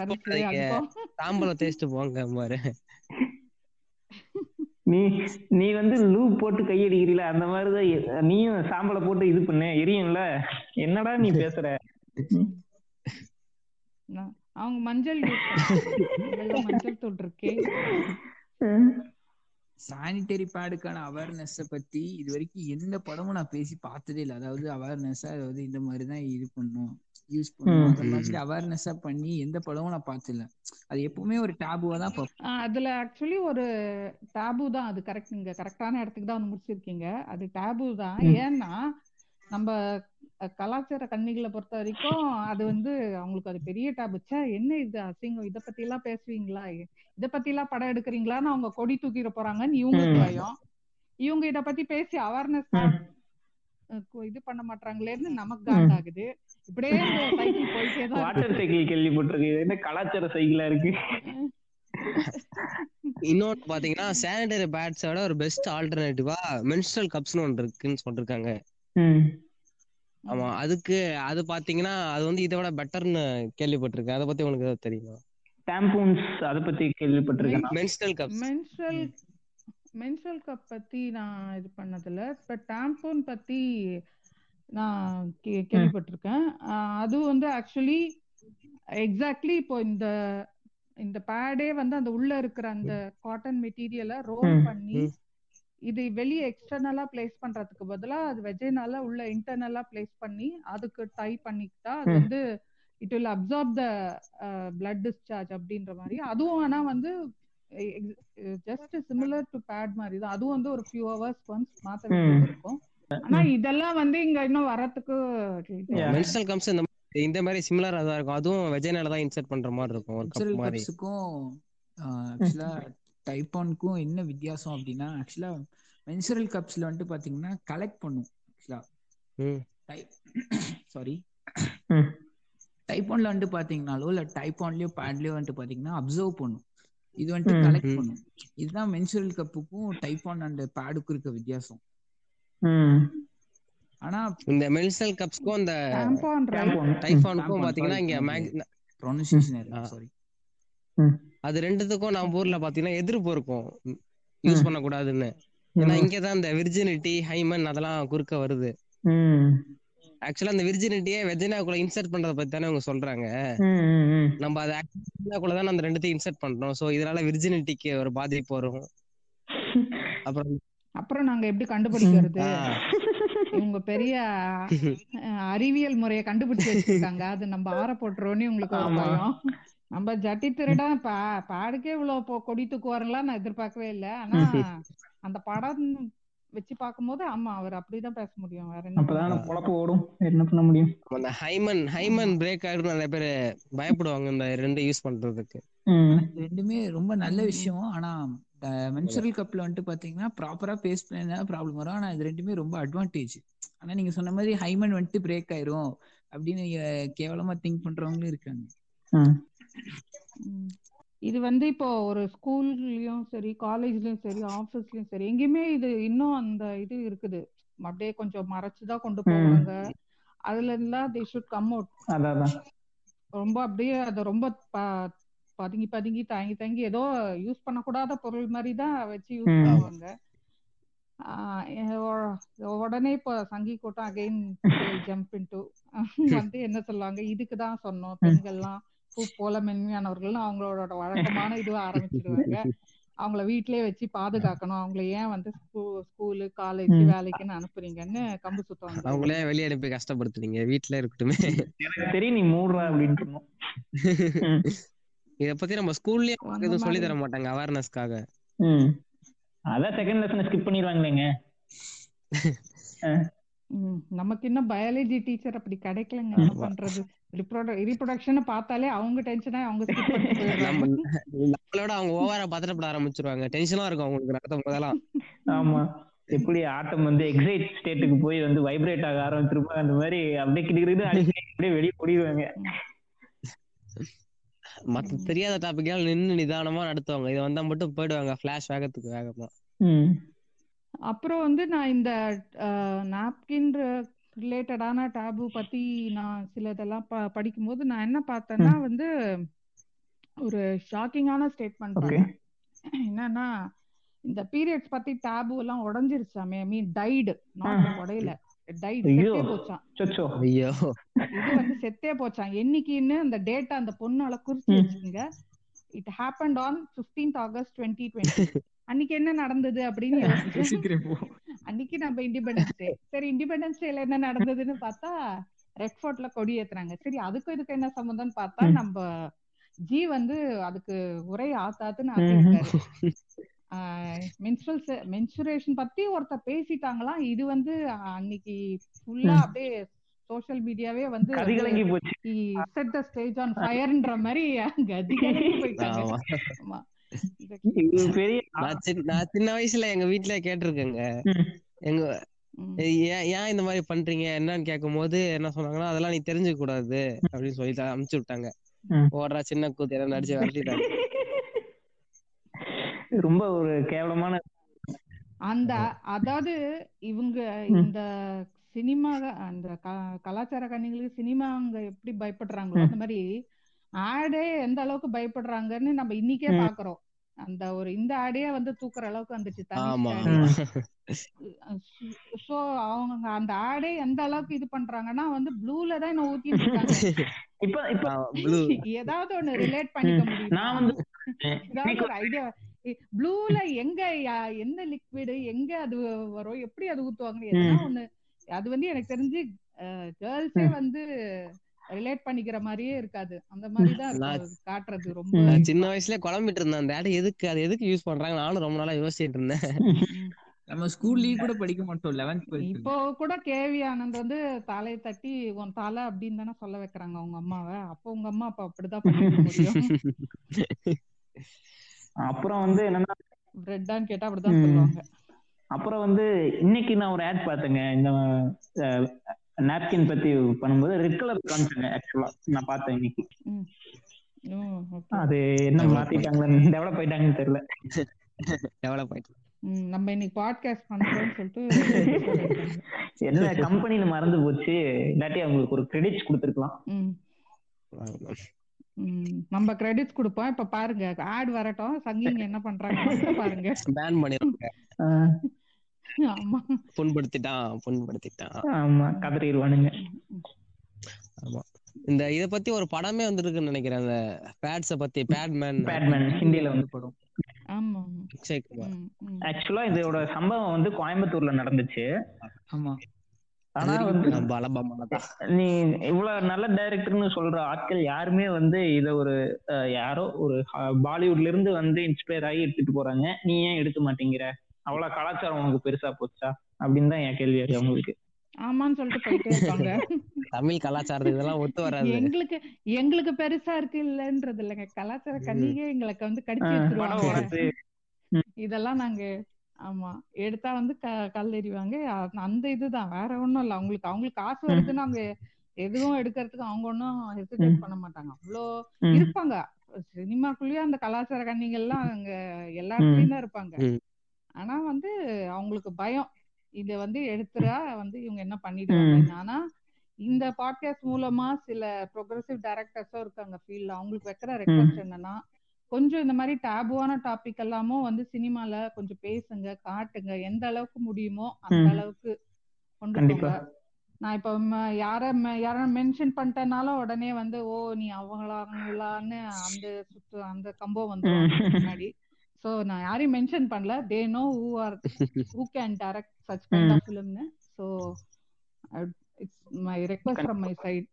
S4: அதுக்கும்
S3: தாம்பலம் தேய்ச்சிட்டு போங்க பாரு.
S2: நீ நீ வந்து லூப் போட்டு கையடிக்கிறீல அந்த மாதிரிதான் நீயும் சாம்பலை போட்டு இது பண்ணு எரியும்ல. என்னடா நீ பேசுற?
S4: அவங்க மஞ்சள் *laughs* மஞ்சள் தூள் இருக்கே.
S5: சானிட்டரி பேடுக்கான அவேர்னஸ் பத்தி இது வரைக்கும் எந்த படமும் நான் பேசி பார்த்ததே இல்லை. அதாவது அவேர்னஸா அதாவது இந்த மாதிரி தான் இது பண்ணும் யூஸ் பண்ணும். அந்த மாதிரி அவேர்னஸா பண்ணி எந்த படமும் நான் பார்த்ததில்ல. அது எப்பவுமே ஒரு டேபுவா தான் பார்ப்பேன்.
S4: அதுல ஆக்சுவலி ஒரு டேபு தான் அது. கரெக்ட் நீங்க கரெக்டான இடத்துக்கு தான் வந்து முடிச்சிருக்கீங்க. அது டேபு தான். ஏன்னா நம்ம கலாச்சார கன்னிகளை பொறுத்த வரைக்கும் அது வந்து அவங்களுக்கு அது பெரிய டேபு ச்சே என்ன இது அசிங்கம்? இத பத்தி எல்லாம் பேசுவீங்களா? இத பத்தி எல்லாம் படம் எடுக்கிறீங்களான்னு அவங்க கொடி தூக்கிட போறாங்கன்னு இவங்களுக்கு
S2: ம்.
S4: பயம். இவங்க இத பத்தி பேசி அவேர்னஸ். இது பண்ண மாட்டாங்களேன்னு நமக்கு காட் ஆகுது. இப்படியே *laughs* சைக்கிள் போயிட்டே தான்
S2: வாட்டர். சைக்கிள் கேள்விப்பட்டிருக்கு இது என்ன கலாச்சார சைக்கிளா இருக்கு? *laughs*
S3: இன்னொன்னு பாத்தீங்கன்னா சானிட்டரி பேட்ஸோட ஒரு பெஸ்ட் ஆல்டர்னேட்டிவா மென்ஸ்ட்ரல் கப்ஸ்னு ஒன்று இருக்குன்னு சொல்லிருக்காங்க. ஆமா அதுக்கு அது பாத்தீங்கன்னா அது வந்து இதை விட பெட்டர்னு கேள்விப்பட்டிருக்கேன். அதை பத்தி உங்களுக்கு ஏதாவது தெரியுமா?
S2: டாம்பூன்ஸ் அத பத்தி கேள்விப்பட்டிருக்கேன்?
S3: Menstrual cups
S4: menstrual menstrual cup பத்தி நான் இது பண்ணதில்ல. பட் டாம்பூன் பத்தி நான் கே- கேள்விப்பட்டிருக்கேன். அது வந்து ஆக்சுவலி எக்ஸாக்ட்லி இப்போ இந்த இந்த பேடே வந்து அந்த உள்ள இருக்கிற அந்த காட்டன் மெட்டீரியலை ரோல் பண்ணி. இது வெளியே எக்ஸ்டர்னலா பிளேஸ் பண்றதுக்கு பதிலா அது வெஜைனால உள்ள இன்டர்னலா பிளேஸ் பண்ணி அதுக்கு டை பண்ணிக்கிட்டா அது. வந்து it will absorb the blood discharge அப்படின்ற மாதிரி. அதுவும் ஆனா வந்து ஜஸ்ட் சிமிலர் டு பேட் மாதிரி தான். அதுவும் வந்து ஒரு ஃபியூ ஹவர்ஸ் ஒன்ஸ் மாத்த வேண்டியது இருக்கும் ஆனா இதெல்லாம் வந்து இங்க இன்னும் வரத்துக்கு.
S3: மென்ஸ்ட்ரல் இந்த மாதிரி இந்த மாதிரி சிமிலரா தான் இருக்கும். அதுவும் வெஜைனால தான் இன்சர்ட் பண்ற மாதிரி இருக்கும். ஒரு கப் மாதிரி.
S5: டைப்பானுக்கும் என்ன வித்தியாசம் அப்படின்னா ஆக்சுவலா மென்சுரல் கப்ஸ்ல வந்துட்டு பாத்தீங்கன்னா கலெக்ட் பண்ணும் ஆக்சுவலா
S3: ம்.
S5: சாரி
S2: ம்.
S5: டைப்பான்ல வந்துட்டு பாத்தீங்கன்னாலோ இல்ல டைப்பான்லயோ பேட்லயோ வந்துட்டு பாத்தீங்கன்னா அப்சர்வ் பண்ணும் இது வந்துட்டு. கலெக்ட். பண்ணும் இதுதான் மென்சுரல் கப்புக்கும் டைப்பான் அண்ட் பேடுக்கும் இருக்க வித்தியாசம் ஆனா
S3: இந்த மெல்சல் கப்ஸ்க்கும் இந்த
S4: டாம்பான் ரைட்
S2: tampon. ம்.
S3: டைஃபானுக்கும்
S5: tampon,
S3: பாத்தீங்கன்னா
S5: sorry,
S3: இங்க
S5: ப்ரொனன்சியேஷன். சாரி
S3: அது ரெண்டுத்துக்கும் நம்ம ஊர்ல பாத்தீங்கன்னா எதிர்ப்பு இருக்கும். யூஸ். பண்ணக்கூடாதுன்னு. ஏன்னா இங்கதான் இந்த விர்ஜினிட்டி ஹைமன் அதெல்லாம் குறுக்க வருது. ஆக்சுவலா அந்த விர்ஜினிட்டியே வெஜினாக்குள்ள இன்சர்ட் பண்றத பத்தி தானே அவங்க சொல்றாங்க. நம்ம அதை வெஜினாக்குள்ள தான் அந்த ரெண்டுத்தையும் இன்சர்ட் பண்றோம். சோ இதனால விர்ஜினிட்டிக்கு ஒரு பாதிப்பு வரும். அப்புறம்
S4: அப்புறம் நாங்க எப்படி கண்டுபிடிக்கிறது? இவங்க பெரிய அறிவியல் முறையை கண்டுபிடிச்சு வச்சிருக்காங்க. அது நம்ம ஆற போட்டுருவோன்னு உங்களுக்கு நம்ம ஜட்டி திருடா பா பாடுக்கே இவ்வளவு பொ- கொடி தூக்குவாருலாம் நான் எதிர்பார்க்கவே இல்லை. ஆனா அந்த படம் வச்சு பார்க்கும்போது ஆமா அவர் அப்படிதான் பேச முடியும். வேற என்ன
S2: அப்பதான் பொழப்பு ஓடும். என்ன பண்ண முடியும்?
S3: அந்த ஹைமன் ஹைமன் பிரேக் ஆகுது நிறைய பேர் பயப்படுவாங்க இந்த ரெண்டு யூஸ் பண்றதுக்கு.
S5: ரெண்டுமே ரொம்ப நல்ல. விஷயம். ஆனா மென்சுரல் கப்ல வந்துட்டு பாத்தீங்கன்னா ப்ராப்பரா பேஸ் பண்ணா ப்ராப்ளம் வரும்? ஆனா இது ரெண்டுமே ரொம்ப அட்வான்டேஜ் ஆனா நீங்க சொன்ன மாதிரி ஹைமன் வந்துட்டு பிரேக் ஆயிரும் அப்படின்னு நீங்க கேவலமா திங்க் பண்றவங்களும் இருக்காங்க.
S4: இது வந்து இப்போ ஒரு ஸ்கூல்லயும் சரி காலேஜ்லயும் சரி ஆபீஸ்லயும் சரி எங்கேயுமே இது இன்னும் அந்த இது இருக்குது. அப்படியே கொஞ்சம் மறைச்சுதான் கொண்டு போவாங்க. அதுல எல்லாம் தே ஷுட் கம் அவுட். ரொம்ப அப்படியே அதை ரொம்ப பதுங்கி பதுங்கி தயங்கி தயங்கி ஏதோ யூஸ் பண்ணக்கூடாத பொருள் மாதிரி தான் வச்சு யூஸ். பண்ணுவாங்க. உடனே இப்போ சங்கி கூட்டம் அகைன் ஜம்ப் இன்டு வந்து என்ன சொல்லுவாங்க? இதுக்கு தான் சொன்னோம் பெண்கள்லாம் பூ போல மென்மையானவர்கள் அவங்களோட வழக்கமான இதுவை ஆரம்பிச்சிடுவாங்க அவங்கள வீட்டிலேயே வச்சு பாதுகாக்கணும். அவங்கள ஏன் வந்து ஸ்கூலு காலேஜ். வேலைக்குன்னு அனுப்புறீங்கன்னு கம்பு சுத்தம்
S3: அவங்களே வெளியே அனுப்பி கஷ்டப்படுத்துறீங்க. வீட்டுல இருக்கட்டுமே.
S2: எனக்கு தெரியும் நீ மூடுறா அப்படின்னு.
S3: இத பத்தி நம்ம ஸ்கூல்லயே எதுவும் சொல்லி. தர மாட்டாங்க அவேர்னஸ்க்காக
S2: ம். அதான் செகண்ட் லெசன் ஸ்கிப் பண்ணிடுவாங்களேங்க.
S4: ம், நமக்கு இன்னும் பயாலஜி டீச்சர் அப்படி கிடைக்கலங்க. என்ன பண்றது? ரீப்ரொடக்ஷன் பார்த்தாலே அவங்க டென்ஷனா அவங்க
S3: நம்மளோட அவங்க ஓவரா பதட்டப்பட ஆரம்பிச்சிருவாங்க. டென்ஷனா இருக்கும் அவங்களுக்கு நடத்தும் போதெல்லாம்.
S2: ஆமா. எப்படி ஆட்டம் வந்து எக்ஸைட் ஸ்டேட்டுக்கு போய் வந்து வைப்ரேட் ஆக ஆரம்பிச்சிருப்பாங்க அந்த மாதிரி அப்படியே கிட்ட அப்படியே வெளியே ஓடிடுவாங்க.
S3: மத்த தெரியாத டாபிக் எல்லாம் நின்னு நிதானமா நடத்துவாங்க. இதை வந்தா மட்டும் போயிடுவாங்க. ஃபிளாஷ் வேகத்துக்கு வேகமா.
S2: ம்.
S4: அப்புறம் வந்து நான் இந்த நாப்கின் ரிலேட்டடான டேபு பத்தி நான் சிலதெல்லாம் ப படிக்கும்போது நான் என்ன பார்த்தேன்னா வந்து ஒரு ஷாக்கிங்கான ஸ்டேட்மெண்ட். பார்த்தேன். என்னன்னா இந்த பீரியட்ஸ் பத்தி டேபு எல்லாம் உடைஞ்சிருச்சாமே ஐ மீன் டைடு. நாட் உடையல. டைட். செத்தே போச்சான்
S2: சொச்சோ
S3: ஐயோ.
S4: இது வந்து செத்தே போச்சான் என்னைக்குன்னு அந்த டேட்டா அந்த பொண்ணால குறிச்சு. வச்சுக்கோங்க. It happened on 15th August twenty twenty அன்னைக்கு என்ன நடந்தது அப்படின்னு. அன்னைக்கு நம்ம இண்டிபெண்டன்ஸ் டே சரி இண்டிபெண்டன்ஸ் டேல என்ன நடந்ததுன்னு பார்த்தா ரெட் ஃபோர்ட்ல கொடி ஏத்துறாங்க சரி அதுக்கும் இதுக்கு என்ன சம்மந்தம்னு பார்த்தா. நம்ம ஜி வந்து அதுக்கு உரை ஆத்தாத்துன்னு
S2: ம்ஹும்.
S4: ஆக்கியிருக்காரு. மென்சுரல் மென்சுரேஷன் பத்தி ஒருத்தர் பேசிட்டாங்களாம். இது வந்து அன்னைக்கு ஃபுல்லா. அப்படியே சோஷியல் மீடியாவே வந்து
S2: கதிகலங்கி போச்சு.
S4: செட் த ஸ்டேஜ் ஆன் ஃபயர்ன்ற மாதிரி கதி கலங்கி *laughs* போயிட்டாங்க.
S3: நான் சின்ன வயசுல எங்க வீட்டுல கேட்டிருக்கேங்க. எங்க. ஏன் ஏன் இந்த மாதிரி பண்றீங்க என்னன்னு கேட்கும்போது என்ன சொன்னாங்கன்னா அதெல்லாம் நீ தெரிஞ்சுக்க கூடாது அப்படின்னு சொல்லி அனுப்பிச்சு விட்டாங்க. ஓடுறா சின்ன கூத்து எல்லாம் நடிச்சு விரட்டிட்டாங்க
S2: ரொம்ப ஒரு கேவலமான
S4: அந்த அதாவது இவங்க. இந்த சினிமா அந்த கலாச்சார கண்ணிகளுக்கு சினிமா அங்க எப்படி பயப்படுறாங்களோ. அந்த மாதிரி ஆடே எந்த அளவுக்கு பயப்படுறாங்கன்னு நம்ம இன்னைக்கே. பாக்குறோம் அந்த ஒரு இந்த ஆடே வந்து தூக்குற அளவுக்கு வந்துச்சு சோ அவங்க அந்த ஆடே எந்த அளவுக்கு இது பண்றாங்கன்னா வந்து ப்ளூல தான் என்ன ஊத்திட்டு இருக்காங்க.
S2: இப்ப இப்ப
S3: ப்ளூ
S4: ஏதாவது ஒண்ணு ரிலேட் பண்ணிக்க. முடியுமா?
S2: நான் வந்து
S4: ஏதாவது ஒரு ஐடியா ப்ளூல எங்க என்ன லிக்விடு எங்க அது வரும்? எப்படி அது ஊத்துவாங்க ஒண்ணு. அது வந்து எனக்கு தெரிஞ்சு கேர்ள்ஸே வந்து ரிலேட் பண்ணிக்கிற மாதிரியே இருக்காது. அந்த மாதிரி தான் காட்டுறது ரொம்ப
S3: சின்ன வயசுல குழம்பிட்டு இருந்தேன். அந்த ஆடை எதுக்கு? அது எதுக்கு யூஸ் பண்றாங்க? நானும் ரொம்ப நாளா யோசிச்சுட்டு இருந்தேன்.
S5: நம்ம ஸ்கூல்லயே கூட படிக்க மாட்டோம். லெவன்த்
S4: இப்போ கூட கேவி ஆனந்த் வந்து தலையை தட்டி உன் தலை அப்படின்னு தானே சொல்ல வைக்கிறாங்க அவங்க அம்மாவை. அப்போ உங்க அம்மா அப்பா அப்படிதான் முடியும்.
S2: அப்புறம் வந்து என்னன்னா
S4: பிரெட்டான்னு கேட்டா அப்படிதான் சொல்லுவாங்க.
S2: அப்புறம் வந்து இன்னைக்கு நான் ஒரு ஆட் பார்த்தேங்க. இந்த நாப்கின் பத்தி பண்ணும்போது ரெட் கலர் காமிச்சாங்க ஆக்சுவலா நான் பார்த்தேன் இன்னைக்கு. அது என்ன
S3: Develop
S2: மாத்திட்டாங்களா டெவலப் ஆயிட்டாங்கன்னு தெரியல.
S3: டெவலப் ஆயிட்டு.
S4: ம், நம்ம இன்னைக்கு பாட்காஸ்ட் பண்றோம்னு சொல்லிட்டு
S2: என்ன கம்பெனில மறந்து போச்சு. இல்லாட்டி அவங்களுக்கு ஒரு கிரெடிட்ஸ் கொடுத்துருக்கலாம்.
S4: நம்ம கிரெடிட்ஸ் கொடுப்போம். இப்ப பாருங்க ஆட் வரட்டும். சங்கிங்க என்ன பண்றாங்க பாருங்க.
S3: பேன் பண்ணிருக்காங்க
S4: ஆமா
S3: புண்படுத்திட்டான் புண்படுத்திட்டான்.
S2: ஆமா கதறிடுவானுங்க.
S3: ஆமா. இந்த இத பத்தி ஒரு படமே வந்திருக்குன்னு நினைக்கிறேன் அந்த பேட்ஸ பத்தி பேட்மேன்
S2: பேட்மேன் ஹிந்தில வந்து
S5: படம்.
S2: ஆக்சுவலா இதோட சம்பவம் வந்து கோயம்புத்தூர்ல நடந்துச்சு.
S5: ஆமா.
S2: ஆனா வந்து நீ இவ்வளவு நல்ல டைரக்டர்னு சொல்ற ஆட்கள் யாருமே வந்து இத ஒரு யாரோ ஒரு பாலிவுட்ல இருந்து வந்து இன்ஸ்பயர் ஆகி எடுத்துட்டு போறாங்க. நீ ஏன் எடுக்க மாட்டேங்கிற? அவ்வளவு கலாச்சாரம் உனக்கு பெருசா போச்சா? அப்படின்னு தான் என் கேள்வி அது அவங்களுக்கு.
S4: ஆமான்னு சொல்லிட்டு போயிட்டே இருப்பாங்க.
S3: தமிழ் கலாச்சாரத்துக்கு இதெல்லாம் ஒத்து வராது.
S4: எங்களுக்கு எங்களுக்கு பெருசா இருக்கு இல்லன்றது இல்லைங்க. கலாச்சார கன்னிகை எங்களுக்கு வந்து கடிச்சு வச்சிருவாங்க.
S2: வரது
S4: இதெல்லாம் நாங்க ஆமா எடுத்தா வந்து க கல் எறிவாங்க. அந்த இதுதான். வேற ஒண்ணும் இல்ல. அவங்களுக்கு அவங்களுக்கு காசு வருதுன்னு அவங்க எதுவும் எடுக்கிறதுக்கு அவங்க ஒன்றும் ஹெசிடேட் பண்ண மாட்டாங்க. அவ்வளோ இருப்பாங்க. சினிமாக்குள்ளேயே அந்த கலாச்சார கன்னிகள்லாம் அங்க எல்லா இடத்துலயும் தான் இருப்பாங்க. ஆனா வந்து அவங்களுக்கு பயம். இத வந்து எடுத்துறா வந்து இவங்க என்ன பண்ணிடுவாங்க ஆனா இந்த பாட்காஸ்ட் மூலமா சில ப்ரோக்ரசிவ் டைரக்டர்ஸும் இருக்காங்க ஃபீல்ட்ல அவங்களுக்கு வைக்கிற ரெக்வஸ்ட் என்னன்னா கொஞ்சம் இந்த மாதிரி டேபுவான டாபிக் எல்லாமும் வந்து சினிமால கொஞ்சம் பேசுங்க காட்டுங்க. எந்த அளவுக்கு முடியுமோ அந்த. அளவுக்கு கொண்டு. போங்க. நான் இப்ப யார யார மென்ஷன் பண்ணிட்டனால உடனே வந்து ஓ நீ அவங்களாங்களான்னு அந்த சுத்து அந்த கம்போ வந்து முன்னாடி. சோ நான் யாரையும் மென்ஷன் பண்ணல. They know who are who can direct such kind of ஃபிலிம்னு so it's my request from my side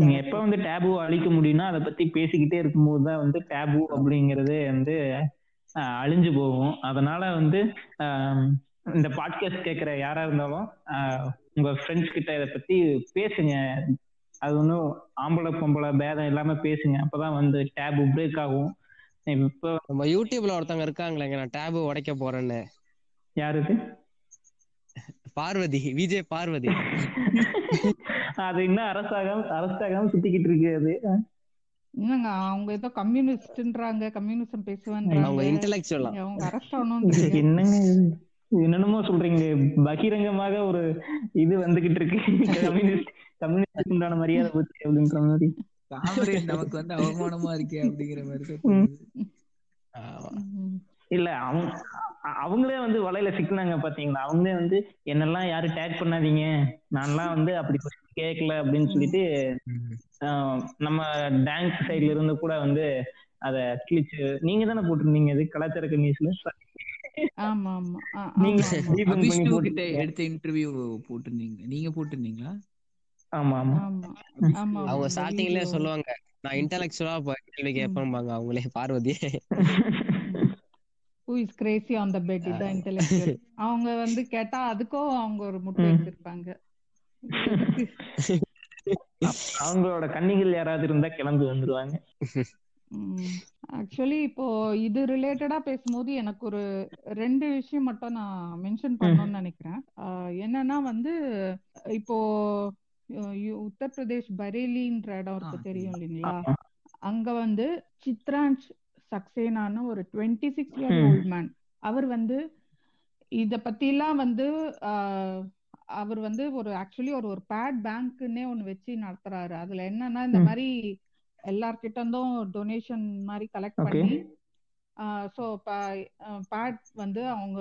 S2: நீங்க எப்ப வந்து டேபு அழிக்க முடியும்னா அதை பத்தி பேசிக்கிட்டே இருக்கும்போது தான் வந்து டேபு அப்படிங்கறது வந்து அழிஞ்சு போகும். அதனால வந்து இந்த பாட்காஸ்ட் கேட்கிற யாரா இருந்தாலும் உங்க ஃப்ரெண்ட்ஸ் கிட்ட இதை பத்தி பேசுங்க. அது ஒன்றும் ஆம்பளை பொம்பளை பேதம் இல்லாம பேசுங்க. அப்பதான் வந்து டேபு பிரேக் ஆகும். இப்போ
S3: நம்ம யூடியூப்ல ஒருத்தவங்க இருக்காங்களேங்க நான் டேபு உடைக்க போறேன்னு.
S2: யாருக்கு
S3: பார்வதி விஜய் பார்வதி.
S2: அது இன்னும் அரசாகம் அரசாகம் சுத்திக்கிட்டு இருக்கு அது.
S4: என்னங்க அவங்க ஏதோ கம்யூனிஸ்ட்ன்றாங்க கம்யூனிசம்
S3: அவங்க
S4: பேசுவேன்றாங்க
S3: இன்டெலெக்சுவலா
S4: அவங்க அரெஸ்ட் ஆகணும்ன்றீங்க
S2: என்னங்க இது? என்னென்னமோ சொல்றீங்க. பகிரங்கமாக ஒரு இது வந்துகிட்டு இருக்கு. கம்யூனிஸ்ட் கம்யூனிஸ்ட் உண்டான மரியாதை போச்சு அப்படின்ற மாதிரி.
S5: காமரேட் நமக்கு வந்து அவமானமா இருக்கே அப்படிங்கிற மாதிரி.
S2: இல்ல அவங்க அவங்களே வந்து வலையில சிக்கினாங்க பாத்தீங்களா? அவங்களே வந்து என்னெல்லாம் யாரும் டேக் பண்ணாதீங்க. நான்லாம் வந்து அப்படி கேட்கல அப்படின்னு சொல்லிட்டு ஆஹ், நம்ம டான்ஸ் சைடுல இருந்து கூட வந்து அத கிழிச்சு நீங்க தானே போட்டிருந்தீங்க இது கலாச்சார கன்னியூஸ்ல
S4: ஆமா ஆமா ஆ,
S2: நீங்க.
S5: எடுத்த இன்டர்வியூ போட்டிருந்தீங்க. நீங்க போட்டிருந்தீங்களா?
S2: ஆமா ஆமா.
S4: ஆமா. *laughs* ஆமா
S3: அவங்க
S4: video.
S3: சொல்லுவாங்க. நான் இன்டெலெக்சுவலா கேள்வி கேட்பேன்பாங்க அவங்களே Parvathi.
S4: Who is crazy on the bed இதான் இன்டெலெக்சுவல் அவங்க வந்து கேட்டா அதுக்கும் அவங்க ஒரு முட்டை
S2: ம்.
S4: வச்சிருப்பாங்க. *laughs*
S2: அவங்களோட கன்னிகள் யாராவது இருந்தா கிளம்பி வந்துருவாங்க.
S4: ஆக்சுவலி இப்போ இது ரிலேட்டடா பேசும்போது எனக்கு ஒரு ரெண்டு விஷயம் மட்டும் நான் மென்ஷன் பண்ணணும்னு நினைக்கிறேன். என்னன்னா வந்து இப்போ உத்தரப்பிரதேஷ் பரேலின்ற இடம் இருக்கு தெரியும் இல்லைங்களா. அங்க வந்து சித்ராஞ்ச் சக்சேனான்னு ஒரு twenty six year. Old man அவர் வந்து இத பத்திலாம் வந்து ஆஹ் அவர் வந்து ஒரு ஆக்சுவலி ஒரு ஒரு பேட் பேங்க்னே ஒன்னு வச்சு நடத்துறாரு அதுல என்னன்னா இந்த. மாதிரி எல்லார்கிட்ட இருந்தும் டொனேஷன் மாதிரி கலெக்ட். பண்ணி ஸோ பேட் வந்து அவங்க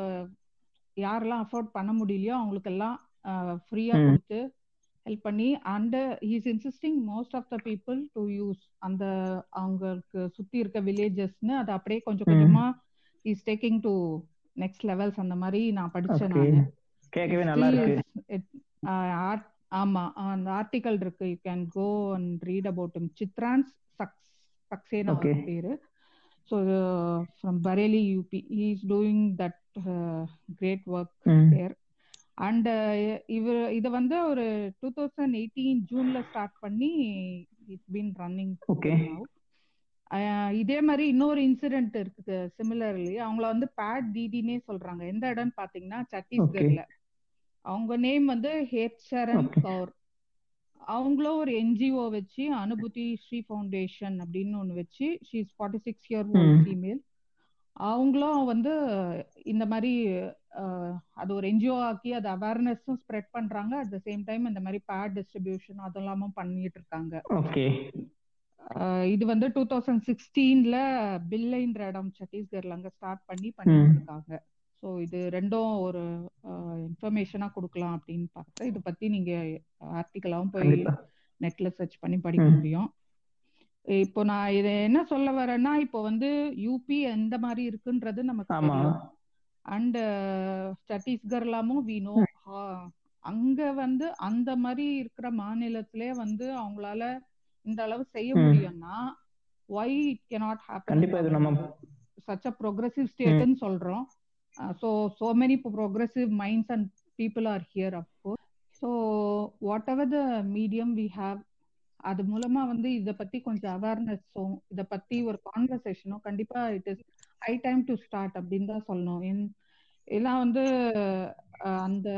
S4: யாரெல்லாம் அஃபோர்ட் பண்ண முடியலையோ அவங்களுக்கெல்லாம் ஃப்ரீயா
S2: ம்.
S4: கொடுத்து ஹெல்ப் பண்ணி and he's insisting most of the people to use அந்த அவங்களுக்கு சுத்தி இருக்க வில்லேஜஸ்னு அது அப்படியே கொஞ்சம். கொஞ்சமா is taking to next levels அந்த மாதிரி நான் படிச்சேன் நானு.
S2: கேட்கவே நல்லா இருக்கு.
S4: ஆர்ட் ஆமா அந்த ஆர்டிகல் இருக்கு. You can go and read about Chitransh sucks Saxena. அவர் பேரு. So from Bareilly UP he is doing that great work. There and இவர் இத வந்து ஒரு டூ தௌசண்ட் எயிட்டீன் ஜூன்ல ஸ்டார்ட் பண்ணி இட்ஸ் பீன் ரன்னிங். அஹ் இதே மாதிரி இன்னொரு இன்சிடென்ட் இருக்கு சிமிலர்லி அவங்கள வந்து பேட் டிடினே சொல்றாங்க. எந்த இடம்னு பாத்தீங்கன்னா சத்தீஸ்கர்ல. அவங்க நேம் வந்து ஹேட்சரன்
S2: Okay.
S4: கவுர் அவங்களும் ஒரு என்ஜிஓ வச்சு அனுபூதி ஸ்ரீ ஃபவுண்டேஷன் அப்படின்னு ஒன்று வச்சு she's forty six year old. Female அவங்களும் வந்து இந்த மாதிரி அது ஒரு என்ஜிஓ ஆக்கி அது அவேர்னஸும் ஸ்ப்ரெட் பண்றாங்க. அட் த சேம் டைம் இந்த மாதிரி பேட் டிஸ்ட்ரிபியூஷன் அதெல்லாமும் பண்ணிட்டு இருக்காங்க.
S2: ஓகே
S4: இது வந்து டூ தௌசண்ட் சிக்ஸ்டீன்ல பில்லைன்ற இடம் சத்தீஸ்கர்ல அங்க ஸ்டார்ட் பண்ணி பண்ணிட்டு. இருக்காங்க. ஸோ இது ரெண்டும் ஒரு இன்ஃபர்மேஷனா கொடுக்கலாம் அப்படின்னு பார்த்தா இதை பத்தி நீங்க ஆர்டிக்கலாவும் போய் நெட்ல சர்ச் பண்ணி படிக்க. முடியும். இப்போ நான் இதை என்ன சொல்ல வரேன்னா இப்போ வந்து யூபி எந்த மாதிரி இருக்குன்றது நமக்கு அண்ட் சத்தீஸ்கர்லாமும் வி நோ அங்க வந்து அந்த மாதிரி இருக்கிற மாநிலத்திலே வந்து அவங்களால இந்த அளவு செய்ய. முடியும்னா ஒய் இட்
S2: நம்ம
S4: such a progressive state ன்னு சொல்றோம். So so many progressive minds and people are here of course so whatever the medium we have அது மூலமா வந்து இத பத்தி கொஞ்சம் அவேர்னஸும் இத பத்தி ஒரு கான்வர்சேஷனும் கண்டிப்பா it is high time to start அப்படின்னு தான் சொல்லணும். எல்லாம் வந்து அந்த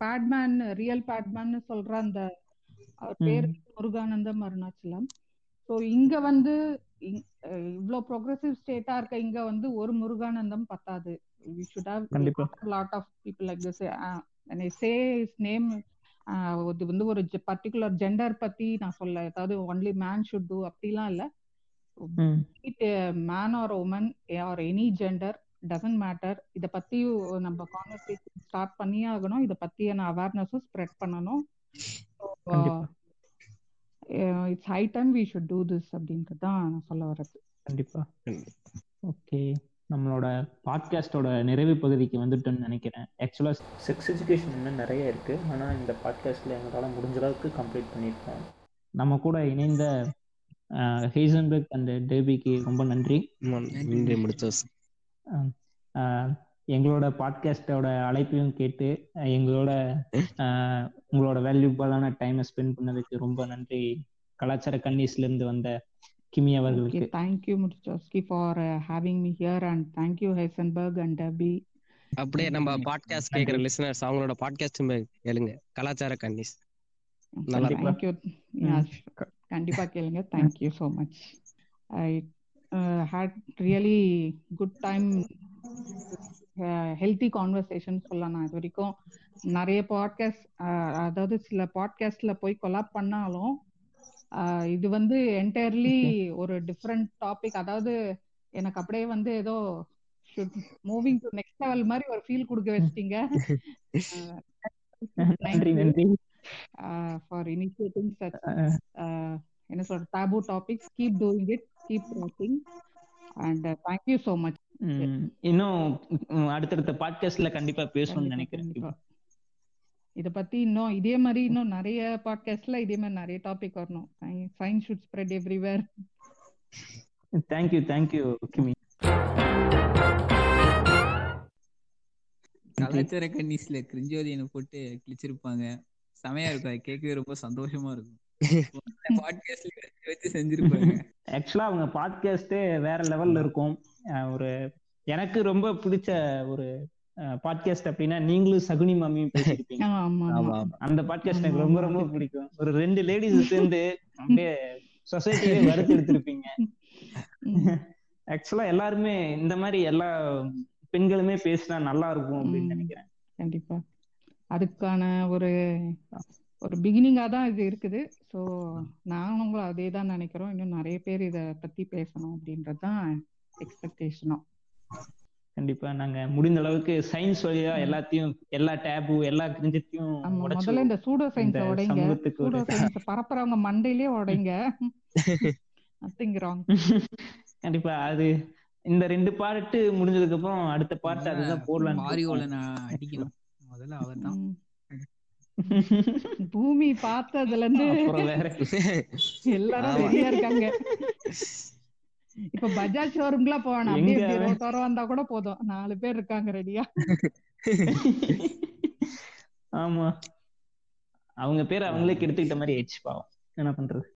S4: பேட்மேன் ரியல் பேட்மேன் சொல்ற அந்த பேர். முருகானந்தம் அருணாச்சலம். ஸோ இங்க வந்து இவ்ளோ ப்ரோக்ரஸிவ் ஸ்டேட்டா இருக்க இங்க வந்து ஒரு முருகானந்தம் பத்தாது. Lot of people like this say is name இது வந்து ஒரு பர்டிகுலர் ஜெண்டர் பத்தி நான் சொல்ல அதாவது ஒன்லி மேன் ஷுட் டூ அப்படிலாம் இல்ல.
S2: ம்.
S4: Man or woman or any gender doesn't matter இத பத்தி நம்ம கான்வர்சேஷன் ஸ்டார்ட் பண்ணியே ஆகணும். இத பத்தியான அவேர்னஸும் ஸ்ப்ரெட் பண்ணணும்.
S2: கண்டிப்பா.
S4: It's high time we should do this அப்படின்றது தான் நான் சொல்ல வர்றது.
S2: கண்டிப்பா. ஓகே நம்மளோட பாட்காஸ்டோட நிறைவு பகுதிக்கு வந்துட்டோம்னு நினைக்கிறேன். ஆக்சுவலா
S1: செக்ஸ் எஜுகேஷன் இன்னும் நிறைய இருக்குது ஆனால் இந்த பாட்காஸ்ட்டில் எங்களால் முடிஞ்ச அளவுக்கு கம்ப்ளீட் பண்ணியிருக்கோம்.
S2: நம்ம கூட இணைந்த ஹேசன்பர்க் அண்ட் டேபிக்கு ரொம்ப நன்றி.
S3: நன்றி முடிச்சோம்
S2: ஆஹ் எங்களோட பாட்காஸ்டோட அழைப்பையும் கேட்டு எங்களோட உங்களோட வேல்யூபிளான டைமை ஸ்பெண்ட் பண்ணதுக்கு ரொம்ப நன்றி. கலாச்சார கன்னிஸ்ல இருந்து வந்த கிமி அவர்களுக்கு
S4: for uh, having me here, and thank you, Heisenberg and Debbie.
S3: அப்படியே நம்ம பாட்காஸ்ட் கேக்குற லிசனர்ஸ் அவங்களோட பாட்காஸ்ட் கேளுங்க கலாச்சார கன்னிஸ் நல்லா
S4: sure. கண்டிப்பா கேளுங்க. So much. I uh, had really good time, uh, healthy conversation சொல்லலாம் நான் இது வரைக்கும் நிறைய பாட்காஸ்ட் அதாவது சில பாட்காஸ்ட்ல போய் கொலாப் பண்ணாலும் இது வந்து என்டையர்லி ஒரு டிஃப்ரெண்ட் டாபிக் அதாவது எனக்கு அப்படியே வந்து ஏதோ மூவிங் டு நெக்ஸ்ட் லெவல் மாதிரி ஒரு ஃபீல் கொடுக்க வச்சிட்டீங்க. *laughs*
S2: நன்றி நன்றி.
S4: ஃபார் இனிஷியேட்டிங் சச் என்ன சொல்ற taboo topics keep doing it keep talking and thank you so much
S2: um இன்னும் அடுத்தடுத்த பாட்காஸ்ட்ல கண்டிப்பா பேசணும்னு நினைக்கிறேன்.
S4: இத பத்தி இன்னும் இதே மாதிரி இன்னும் நிறைய பாட்காஸ்ட்ல இதே மாதிரி நிறைய டாபிக் வரணும். Science should spread everywhere
S2: thank you thank you கிமி
S5: கலாச்சார கன்னிஸ்ல கிரிஞ்சோதியனை போட்டு கிழிச்சிருப்பாங்க. செமையா இருக்கும். அது கேட்கவே ரொம்ப சந்தோஷமா இருக்கும். *laughs* பாட்காஸ்ட்ல வச்சு செஞ்சிருப்பாங்க.
S2: ஆக்சுவலா அவங்க பாட்காஸ்டே வேற லெவல்ல இருக்கும். ஒரு எனக்கு ரொம்ப பிடிச்ச ஒரு பாட்காஸ்ட் அப்படின்னா நீங்களும் சகுனி மாமியும் பேசியிருப்பீங்க
S4: ஆமா
S3: ஆமா
S4: ஆமா.
S2: அந்த பாட்காஸ்ட் எனக்கு ரொம்ப ரொம்ப பிடிக்கும். ஒரு ரெண்டு லேடிஸ் சேர்ந்து அப்படியே சொசைட்டியே *laughs* வறுத்து எடுத்திருப்பீங்க. ஆக்சுவலா எல்லாருமே இந்த மாதிரி எல்லா பெண்களுமே பேசினா நல்லா இருக்கும் அப்படின்னு. நினைக்கிறேன்.
S4: கண்டிப்பா. அதுக்கான ஒரு ஒரு பிகினிங்கா தான் இது இருக்குது. ஸோ நாங்களும் அதே தான் நினைக்கிறோம். இன்னும் நிறைய பேர் இத பத்தி பேசணும் அப்படின்றது தான் எக்ஸ்பெக்டேஷனும்
S2: கண்டிப்பா. நாங்க முடிந்த அளவுக்கு சயின்ஸ் வழியா எல்லாத்தையும் எல்லா டேபு எல்லா கிரிஞ்சத்தையும்
S4: முதல்ல இந்த சூடோ சயின்ஸ உடைங்க. சூடோ சயின்ஸ் பரப்புறவங்க மண்டையிலே உடைங்க. *laughs* ராங்
S2: கண்டிப்பா. அது இந்த ரெண்டு பார்ட்டு முடிஞ்சதுக்கு அப்புறம் அடுத்த பார்ட் அதுதான் போடலான்னு
S5: மாரியோல நான் அடிக்கணும். முதல்ல அவர் தான். *laughs*
S4: பூமி பார்த்ததுல இருந்து *laughs* எல்லாரும். ரெடியா இருக்காங்க. இப்ப பஜாஜ் ஷோரூம்லாம் போவானா அப்படியே? ரோட்டோரம் வந்தா கூட போதும். நாலு பேர் இருக்காங்க ரெடியா
S2: ஆமா. அவங்க பேர் அவங்களே கெடுத்துக்கிட்ட மாதிரி ஆயிடுச்சு பாவம். என்ன பண்றது?